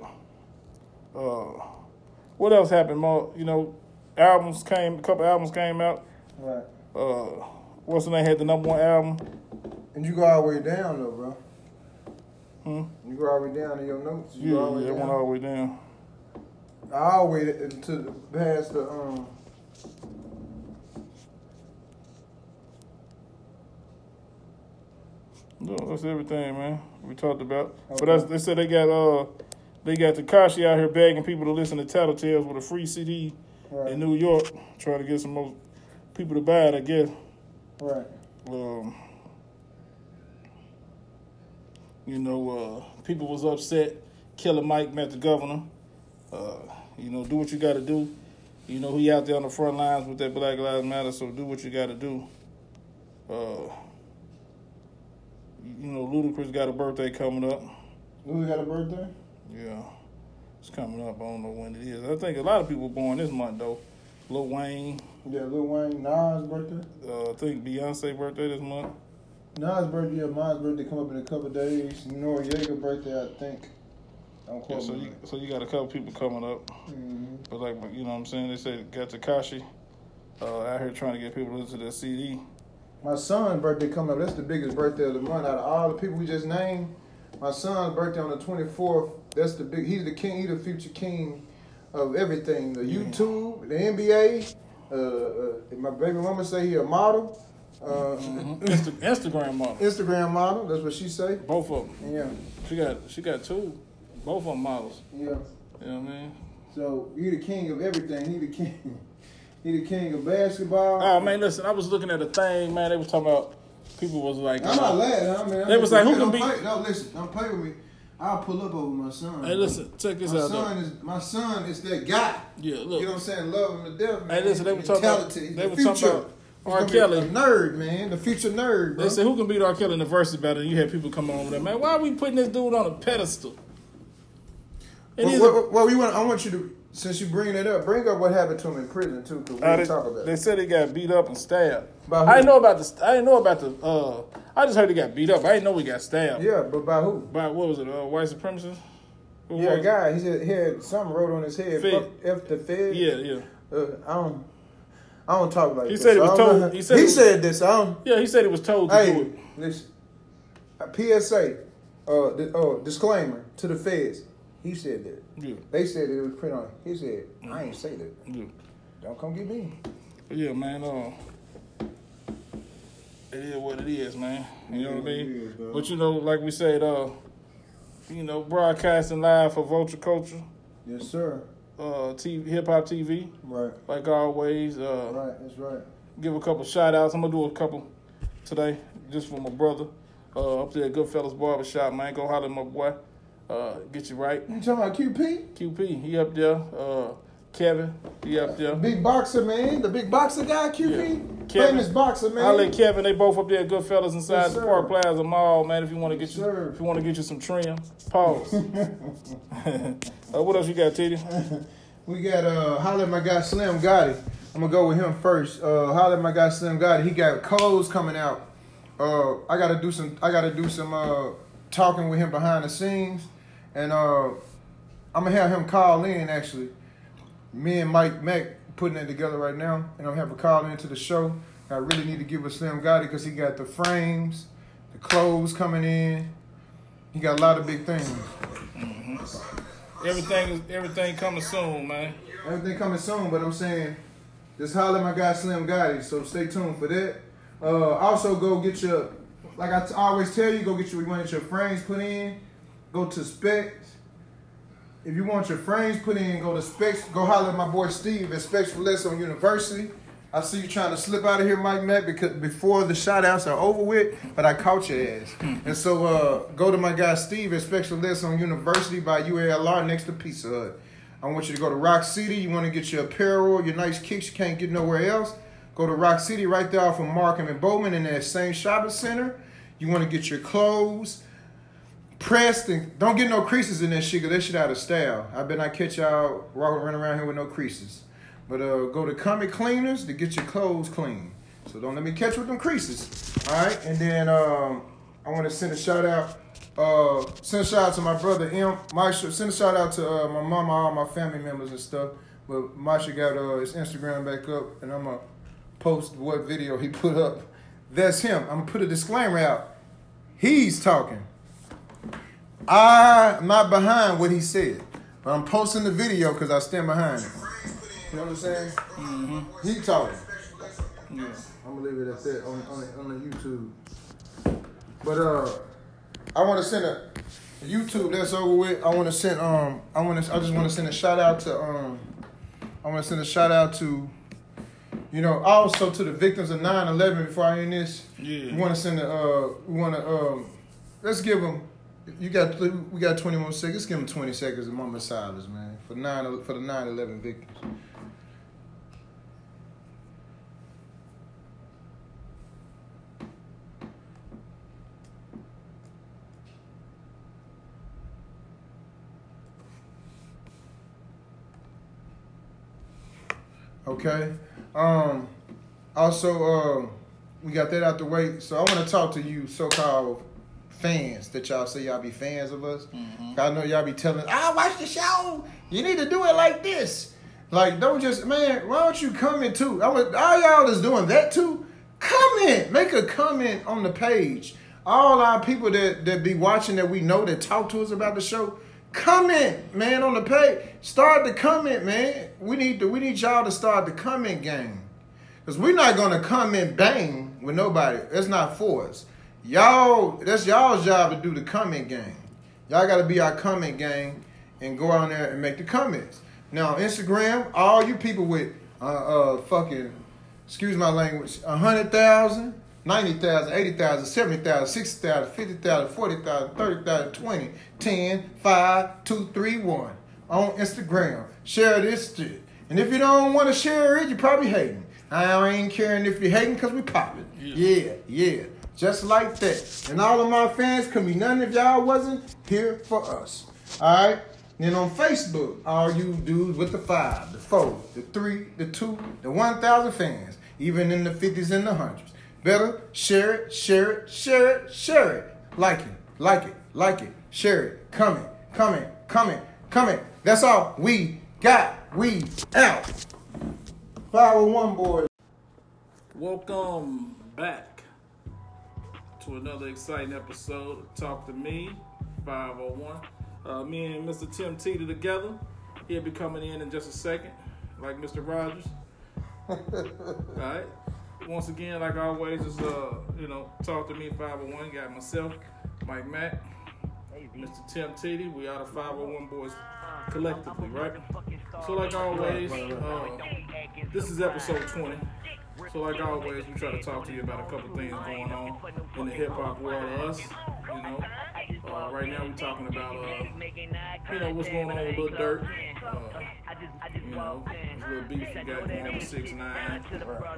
Uh, what else happened? More, you know, albums came. A couple albums came out. Right. Uh, what's the name? Had the number one album. And you go all the way down though, bro. Hmm? You go all the way down in your notes. You go all the Yeah, way went down. all the way down. all the way to the, past the um. No, that's everything, man. We talked about. But Okay. that's, they said they got uh they got Tekashi out here begging people to listen to Tattletales with a free CD Right. in New York, trying to get some more people to buy it. I guess. Right. Um, you know, uh, people was upset. Killer Mike met the governor. Uh, you know, do what you got to do. You know, he out there on the front lines with that Black Lives Matter, so do what you got to do. Uh, you know, Ludacris got a birthday coming up. Louis got a birthday. Yeah, it's coming up. I don't know when it is. I think a lot of people born this month though. Lil Wayne. Yeah, Lil Wayne, Nas' birthday. Uh, I think Beyonce birthday this month. Nas' birthday, yeah, mine's birthday come up in a couple of days. Noreaga birthday, I think. Don't Yeah, quote so me. you so you got a couple people coming up. Mhm. But like you know what I'm saying, they said got Tekashi uh, out here trying to get people to listen to that CD. My son's birthday coming up. That's the biggest birthday of the month out of all the people we just named. My son's birthday on the 24th. That's the big. He's the king. He's the future king of everything. The YouTube, the NBA. Uh, uh, my baby mama say he a model. Uh. Insta- Instagram model, Instagram model. That's what she say. both of them. Yeah, She got she got two, both of them models. yeah. You know what I mean? So he the king of everything. He the king. He the king of basketball. Oh man, listen, I was looking at a thing, man. They was talking about people was like, I'm uh, not laughing. I mean, They was like, who can be- Play, no, listen. Don't play with me. I'll pull up over my son. Hey, listen, check this my out. son Though. is my son is that guy. Yeah, look. You know what I'm saying? Love him to death, man. Hey, listen, they were talking about- they the were talking future. about R. Kelly. nerd, man. The future nerd, bro. They said who can beat R. Kelly in the versus battle? And you had people come on with that, man. Why are we putting this dude on a pedestal? Well, well, well, we want. I want you to, since you bring it up, bring up what happened to him in prison too, because we Uh, they, talk about it. they it. said he got beat up and stabbed. I didn't know about the. I didn't know about the. Uh, I just heard he got beat up. I didn't know he got stabbed. Yeah, but by who? By what was it? Uh, white supremacists. Who Yeah, a guy. He said he had something wrote on his head. Fed. F the Fed. Yeah, yeah, Uh, I don't. I don't talk like He this. said he I was know told- he said he was- said this. I don't. yeah. He said he was told to do Hey, it. listen. A PSA, uh, uh, disclaimer to the feds. He said that. Yeah, They said it was print on. He said, "I ain't say that. yeah. Don't come get me." Yeah, man. Uh, it is what it is, man. You know what I mean? Is. But you know, like we said, uh, you know, broadcasting live for Vulture Culture, Yes, sir. uh, TV, hip hop TV, Right. like always. Uh, Right. That's right. give a couple shout outs. I'm gonna do a couple today, just for my brother. Uh, up there at Goodfellas Barbershop, man. Go holler at my boy. Uh, get you right. You talking about QP? QP, he up there. Uh, Kevin, he up there. Big boxer man, the big boxer guy, QP, Yeah. Famous boxer man. I at Kevin, they both up there good Goodfellas inside Yes, the. Park Plaza Mall, man. If you want to get Yes, you, sir. if you want to get you some trim, pause. uh, what else you got, Titty? We got uh holler my guy Slim Gotti. I'm gonna go with him first. Uh, holler my guy Slim God. He got clothes coming out. Uh, I gotta do some. I gotta do some uh, talking with him behind the scenes, and uh, I'm gonna have him call in. Actually, me and Mike Mack putting it together right now, and I'm gonna have a call into the show. I really need to give a Slim Gotti because he got the frames, the clothes coming in. He got a lot of big things. Everything is everything coming soon, man. Everything coming soon, but I'm saying just holler at my guy Slim Gotti. So stay tuned for that. Uh, also go get your, like I t- always tell you, go get your, you want your frames put in. Go to Specs. If you want your frames put in, go to Specs. Go holler at my boy Steve at Specs for Less on University. I see you trying to slip out of here, Mike Mack, because before the shout outs are over with, but I caught your ass. And so uh, go to my guy Steve at Specs for Less on University by UALR next to Pizza Hut. I want you to go to Rock City. You want to get your apparel, your nice kicks you can't get nowhere else. Go to Rock City right there off of Markham and Bowman in that same shopping center. You want to get your clothes pressed and don't get no creases in that shit because that shit out of style. I bet I catch y'all running around here with no creases. But uh, go to Comic Cleaners to get your clothes clean. So don't let me catch with them creases. All right, and then um, I want to send a shout out. Uh, send a shout out to my brother M. Maisha. Send a shout out to uh, my mama, all my family members and stuff. But Maisha got uh, his Instagram back up, and I'm gonna post what video he put up. That's him. I'm gonna put a disclaimer out. He's talking. I'm not behind what he said, but I'm posting the video because I stand behind it. You know what I'm saying? Mm-hmm. He talking. Yeah. I'm gonna leave it at that on on the, on the YouTube. But uh, I want to send a YouTube that's over with. I want to send um, I want to I just want to send a shout out to um, I want to send a shout out to, you know, also to the victims of 9/11. Before I end this, Yeah. we want to send a uh, we want to um, let's give them. You got we got 20 more seconds. Let's give them 20 seconds of of silence, man, for nine for the 9/11 victims. Okay. Um. Also, um, we got that out the way. So I want to talk to you, so-called fans that y'all say y'all be fans of us. Mm-hmm. I know y'all be telling, I watch the show. You need to do it like this. Like, don't just man. Why don't you comment too? I would, all y'all is doing that too. Comment. Make a comment on the page. All our people that that be watching that we know that talk to us about the show. Comment, man, on the page. Start the comment, man. We need to we need y'all to start the comment game. Cause we're not gonna comment bang with nobody. It's not for us. Y'all, that's y'all's job to do the comment game. Y'all gotta be our comment gang and go out there and make the comments. Now Instagram, all you people with uh uh fucking excuse my language, a hundred thousand, ninety thousand, eighty thousand, seventy thousand, sixty thousand, fifty thousand, forty thousand, thirty thousand, twenty, ten, five, two, three, one on Instagram. Share this shit. And if you don't want to share it, you probably hating. I ain't caring if you're hating because we popping. Yeah, yeah. Just like that. And all of my fans could be none if y'all wasn't here for us. Alright? Then on Facebook, all you dudes with the five, the four, the three, the two, the 1,000 fans, even in the 50s and the hundreds. Better share it, share it, share it, share it. Like it, like it, like it, share it. Comment, comment, comment, comment. That's all we got. We out. 501 boys. Welcome back to another exciting episode of Talk to Me 501. Uh, me and Mr. Tim Teeter together. He'll be coming in in just a second, like Mr. Rogers. All right. Once again, like always, is uh, you know, Talk to Me 501. Got myself, Mike Mack, Mr. Tim Teedy. We are the 501 boys collectively, right? So like always, uh, this is episode 20. So like always, we try to talk to you about a couple things going on in the hip hop world of us. You know, uh, right now we're talking about uh, you know what's going on with Lil Durk. Uh, you know, this little beef he got going with Six Nine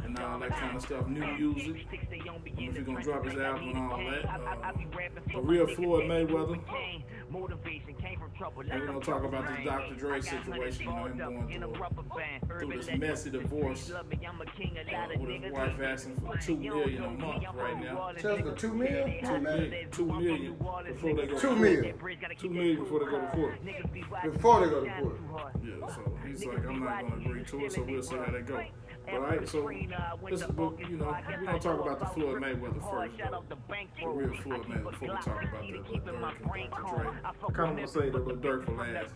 and all that kind of stuff. New music. If he's gonna drop his album and all that. Uh, the real Floyd Mayweather Motivation came from trouble. And we're gonna talk about this Dr. Dre situation, you know, him going through, through this messy divorce uh, with his wife asking for two million a month right now. Tell us the two million? Two million, two million before they go Two to million. court. Two million before they go to court. Before they go to court. Yeah, so he's like, I'm not gonna agree to it, so we'll see how that go. All right, so this, but, you know, we're gonna talk about the Floyd Mayweather first. The real Floyd Mayweather before we talk about that Lil Durk and Dr. Dre. I kind of want to say the Lil Durk for last.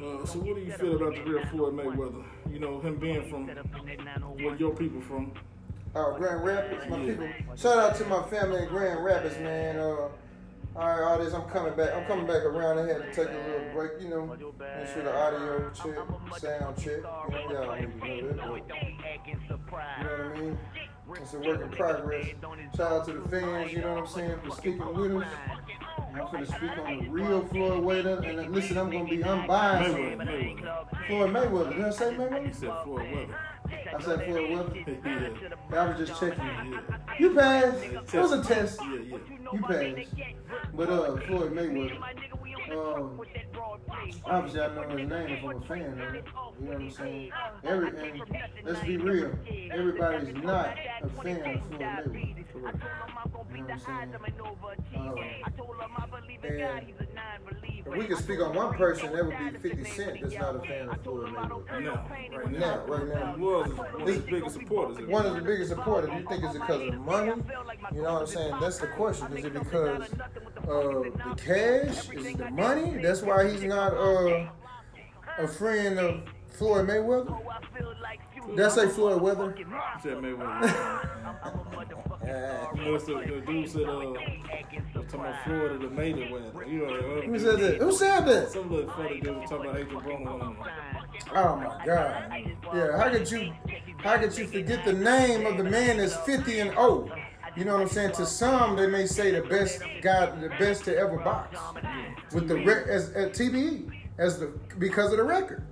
Uh, so what do you feel about the real Floyd Mayweather? You know, him being from where your people from. Uh, Grand Rapids, my Yeah. people. Shout out to my family in Grand Rapids, man. Uh, all right, all this, I'm coming back. I'm coming back around. I had to take a little break, you know, make sure the audio check, sound check. You know, y'all need to know that. But, you know what I mean? It's a work in progress. Shout out to the fans, you know what I'm saying, for speaking with us. I'm going to speak on the real Floyd Mayweather. And then, listen, I'm going to be unbiased. Mayweather, Mayweather. Floyd Mayweather. Did I say He Mayweather? said Floyd Weather. I said Floyd Weather. yeah, I was just checking. yeah, You passed. It was a test. yeah, yeah. You passed. But uh, Floyd Mayweather. Um, obviously, I know his name if I'm a fan of it. You know what I'm saying? Every and let's be real. Everybody's not a fan of Floyd Mayweather. You know what I'm saying? And if we could speak on one person, that would be 50 Cent. That's not a fan of Floyd Mayweather. Now, right Now, now, right now. he was one of his biggest supporters. One of the biggest supporters. You think it's because of money? You know what I'm saying? That's the question. Is it because uh, the cash? Is it the money? That's why he's not uh, a friend of Floyd Mayweather. Did I say Floyd Weather? Said Mayweather. You know, so the dude said, uh, was talking about Florida the Mayweather. You know, uh, Who said that? Who said that? Some little funny dude was talking about Adrien Broner. Oh my God! Yeah, how could you, how could you forget the name of the man that's 50 and 0? You know what I'm saying? To some, they may say the best guy, the best to ever box, with the re- as at TBE as the because of the record.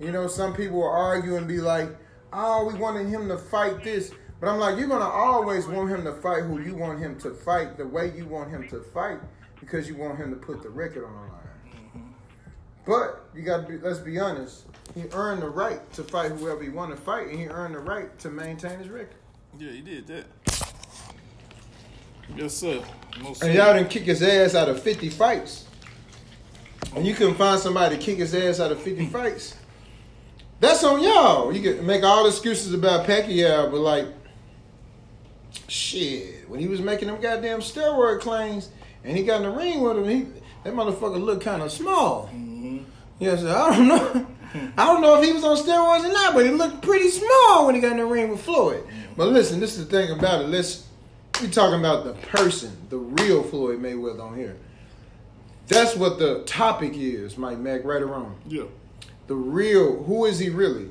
You know, some people will argue and be like, "Oh, we wanted him to fight this," but I'm like, you're gonna always want him to fight who you want him to fight, the way you want him to fight, because you want him to put the record on the line. Mm-hmm. But you got to be. Let's be honest. He earned the right to fight whoever he wanted to fight, and he earned the right to maintain his record. Yeah, he did that. Yes, sir. Most And y'all didn't kick his ass out of 50 fights. And you couldn't find somebody to kick his ass out of 50 fights. That's on y'all. You can make all excuses about Pacquiao, but like, shit, when he was making them goddamn steroid claims and he got in the ring with him, he that motherfucker looked kind of small. Mm-hmm. Yes, I don't know. I don't know if he was on steroids or not, but he looked pretty small when he got in the ring with Floyd. Mm-hmm. But listen, this is the thing about it. Let's we talking about the person, the real Floyd Mayweather on here. That's what the topic is, Mike Mack, right or wrong. Yeah. The real, who is he really?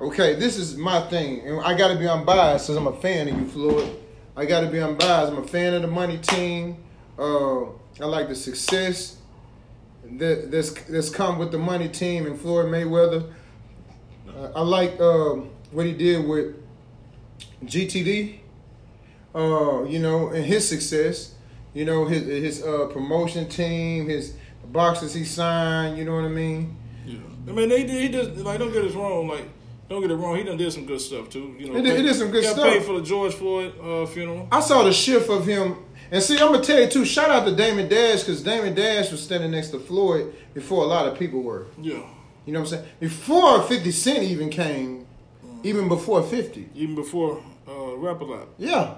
Okay, this is my thing, and I got to be unbiased because I'm a fan of you, Floyd. I got to be unbiased. I'm a fan of the money team. Uh, I like the success that that's that's come with the money team and Floyd Mayweather. Uh, I like um, what he did with GTD. Uh, you know, and his success. You know, his his uh, promotion team, his boxes he signed. You know what I mean? Yeah. I mean, they. He just like don't get us wrong. Like don't get it wrong. He done did some good stuff too. You know, He did- he did some good got stuff. paid for the George Floyd uh, funeral. I saw the shift of him. And see, I'm gonna tell you too. Shout out to Damon Dash because Damon Dash was standing next to Floyd before a lot of people were. Yeah. You know what I'm saying? Before 50 Cent even came, even before 50. Even before uh, Rap a Lot. Yeah.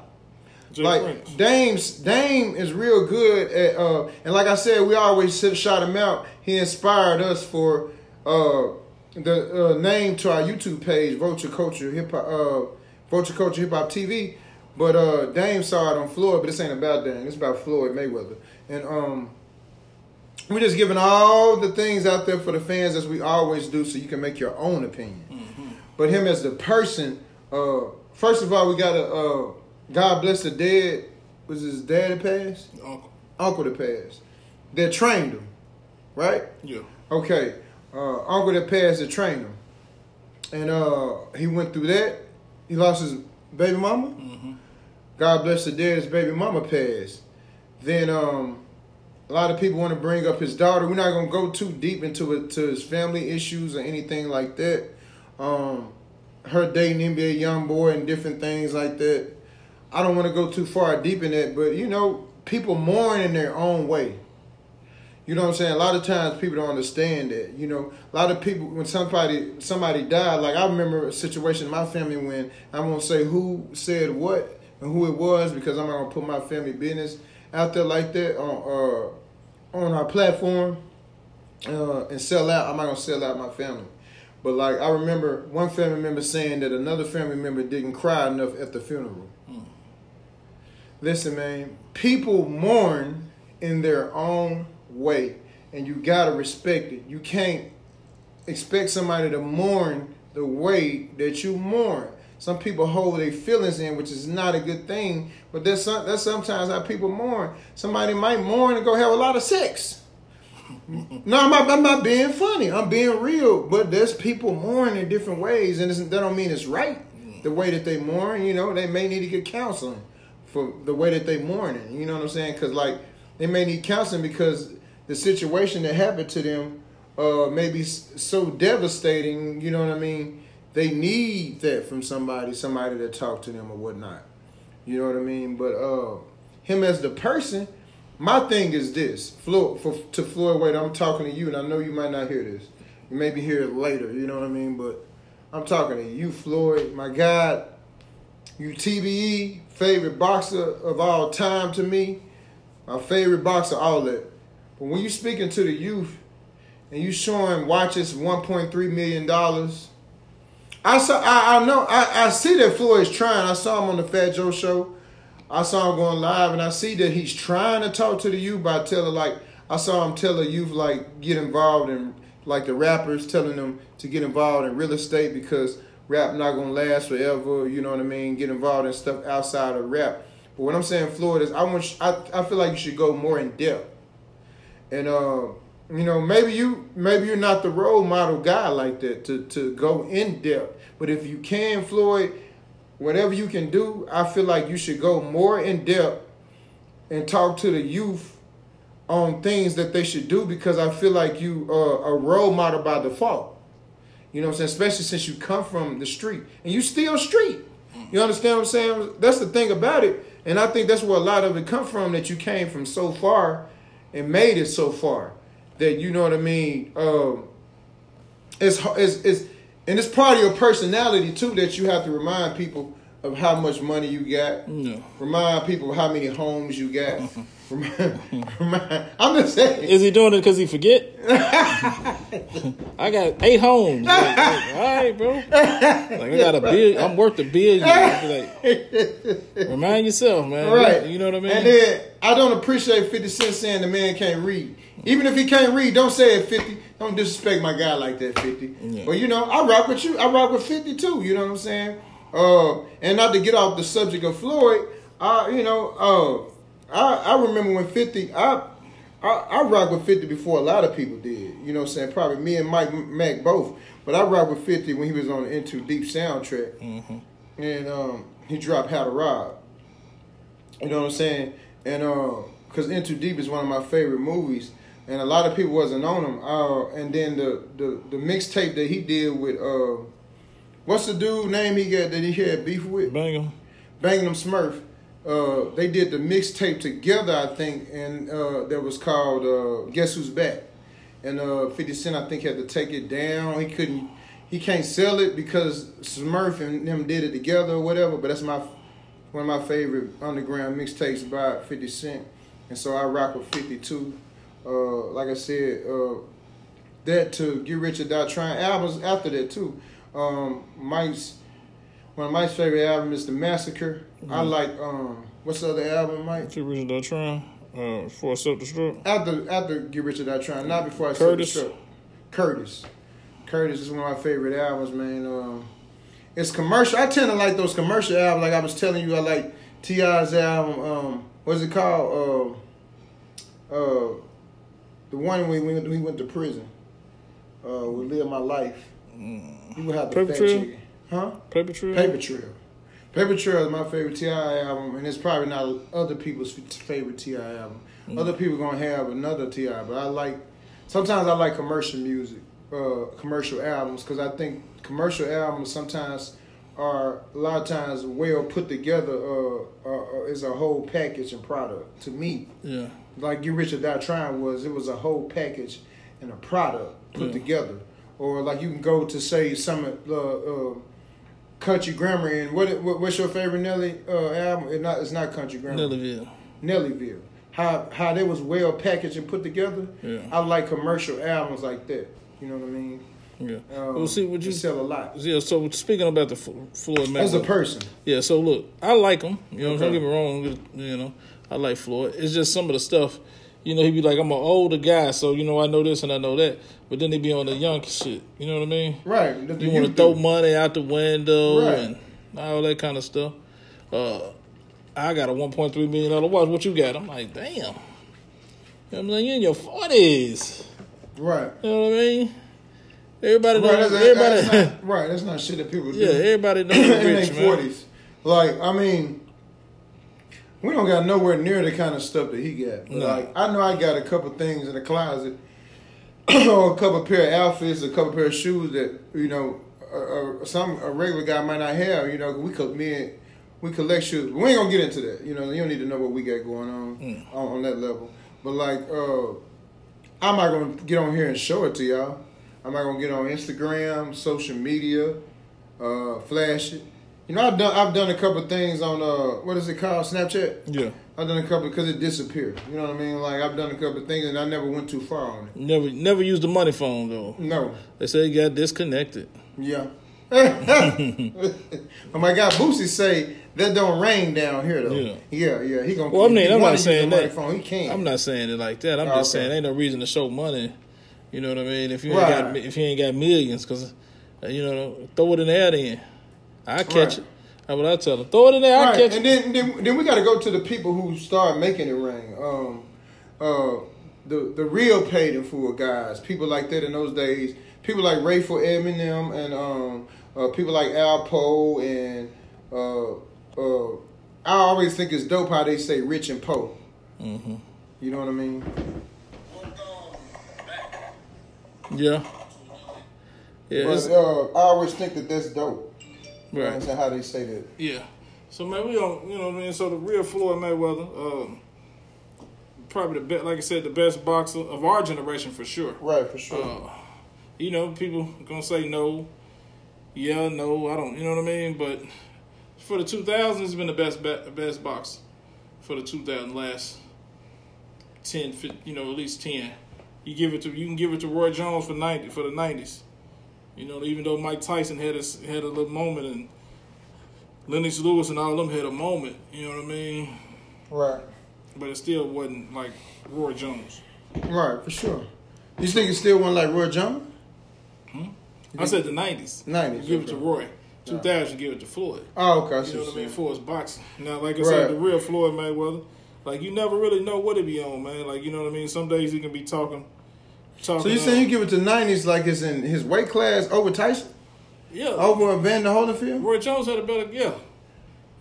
Jay like Prince. Dame's Dame is real good at uh and like I said, we always shout him out. He inspired us for uh the uh, name to our YouTube page, Vulture Culture Hip Hop uh Vulture Culture Hip Hop TV. But uh Dame saw it on Floyd, but this ain't about Dame, it's about Floyd Mayweather. And um we're just giving all the things out there for the fans as we always do so you can make your own opinion. But him as the person, uh first of all we gotta uh God bless the dead. Was his dad that passed? Uncle. Uncle that passed. That trained him, right? Yeah. Okay. Uh, uncle that passed that trainer, and uh, he went through that. He lost his baby mama. God bless the dead. His baby mama passed. Then um, a lot of people want to bring up his daughter. We're not gonna go too deep into it to his family issues or anything like that. Um, her dating NBA YoungBoy and different things like that. I don't want to go too far deep in that, but you know, people mourn in their own way. You know what I'm saying? A lot of times people don't understand that. You know, a lot of people when somebody somebody died, like I remember a situation in my family when I won't say who said what and who it was because I'm not gonna put my family business out there like that on uh, on our platform uh, and sell out. I'm not gonna sell out my family. But like I remember one family member saying that another family member didn't cry enough at the funeral. Listen, man, people mourn in their own way, and you gotta respect it. You can't expect somebody to mourn the way that you mourn. Some people hold their feelings in, which is not a good thing. But that's some, that's sometimes how people mourn. Somebody might mourn and go have a lot of sex. no, I'm not, I'm not being funny. I'm being real. But there's people mourn in different ways, and that don't mean it's right the way that they mourn. You know, they may need to get counseling for the way that they mourning. You know what I'm saying? Because like they may need counseling because the situation that happened to them uh, may be so devastating. You know what I mean? They need that from somebody, somebody to talk to them or whatnot. You know what I mean? But uh, him as the person, my thing is this: Floyd, for, to Floyd Wade, I'm talking to you, and I know you might not hear this. You maybe hear it later. You know what I mean? But I'm talking to you, Floyd. My God, you TBE favorite boxer of all time to me. My favorite boxer, all that. But when you speaking to the youth and you showing watches 1.3 million dollars I saw. I, I know. I, I see that Floyd's trying. I saw him on the Fat Joe show. I saw him going live, and I see that he's trying to talk to the youth by telling like I saw him tell the youth like get involved in like the rappers telling them to get involved in real estate because rap not gonna last forever. You know what I mean? Get involved in stuff outside of rap. But what I'm saying, Floyd, is I want. I I feel like you should go more in depth, and uh you know, maybe you maybe you're not the role model guy like that to to go in depth. But if you can, Floyd, whatever you can do, I feel like you should go more in depth and talk to the youth on things that they should do because I feel like you are a role model by default. You know what I'm saying? Especially since you come from the street and you still street. You understand what I'm saying? That's the thing about it. And I think that's where a lot of it come from that you came from so far and made it so far that you know what I mean. Um, it's, it's it's and it's part of your personality too that you have to remind people of how much money you got. No. Remind people how many homes you got. Remind, remind, I'm just saying. Is he doing it because he forget? I got eight homes. Like, like, all right, bro. Like I got a billion. I'm worth a billion. Like, remind yourself, man. Right. You know what I mean? And then I don't appreciate 50 Cent saying the man can't read. Even if he can't read, don't say it 50. Don't disrespect my guy like that, 50. Yeah. But you know, I rock with you. I rock with 50 too. You know what I'm saying? Uh, and not to get off the subject of Floyd, I you know, uh, I I remember when 50 I I, I rock with 50 before a lot of people did. You know what I'm saying? Probably me and Mike Mack both. But I rock with 50 when he was on the In Too Deep soundtrack. Mm-hmm. And um, he dropped How to Rob. You know what I'm saying? And because In Too Deep is one of my favorite movies. And a lot of people wasn't on him. Uh, and then the, the, the mixtape that he did with, uh, what's the dude name he got that he had beef with? Bang him. Smurf. Uh, they did the mixtape together, I think, and uh, that was called uh, "Guess Who's Back." And uh, Fifty Cent, I think, had to take it down. He couldn't, he can't sell it because Smurf and them did it together or whatever. But that's my one of my favorite underground mixtapes by Fifty Cent, and so I rock with Fifty too. Uh, like I said, uh, that to Get Rich or Die Trying albums after that too. Um, Mike's one of Mike's favorite albums is The Massacre. I like um, what's the other album, Mike? Get rid of that trying. Uh, for self destruct. After after Get Rich or Die Trying, not before I the show. Curtis. Curtis is one of my favorite albums, man. Um, it's commercial. I tend to like those commercial albums. Like I was telling you, I like T.I.'s album. Um, what's it called? Uh, uh, the one when we, when we went to prison. Uh, we live my life. You would have to Paper fact Trail? Huh? Paper trail. Paper Trail. Paper Trail is my favorite T.I. album, and it's probably not other people's favorite T.I. album. Mm. Other people gonna have another T.I., but I like. Sometimes I like commercial music, uh, commercial albums, because I think commercial albums sometimes are a lot of times well put together. Uh, uh, uh, is a whole package and product to me. Yeah. Like You Rich or Die Trying was, it was a whole package and a product put Yeah. together. Or like you can go to say some of the uh, country grammar and what, what what's your favorite Nelly uh, album? It's not it's not country grammar. Nellyville. Nellyville. How how they was well packaged and put together. Yeah. I like commercial albums like that. You know what I mean? Yeah. Um, well, see would you sell a lot Yeah. So speaking about the Flo- Floyd as a person. Yeah, so look, I like him. You know, Okay. don't get me wrong. You know, I like Floyd. It's just some of the stuff. You know, he'd be like, "I'm an older guy, so you know I know this and I know that." But then he be on the young shit. You know what I mean? Right. You want to throw do. money out the window Right. and all that kind of stuff. Uh, I got a 1.3 million dollar watch. What you got? I'm like, damn. You know what I'm saying? You in your 40s. Right. You know what I mean? Everybody, Right, know, that's, everybody, that's not, right, that's not shit that people do. yeah, everybody know you in their forties. Like, I mean, we don't got nowhere near the kind of stuff that he got. No. Like, I know I got a couple things in the closet, or a couple pair of outfits, a couple pair of shoes that you know, uh, uh, some a regular guy might not have. You know, we could me and we collect shoes. We ain't gonna get into that. You know, you don't need to know what we got going on Mm. on, on that level. But like, uh, I'm not gonna get on here and show it to y'all. I'm not gonna get on Instagram, social media, uh, flash it. You know, I've done I've done a couple things on uh, what is it called, Snapchat. Yeah, I've done a couple because it disappeared. You know what I mean? Like I've done a couple things and I never went too far on it. never, never used the money phone though. No, They say he got disconnected. yeah. but my guy Boosie say that don't rain down here though. Yeah. yeah, yeah. He gonna. Well, I mean, he I'm not saying the money that. Phone, he can't. I'm not saying it like that. I'm Oh, just okay. saying ain't no reason to show money. You know what I mean? If you ain't Right. got if you ain't got millions, because you know, throw it in the air. Then I catch Right. it. That's what I tell them. Throw it in there. I catch and it. then, then then we got to go to the people who start making it rain. Um, uh, the the real paid in full guys, people like that in those days. People like Rayful Edmond and um, uh, people like Alpo and uh, uh, I always think it's dope how they say rich and po. hmm You know what I mean? Yeah. Yeah. But uh, I always think that that's dope. You know what I'm right. saying? How they say that. Yeah. So man, we don't, you know what I mean. So the real Floyd Mayweather, um, probably the best, like I said, the best boxer of our generation for sure. Right, for sure. Uh, you know, people gonna say no, yeah, no, I don't, you know what I mean. But for the 2000s, he's been the best be- best boxer for the 2000 last 10, 15, you know, at least 10. You give it to you can give it to Roy Jones for 90 for the 90s. You know, even though Mike Tyson had a had a little moment and Lennox Lewis and all of them had a moment, you know what I mean. right, But it still wasn't like Roy Jones. right, for sure. You think it's still one like Roy Jones? Hmm? I said the 90s. 90s, You give it to. Roy. 2000, you give it to Floyd. Oh, okay. I You know what I mean? his boxing. Now, like I Right. said, the real Floyd Mayweather, like you never really know what it be on, man. Like you know what I mean. Some days he can be talking, talking. So you uh, saying you give it to nineties like it's in his weight class over Tyson, yeah? over a Evander Holyfield? Roy Jones had a better yeah.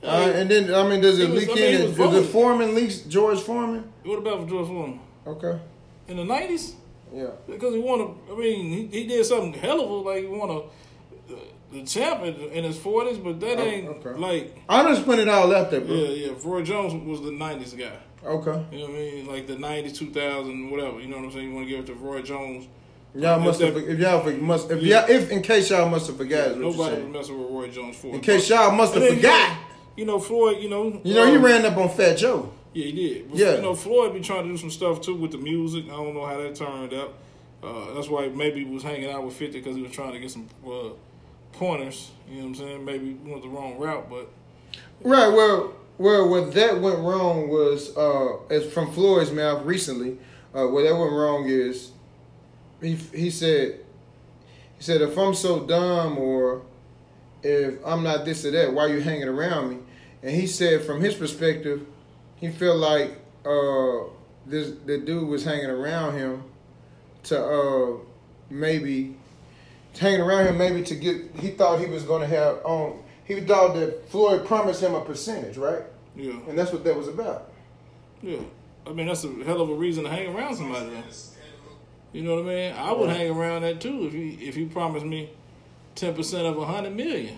Yeah, Uh, and then I mean, does it He was- leak I mean, in? Does the. Foreman leaks George Foreman? what about for George Foreman Okay. in the nineties? Yeah. Because he won a. I mean, he, he did something hell of a like he won a the champ in, in his forties, but that Oh, ain't okay. like I just put it all out there, bro. yeah yeah. Roy Jones was the nineties guy. Okay. You know what I mean? Like the 90, 2000, whatever. You know what I'm saying? You want to give it to Roy Jones. Y'all must have. If y'all must, if y'all, if in case y'all must have forgot, you're Nobody was messing with Roy Jones for. In case y'all must have forgot. You know, Floyd, you know. You know, he um, ran up on Fat Joe. Yeah, he did. But, Yeah. You know, Floyd be trying to do some stuff too with the music. I don't know how that turned out. Uh, that's why maybe he was hanging out with 50 because he was trying to get some uh, pointers. You know what I'm saying? Maybe he went the wrong route, but Right. Well, well, what that went wrong was, uh, as from Floyd's mouth recently, uh, what that went wrong is, he he said, he said if I'm so dumb or if I'm not this or that, why you hanging around me? And he said from his perspective, he felt like uh, this the dude was hanging around him to uh, maybe hanging around him maybe to get. He thought he was going to have on. He thought that Floyd promised him a percentage, right? Yeah, And that's what that was about. yeah. I mean, that's a hell of a reason to hang around somebody. You know what I mean? I would hang around that too if you if you promised me ten percent of a hundred million.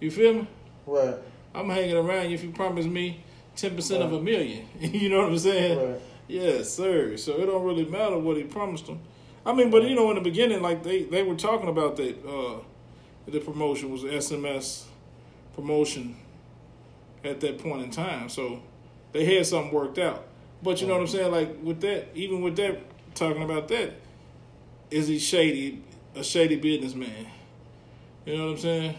You feel me? Right. I'm hanging around you if you promise me ten percent of a million. you know what I'm saying? Right. Yes, sir. So it don't really matter what he promised them. I mean, but you know, in the beginning, like they they were talking about that uh, the promotion was SMS promotion at that point in time. So they had something worked out. But you know what I'm saying? Like with that, even with that, talking about that, is he shady? A shady businessman? You know what I'm saying?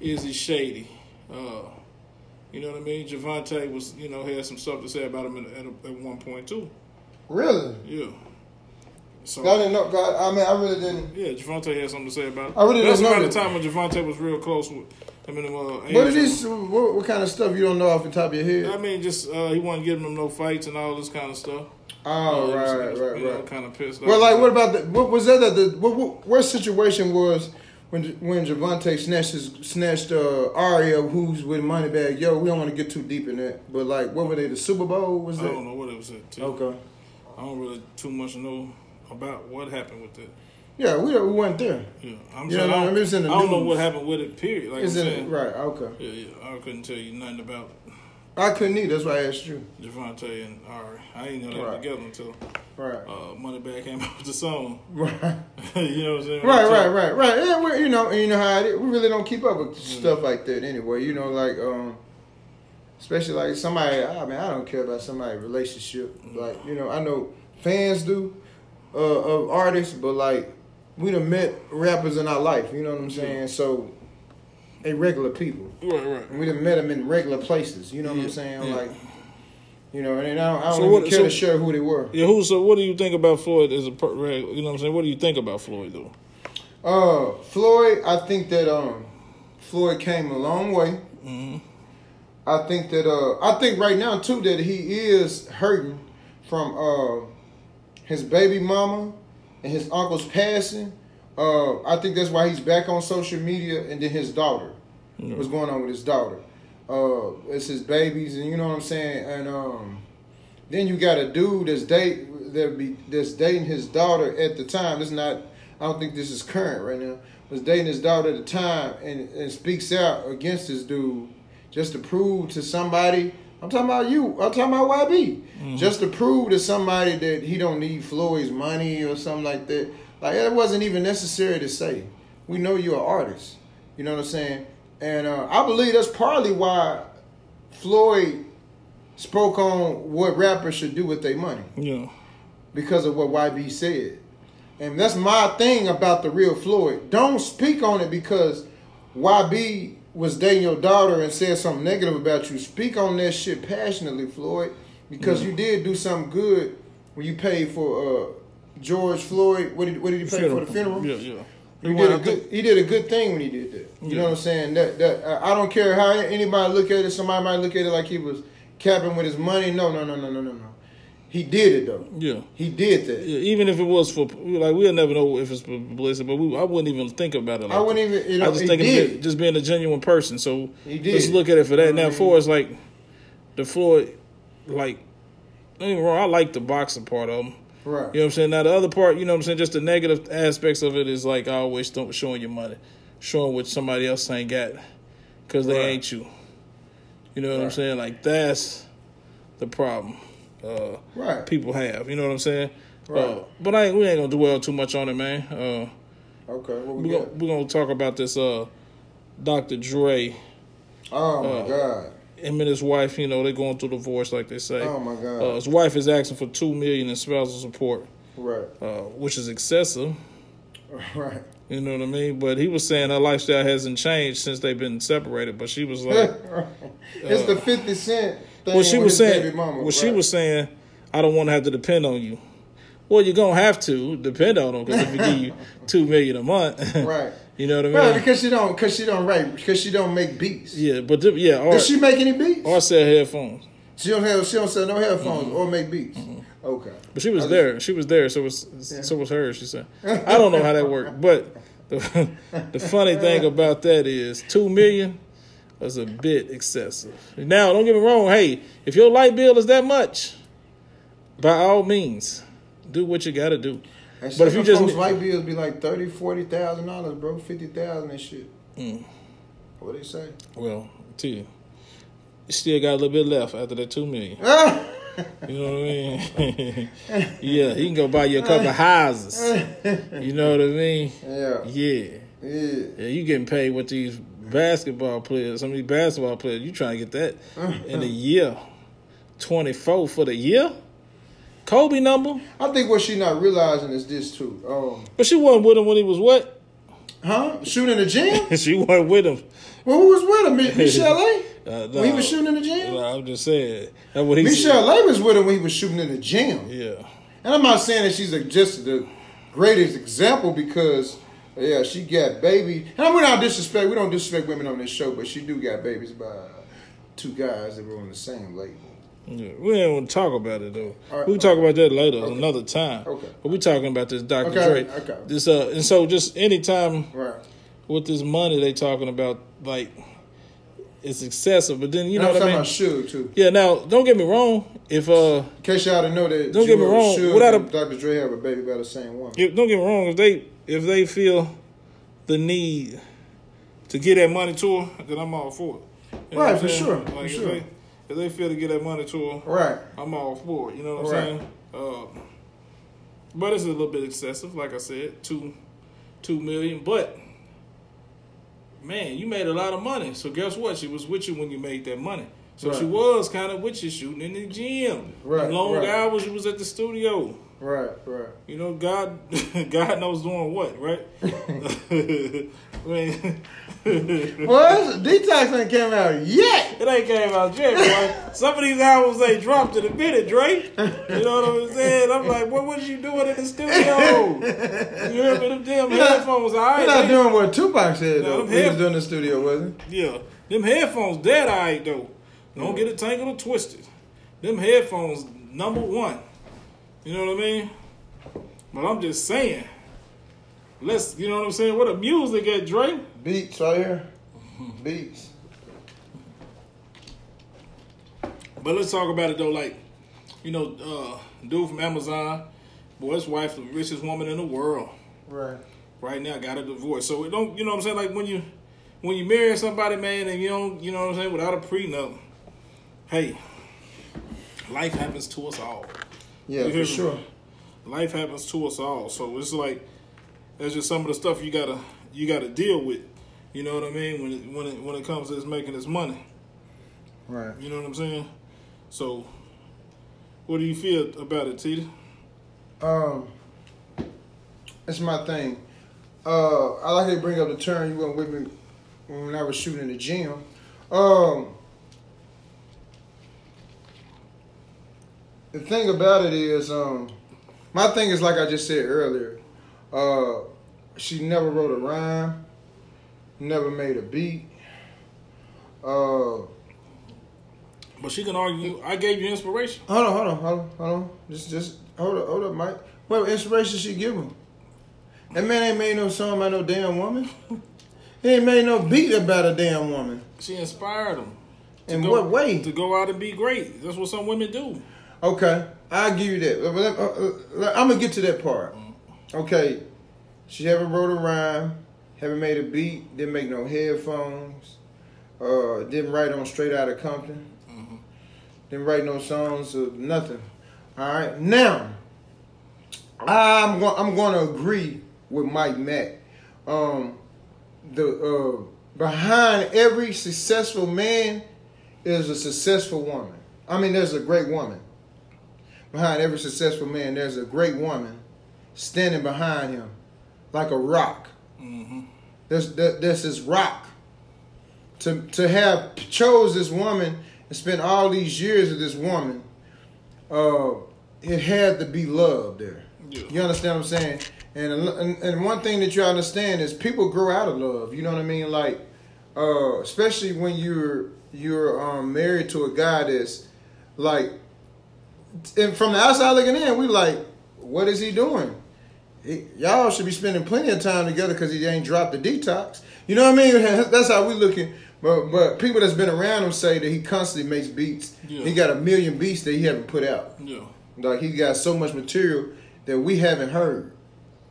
Is he shady? Uh, you know what I mean? Gervonta was, you know, had some stuff to say about him at, at, at one point too. Really? Yeah. So I didn't know. God, I mean, I really didn't. yeah, Gervonta had something to say about it. I really That's didn't know around the time when Gervonta was real close with. I mean, uh, What is this? What, what kind of stuff you don't know off the top of your head? I mean, just uh, he wasn't giving him no fights and all this kind of stuff. Oh, Uh, right, was, right, you know, right. Kind of pissed Well, like, what about the? What was that? That the what, what, what situation was when when Gervonta snatched his, snatched uh, Aria, who's with Moneybagg? Yo, we don't want to get too deep in that, but like, what were they? The Super Bowl was I don't know what it was at. Too. Okay. I don't really too much know about what happened with it. Yeah, we we went there. Yeah, I'm saying no, I don't, in I don't know what happened with it. Period. Like Is I'm it saying, right? Okay. Yeah, yeah, I couldn't tell you nothing about It. I couldn't either. That's why I asked you. Gervonta and Ari. I ain't know they were Right. together until Right. uh, Moneybagg came out with the song. Right. you know what I'm saying? Right, right, right, right. Yeah, we, you know, and you know how it is. we really don't keep up with stuff like that anyway. You know, like um, especially like somebody. I mean, I don't care about somebody's relationship. Like you know, I know fans do uh, of artists, but like we done met rappers in our life. You know what I'm saying? So they regular people. Right, right. And we done met them in regular places. You know what Yeah, I'm saying? yeah. Like. You know, and I don't, I don't So what- care so- to share who they were. Yeah, who? So, what do you think about Floyd as a per- you know what I'm saying? What do you think about Floyd though? Uh, Floyd, I think that um, Floyd came a long way. Mm-hmm. I think that uh, I think right now too that he is hurting from uh, his baby mama and his uncle's passing. Uh, I think that's why he's back on social media, and then his daughter. Yeah. What's going on with his daughter? Uh, it's his babies, and you know what I'm saying. And um, then you got a dude that's date that be that's dating his daughter at the time. It's not. I don't think this is current right now. Was dating his daughter at the time and, and speaks out against this dude just to prove to somebody. I'm talking about you. I'm talking about YB. Just to prove to somebody that he don't need Floyd's money or something like that. Like that wasn't even necessary to say. We know you're an artist. You know what I'm saying? And uh, I believe that's partly why Floyd spoke on what rappers should do with their money Yeah. because of what YB said. And that's my thing about the real Floyd. Don't speak on it because YB was dating your daughter and said something negative about you. Speak on that shit passionately, Floyd, because you did do something good when you paid for uh, George Floyd. What did what did you pay for the funeral? Yeah, yeah. He He did a good. He did a good thing when he did that. You Yeah. know what I'm saying? That that I I don't care how anybody look at it. Somebody might look at it like he was capping with his money. No, no, no, no, no, no, no. He did it though. Yeah. He did that. Yeah, even if it was for like we'll never know if it's for publicity, but we, I wouldn't even think about it. Like I wouldn't that. even. You know, I just think of it just being a genuine person. So He did. let's look at it for that. Know Now, for us, like the Floyd, like don't get wrong, I like the boxing part of him. Right. You know what I'm saying? Now the other part, you know what I'm saying, just the negative aspects of it is like I always don't showing your money, showing what somebody else ain't got, because they Right. ain't you. You know what I'm saying? Like that's the problem. Uh, Right. people have. You know what I'm saying? Right. Uh, but I ain't, we ain't gonna dwell too much on it, man. Uh, Okay. What we we're got? gonna, we gonna talk about this. Uh, Dr. Dre, Oh my uh, god. him and his wife. You know they're going through divorce, like they say. Oh my god. Uh, his wife is asking for two million in spousal support, right. uh, which is excessive. Right. You know what I mean? But he was saying her lifestyle hasn't changed since they've been separated. But she was like, it's the Fifty Cent. Well, she was saying, mama. well, she was saying, I don't want to have to depend on you. Well, you're gonna have to depend on them because if we give you two million a month, Right. You know what I mean? Right, because she don't, because she don't write, because she don't make beats. Yeah, but yeah, or, Does she make any beats? or sell headphones. She don't have, she don't sell no headphones mm-hmm. or make beats. Mm-hmm. Okay. But she was I just- there. She was there. So was Yeah. so was her. She said, "I don't know how that worked, but the, the funny thing about that is two million is a bit excessive. Now, don't get me wrong. Hey, if your light bill is that much, by all means, do what you got to do. And But if you just- folks light bills be like thirty, forty thousand dollars, bro, fifty thousand and shit. Mm. What they say? Well, too, you you still got a little bit left after that two million. Ah! You know what I mean? yeah, he can go buy you a couple of houses. You know what I mean? yeah, Yeah. yeah. Yeah, you getting paid with these basketball players. Some of these basketball players, you trying to get that in a year. 24 for the year? Kobe number? I think what she not realizing is this too. Um, But she wasn't with him when he was what? huh? Shooting the gym? she wasn't with him. Well, who was with him? Michelle A? Uh, When he was shooting in the gym? No, I'm just saying. That's what he Michel'le was with him when he was shooting in the gym. Yeah. And I'm not saying that she's a, just the greatest example because, yeah, she got baby. And we're not disrespect. We don't disrespect women on this show, but she do got babies by two guys that were on the same label. Yeah, we don't want to talk about it though. Right, we can talk about that later, Okay. another time. Okay. But we talking about this Dr. Okay, Dre. okay. This uh, and so just anytime Right. with this money they talking about, like it's excessive. But then you know what I I'm mean? talking about Suge too. Yeah. Now, don't get me wrong. If uh, In case y'all didn't know that. Don't get me wrong, Suge without a- Dr. Dre have a baby by the same woman. if, don't get me wrong. If they if they feel the need to get that money to her, then I'm all for it. You Right, for sure, Like for if sure. they if they feel to get that money to her, Right. I'm all for it. You know what I'm saying? Uh, but it's a little bit excessive, like I said, two two million. But man, you made a lot of money. So guess what? She was with you when you made that money. So she was kind of with you shooting in the gym. Right, Long right. hours you was at the studio. Right. Right. You know, God God knows doing what, right? I mean, Well, detox ain't came out yet. It ain't came out yet, boy. Some of these albums they dropped in a minute, Drake. You know what I'm saying? I'm like, what was you doing in the studio? You heard me? Them damn You're not- headphones, all right? You're not doing what Tupac said No, though. He was head- doing in the studio, wasn't Yeah, them headphones dead all right though. Don't get it tangled or twisted. Them headphones number one. You know what I mean? But I'm just saying. Let's, you know what I'm saying? What a music at Drake. he? Beats right here. Beats. But let's talk about it though. Like, you know, uh, dude from Amazon, boy, his wife, the richest woman in the world, Right. right now, got a divorce. So it don't, you know what I'm saying? Like when you, when you marry somebody, man, and you don't, you know what I'm saying, without a prenup, hey, life happens to us all. Yeah, for sure. Life happens to us all. So it's like that's just some of the stuff you gotta you gotta deal with. You know what I mean? When it, when it when it comes to this making this money. Right. You know what I'm saying? So, what do you feel about it, Tita? Um, it's my thing. Uh, I like to bring up the term you went with me when I was shooting in the gym. Um, the thing about it is, um, my thing is like I just said earlier. Uh, she never wrote a rhyme, never made a beat. Uh, But she can argue. I gave you inspiration. Hold on, hold on, hold on, hold on. Just, just hold up, hold up, Mike. What inspiration she give him? That man ain't made no song about no damn woman. He ain't made no beat about a damn woman. She inspired him. In go- what way? To go out and be great. That's what some women do. Okay, I'll give you that. But let- uh, uh, I'm gonna get to that part. Okay, she haven't wrote a rhyme, haven't made a beat, didn't make no headphones, uh, didn't write on Straight Outta Compton, didn't write no songs or nothing. All right, now I'm going. I'm going to agree with Mike Mack. Um, the uh, behind every successful man is a successful woman. I mean, there's a great woman. Behind every successful man, there's a great woman standing behind him like a rock. There's there- there's this rock. To to have chose this woman and spent all these years with this woman, uh, it had to be love there. Yeah. You understand what I'm saying? And, and and one thing that you understand is people grow out of love. You know what I mean? Like, uh, especially when you're you're um, married to a guy that's like, and from the outside looking in, we like, what is he doing? he- y'all should be spending plenty of time together because he ain't dropped the detox. You know what I mean? That's how we looking. But but people that's been around him say that he constantly makes beats. Yeah. He got a million beats that he haven't put out. Yeah. Like he got so much material that we haven't heard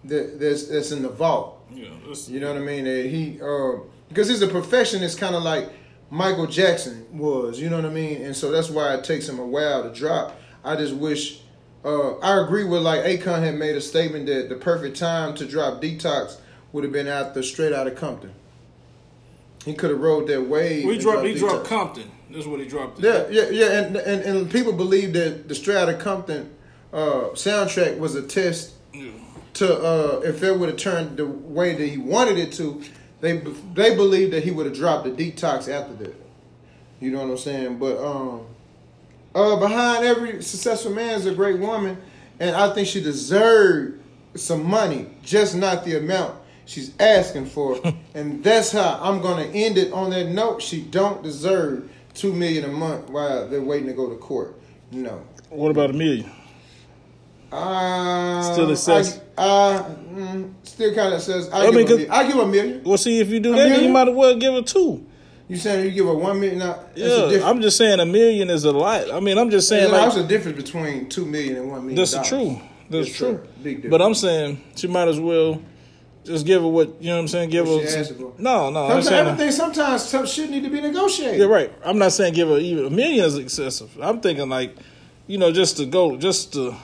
that that's that's in the vault. Yeah. You know what I mean? That he uh, because he's a perfectionist, kind of like Michael Jackson was. You know what I mean? And so that's why it takes him a while to drop. I just wish. Uh, I agree with like Akon had made a statement that the perfect time to drop Detox would have been after Straight Outta Compton. He could have rode that wave. We and dropped. He Detox. dropped Compton. That's what he dropped. Yeah, yeah, yeah, and and, and people believe that the Straight Outta Compton uh, soundtrack was a test Yeah. to uh, if it would have turned the way that he wanted it to, they they believe that he would have dropped the detox after that. You know what I'm saying? But um, uh, behind every successful man is a great woman, and I think she deserved some money, just not the amount she's asking for. and that's how I'm gonna end it on that note. She don't deserve two million a month while they're waiting to go to court. No. What about a million? Uh, Still excess? I, uh, mm, still kind of says. I, I give mean, a million. I give a million. Well, see, if you do A that, then you might as well give her two. You saying you give a one million? Now, Yeah. I'm just saying a million is a lot. I mean, I'm just saying There's like a difference between two million and one million. that's true. That's Yes, true. But I'm saying she might as well just give her what you know. what I'm saying give What her. she asking for. No, no. I'm Sometimes, saying everything. Sometimes some shit need to be negotiated. you're right. I'm not saying give her even a million is excessive. I'm thinking like, you know, just to go, just to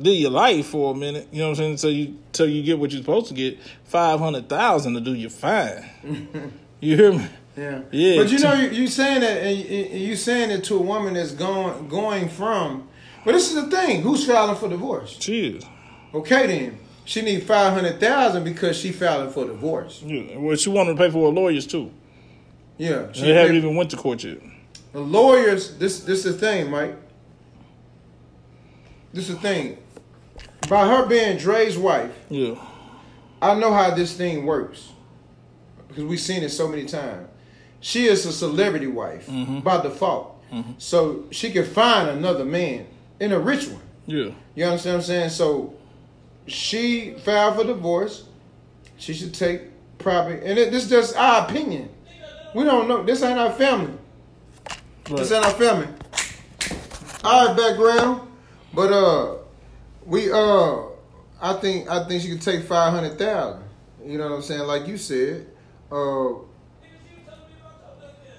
do your life for a minute. You know what I'm saying? Until you till you get what you're supposed to get. Five hundred thousand to do you fine. you hear me? Yeah. Yeah. But you know, you, you saying that, and you, saying it to a woman that's going going from. But this is the thing: who's filing for divorce? She is. Okay, then she need five hundred thousand because she filing for divorce. Yeah. Well, she wanted to pay for her lawyers too. Yeah, she They haven't even went to court yet. The lawyers, this this is the thing, Mike. This is the thing. By her being Dre's wife, Yeah. I know how this thing works. Because we've seen it so many times. She is a celebrity wife by default. So she can find another man in a rich one. Yeah. You understand what I'm saying? So she filed for divorce. She should take property. And it, this is just our opinion. We don't know. This ain't our family. This ain't our family. All right, background. But uh we uh I think I think she could take five hundred thousand. You know what I'm saying? Like you said. Uh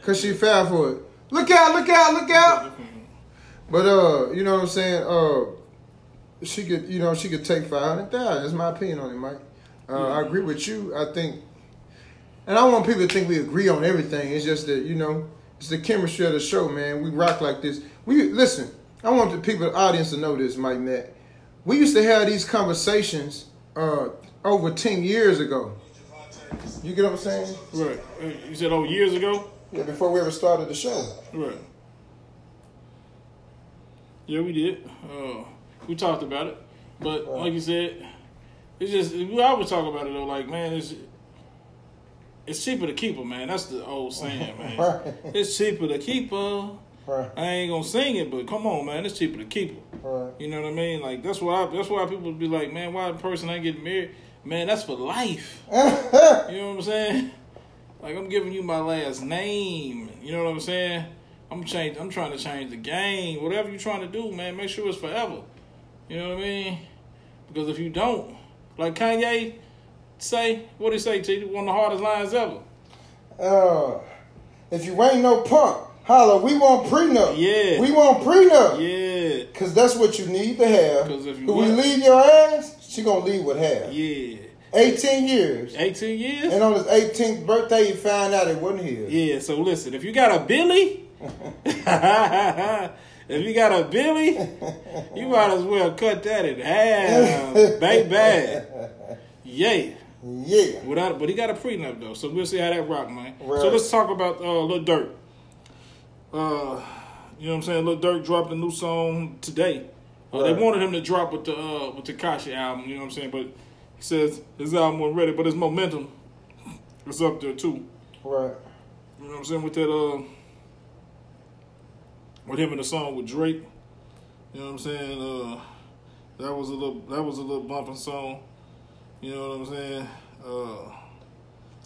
cause she fell for it. Look out, look out, look out. But uh, you know what I'm saying? Uh she could you know, she could take five hundred thousand. That's my opinion on it, Mike. Uh, I agree with you. I think and I want people to think we agree on everything. It's just that, you know, it's the chemistry of the show, man. We rock like this. We listen, I want the people, the audience to know this, Mike Mack. We used to have these conversations uh, over 10 years ago. You get what I'm saying? Right. You said, oh, years ago? Yeah, before we ever started the show. Right. Yeah, we did. Uh, we talked about it, but like you said, it's just we always talk about it though. Like, man, it's it's cheaper to keep her, man. That's the old saying, man. Right. It's cheaper to keep her. Right, I ain't gonna sing it, but come on, man, it's cheaper to keep her. right. You know what I mean? Like that's why that's why people be like, man, why the person ain't getting married? Man, that's for life. You know what I'm saying? Like I'm giving you my last name. You know what I'm saying? I'm change. I'm trying to change the game. Whatever you're trying to do, man, make sure it's forever. You know what I mean? Because if you don't, like Kanye say, what he say? T? One of the hardest lines ever. Uh, if you ain't no punk, holla, we want prenup. Yeah. We want prenup. Yeah, Cause that's what you need to have. Cause if you we leave your ass, she gonna leave with half. yeah. 18 years. 18 years. And on his 18th birthday, you found out it wasn't his. Yeah, so listen, if you got a Billy, if you got a Billy, you might as well cut that in half, baby. Yeah. Yeah. Without, but he got a prenup though, so we'll see how that rock, man. Right. So let's talk about uh, Lil Durk. Uh, you know what I'm saying? Lil Durk dropped a new song today. They wanted him to drop with the uh, with the Kashi album. You know what I'm saying? But he says his album wasn't ready, but his momentum is up there too. Right. You know what I'm saying? With that, uh, with him in the song with Drake. You know what I'm saying? Uh, That was a little that was a little bumping song. You know what I'm saying? Uh,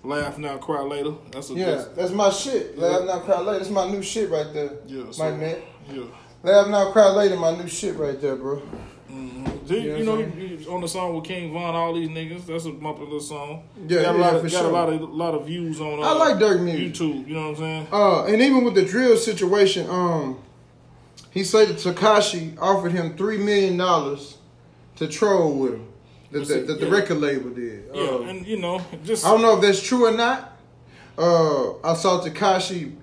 Laugh now, cry later. That's a Yeah, that's, that's my shit. Laugh now, cry later. That's my new shit right there. yeah. My man. yeah. Laugh now, cry later. My new shit right there, bro. hmm You You, know you know, he- he- on the song with King Von, all these niggas. That's a bumping little song. Yeah, got a yeah, lot of for got sure. a lot of lot of views on. Uh, I like Durk music. YouTube. You know what I'm saying? Uh, and even with the drill situation, um, he said that Tekashi offered him three million dollars to troll with him. That, the, that the record label did. Yeah, Uh, and you know, just I don't know if that's true or not. Uh, I saw Tekashi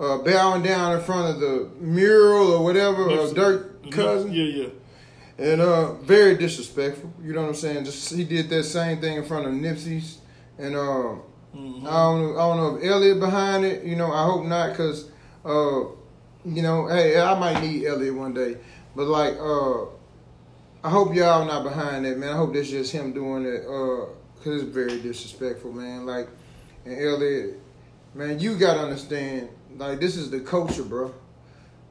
uh, bowing down in front of the mural or whatever of Durk cousin, Yeah, yeah. and uh, very disrespectful. You know what I'm saying? Just he did that same thing in front of Nipsey's, and uh, Mhm. I don't, I don't know if Elliot behind it. You know, I hope not, cause uh, you know, hey, I might need Elliot one day. But like, uh, I hope y'all not behind that, man. I hope that's just him doing it, uh, cause it's very disrespectful, man. Like, and Elliot, man, you gotta understand, like, this is the culture, bro.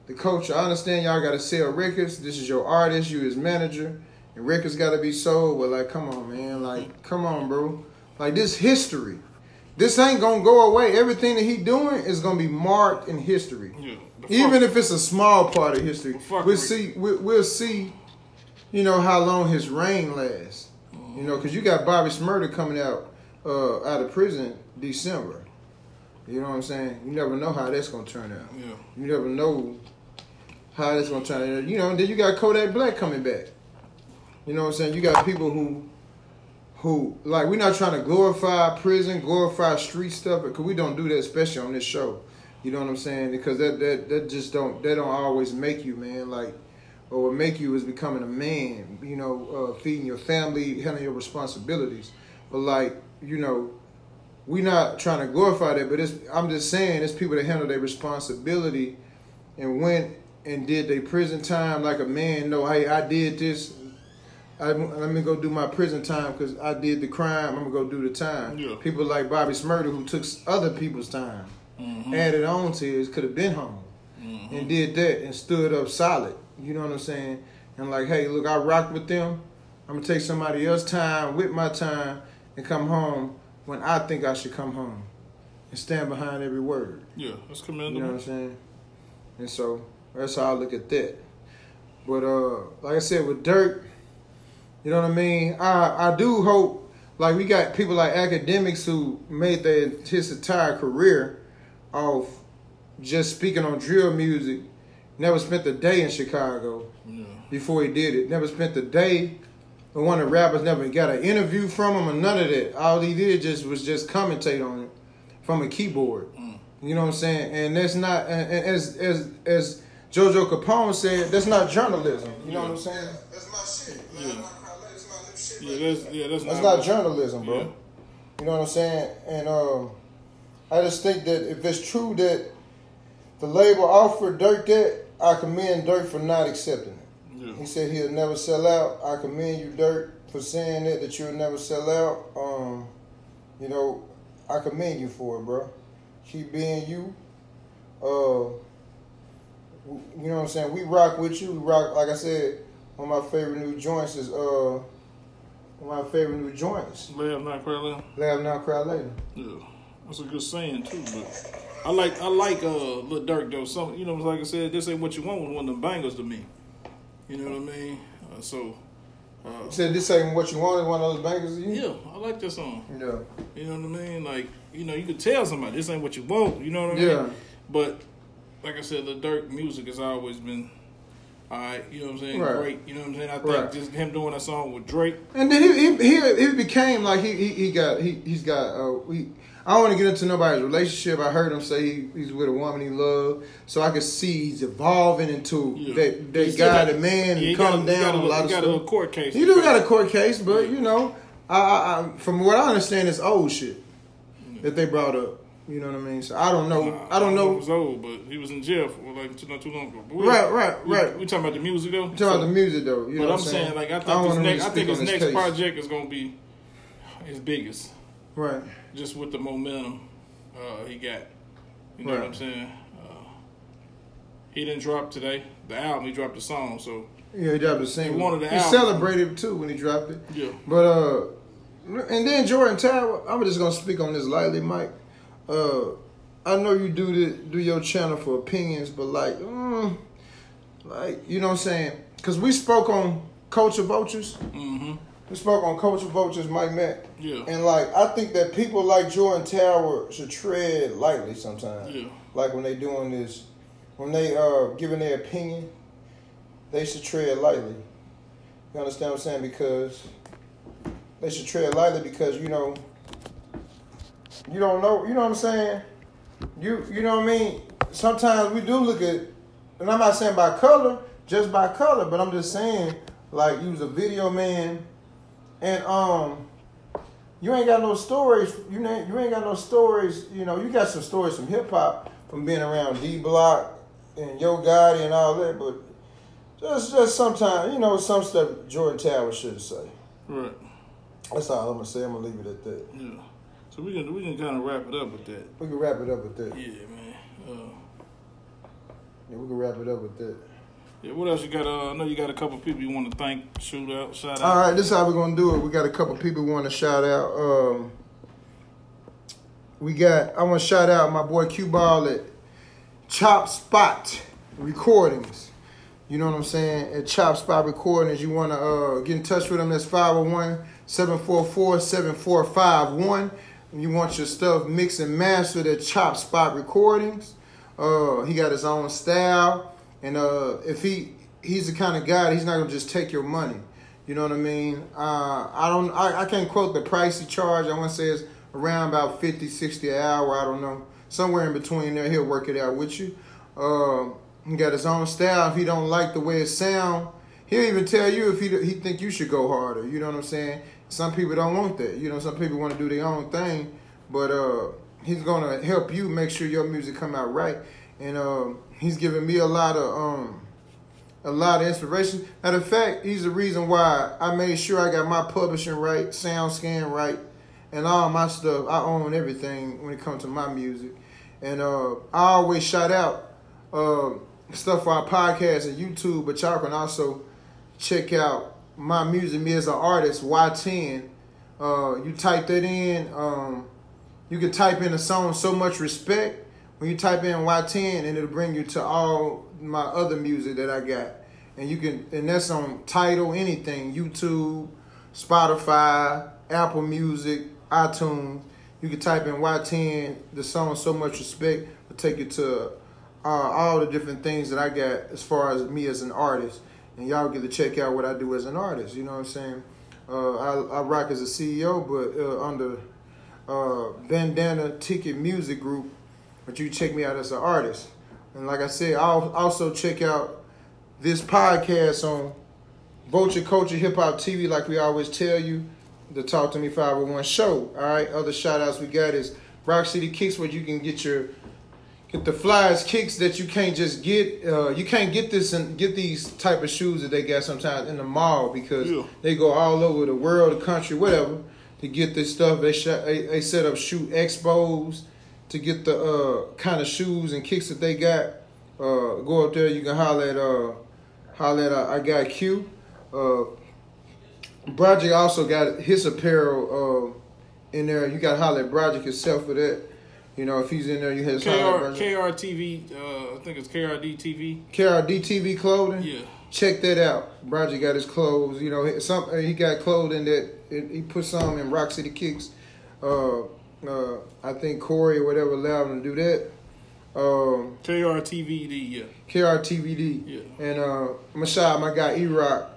The culture. I understand y'all gotta sell records. This is your artist, you his manager, and records gotta be sold. But like, come on, man. Like, come on, bro. Like, this history. This ain't gonna go away. Everything that he doing is gonna be marked in history. yeah. Even if it's a small part of history, we'll see. We'll, we'll see. You know how long his reign lasts. You know, because you got Bobby Shmurda coming out uh, out of prison December. You know what I'm saying? You never know how that's gonna turn out. yeah. You never know how that's gonna turn out. You know, then you got Kodak Black coming back. You know what I'm saying? You got people who who like we're not trying to glorify prison, glorify street stuff, because we don't do that, especially on this show. You know what I'm saying? Because that that that just don't that don't always make you man. Like, or what make you is becoming a man. You know, uh, feeding your family, handling your responsibilities. But like, you know, we not trying to glorify that, but it's I'm just saying it's people that handle their responsibility and went and did their prison time like a man. No, hey, I did this. I, let me go do my prison time because I did the crime. I'm gonna go do the time. Yeah. People like Bobby Shmurda who took other people's time, Mhm. added on to his, could have been home, Mhm. and did that and stood up solid. You know what I'm saying? And like, hey, look, I rocked with them. I'm gonna take somebody else's time with my time and come home when I think I should come home, and stand behind every word. Yeah, that's commendable. You know what I'm saying? And so that's how I look at that. But uh, like I said, with Durk, you know what I mean. I I do hope like we got people like Akademiks who made their his entire career off just speaking on drill music. Never spent a day in Chicago Yeah. before he did it. Never spent a day. But one of the rappers never got an interview from him or none of that. All he did just was just commentate on it from a keyboard. Mm. You know what I'm saying? And that's not and, and as as as Jojo Capone said, that's not journalism. You know what I'm saying? That's my shit. Yeah. That's my shit. Yeah, that's yeah, that's, That's not, not journalism, bro. Yeah. You know what I'm saying? And um, I just think that if it's true that the label offered Durk that, I commend Durk for not accepting it. Yeah. He said he'll never sell out. I commend you, Durk, for saying that that you'll never sell out. Um, you know, I commend you for it, bro. Keep being you. Uh, you know what I'm saying? We rock with you. We rock, like I said. One of my favorite new joints is uh, one of my favorite new joints. Laugh not cry later. Laugh now, cry later. Yeah, that's a good saying too. But I like I like uh Lil Durk though. Some you know like I said, this ain't what you want was one of them bangers to me. You know what I mean? Uh, so uh, You said this ain't what you wanted. One of those bangers. You? yeah, I like this song. Yeah. You know what I mean? Like you know you could tell somebody this ain't what you want. You know what I mean? Yeah. But like I said, the Durk music has always been. All right, you know what I'm saying? Right. Great. You know what I'm saying? I think Right. just him doing that song with Drake. And then he he he, he became like he, he he got he he's got uh we. I don't want to get into nobody's relationship. I heard him say he, he's with a woman he loved, so I could see he's evolving into Yeah. that He that guy, got- the man, yeah, and he calm got, down got on a lot of he got a stuff. little court case. He do got a court case, but you know, I, I, I from what I understand, it's old shit that they brought up. You know what I mean? So I don't know. Nah, I don't He know. was old, but he was in jail for like too, not too long ago. We- Right, right, we, right. We talking about the music though. Talking about the music though. You know what I'm saying, like, I think this wanna next, I think his next case. project is gonna be his biggest, Right. Just with the momentum uh, he got. You know Right. what I'm saying? Uh, He didn't drop today. The album, he dropped the song. So Yeah, he dropped the single. One of the he albums. celebrated it too when he dropped it. yeah, But uh, and then Jordan Tower. I'm just gonna speak on this lightly, Mike. Uh, I know you do the, do your channel for opinions, but like, mm, like you know what I'm saying? Because we spoke on culture vultures. mm-hmm. We spoke on culture vultures, Mike Mack. yeah, And like, I think that people like Jordan Tower should tread lightly sometimes. yeah. Like when they doing this, when they uh giving their opinion, they should tread lightly. You understand what I'm saying? Because they should tread lightly because you know you don't know. You know what I'm saying? You you know what I mean? Sometimes we do look at, and I'm not saying by color, just by color, but I'm just saying like you was a video man, and um. You ain't got no stories. You ain't, you ain't got no stories. You know, you got some stories from hip hop, from being around D Block and Yo Gotti and all that, but just just sometimes, you know, some stuff Jordan Tower shouldn't say. Right. That's all I'm gonna say. I'm gonna leave it at that. Yeah. So we can we can kind of wrap it up with that. We can wrap it up with that. Yeah, man. Uh, Yeah, we can wrap it up with that. Yeah. What else you got? Uh, I know you got a couple people you want to thank, shoot out, shout out. All right, this is how we're gonna do it. We got a couple people we want to shout out. Um, we got I want to shout out my boy Q Ball at Chop Spot Recordings. You know what I'm saying? At Chop Spot Recordings, you want to uh, get in touch with them. That's 501-744-7451. You want your stuff mixed and mastered at Chop Spot Recordings. Uh, he got his own style, and uh, if he he's the kind of guy he's not gonna just take your money. You know what I mean? Uh, I don't. I, I can't quote the price he charged. I want to say it's around about 50, 60 an hour. I don't know. Somewhere in between there, he'll work it out with you. Uh, he got his own style. If he don't like the way it sound, he'll even tell you if he he think you should go harder. You know what I'm saying? Some people don't want that. You know, some people want to do their own thing, but uh, he's gonna help you make sure your music come out right. And uh, he's giving me a lot of um, a lot of inspiration. Matter of fact, he's the reason why I made sure I got my publishing right, sound scan right, and all my stuff. I own everything when it comes to my music. And uh, I always shout out uh, stuff for our podcast and YouTube, but y'all can also check out my music, me as an artist, Y10. Uh, you type that in, um, you can type in the song So Much Respect. When you type in Y10, and it'll bring you to all my other music that I got. And you can, and that's on Tidal, anything, YouTube, Spotify, Apple Music, iTunes. You can type in Y10, the song So Much Respect will take you to uh, all the different things that I got as far as me as an artist. And y'all get to check out what I do as an artist. You know what I'm saying? Uh, I, I rock as a CEO, but uh, under uh, Bandana Ticket Music Group, but you check me out as an artist. And like I said, I'll also check out this podcast on Vulture Culture Hip Hop TV, like we always tell you, the Talk to Me 501 show. All right, other shout outs we got is Rock City Kicks, where you can get your get the flyers kicks that you can't just get. Uh, you can't get this and get these type of shoes that they got sometimes in the mall because Yeah. they go all over the world, the country, whatever, to get this stuff. They sh- they, they set up shoe expos to get the uh, kind of shoes and kicks that they got. Uh, go up there, you can holler at uh, holler at uh, I got Q. Uh, Broderick also got his apparel uh, in there. You got to holler at Broderick himself for that. You know, if he's in there, you have to holler at. KRTV, uh, I think it's KRD TV. KRD TV clothing. Yeah. Check that out. Broderick got his clothes. You know, some he got clothing that he put some in Rock City Kicks. Uh, uh, I think Corey or whatever allowed him to do that. Um, KRTVD, yeah. KRTVD. Yeah. And uh, I'm gonna shout out my guy E Rock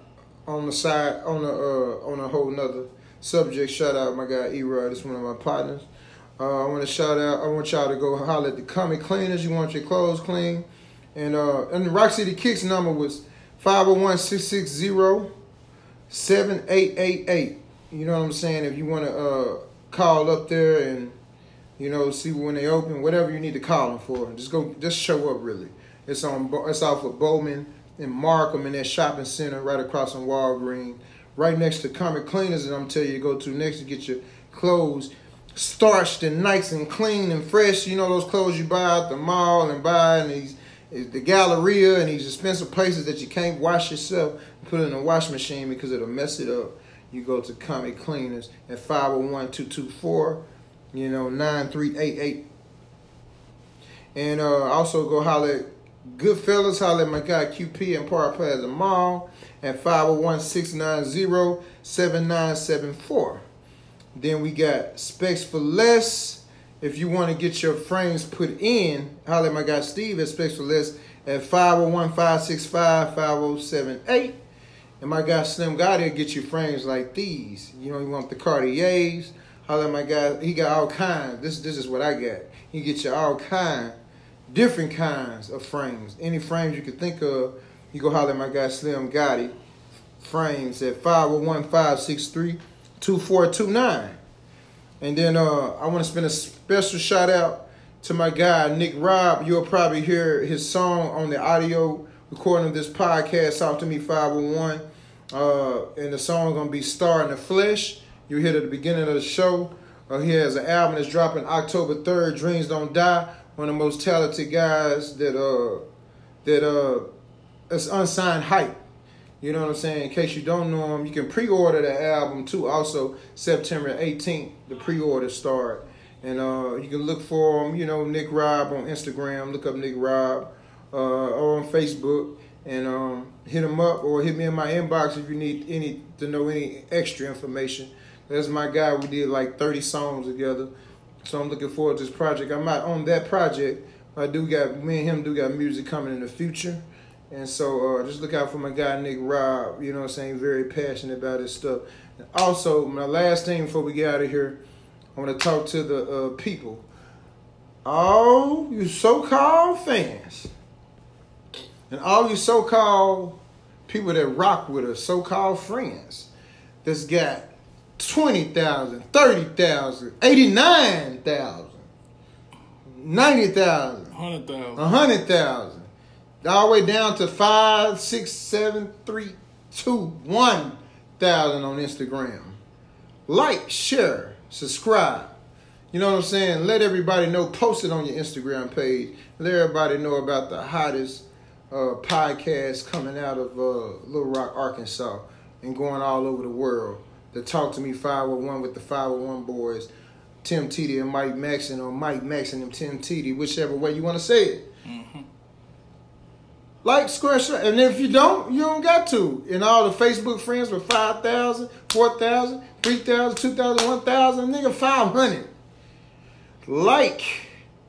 on the side on a uh, on a whole nother subject. Shout out my guy E Rock. It's one of my partners. Uh, I want to shout out. I want y'all to go holler at the Comic Cleaners. You want your clothes clean, and uh, and the Rock City Kicks number was 501-660-7888. You know what I'm saying? If you want to uh, call up there and you know see when they open, whatever you need to call them for, just go, just show up. Really, it's on. It's off of Bowman and Markham in that shopping center right across from Walgreens, right next to Comic Cleaners. And I'm telling you, go to next to get your clothes starched and nice and clean and fresh. You know those clothes you buy at the mall and buy in these eh, the Galleria and these expensive places that you can't wash yourself, put in a wash machine because it'll mess it up. You go to Comic Cleaners at 501-224, you know, 9388. And uh, also go holler at Goodfellas, holler at my guy QP in Park Plaza Mall at 501-690-7974. Then we got Specs for Less. If you want to get your frames put in, holler at my guy Steve at Specs for Less at 501-565-5078. And my guy Slim Gotti will get you frames like these. You know, you want the Cartiers. Holler at my guy, he got all kinds. This this is what I got. He get you all kind, different kinds of frames. Any frames you can think of, you go holler at my guy Slim Gotti. Frames at 501-563-2429. And then uh, I want to spend a special shout out to my guy Nick Robb. You'll probably hear his song on the audio recording of this podcast, Talk to Me 501. Uh, and the song gonna be Star in the Flesh. You hear at the beginning of the show. Uh, he has an album that's dropping October 3rd, Dreams Don't Die. One of the most talented guys that uh that uh is unsigned hype. You know what I'm saying? In case you don't know him, you can pre-order the album too. Also, September 18th, the pre-order start. And uh, you can look for him, you know, Nick Robb on Instagram. Look up Nick Robb uh, or on Facebook and um, hit him up or hit me in my inbox if you need any to know any extra information. That's my guy. We did like 30 songs together. So I'm looking forward to this project. I'm not on that project, but I do got me and him do got music coming in the future. And so uh, just look out for my guy Nick Robb, you know what I'm saying? Very passionate about his stuff. And also, my last thing before we get out of here, I want to talk to the uh, people. Oh, you so-called fans and all you so-called people that rock with us, so-called friends, that's got 20,000, 30,000, 89,000, 90,000, 100,000. 100,000, all the way down to five, six, seven, three, two, one thousand on Instagram. Like, share, subscribe. You know what I'm saying? Let everybody know. Post it on your Instagram page. Let everybody know about the hottest uh, podcast coming out of uh, Little Rock, Arkansas, and going all over the world. The Talk to Me 501 with the 501 boys, Tim Titi and Mike Maxon, or Mike Maxon and Tim Titi, whichever way you want to say it. Like, square, share. And if you don't, you don't got to. And all the Facebook friends with 5,000, 4,000, 3,000, 2,000, 1,000, nigga, 500. Like,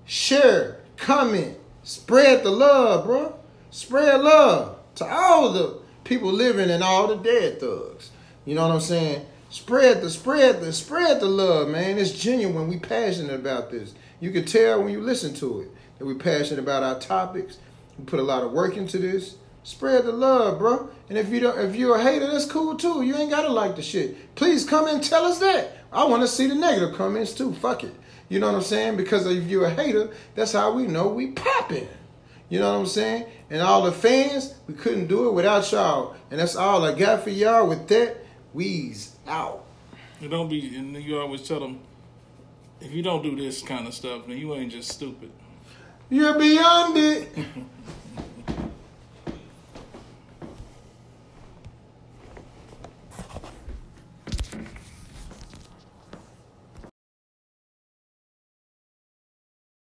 share, comment, spread the love, bro. Spread love to all the people living and all the dead thugs. You know what I'm saying? Spread the spread the spread the love, man. It's genuine. We passionate about this. You can tell when you listen to it that we passionate about our topics. We put a lot of work into this. Spread the love, bro. And if you don't, if you're a hater, that's cool too. You ain't gotta like the shit. Please come and tell us that. I want to see the negative comments too. Fuck it. You know what I'm saying? Because if you're a hater, that's how we know we popping. You know what I'm saying? And all the fans, we couldn't do it without y'all. And that's all I got for y'all. With that, we's out. You don't be, and you always tell them, if you don't do this kind of stuff, then you ain't just stupid. You're beyond it.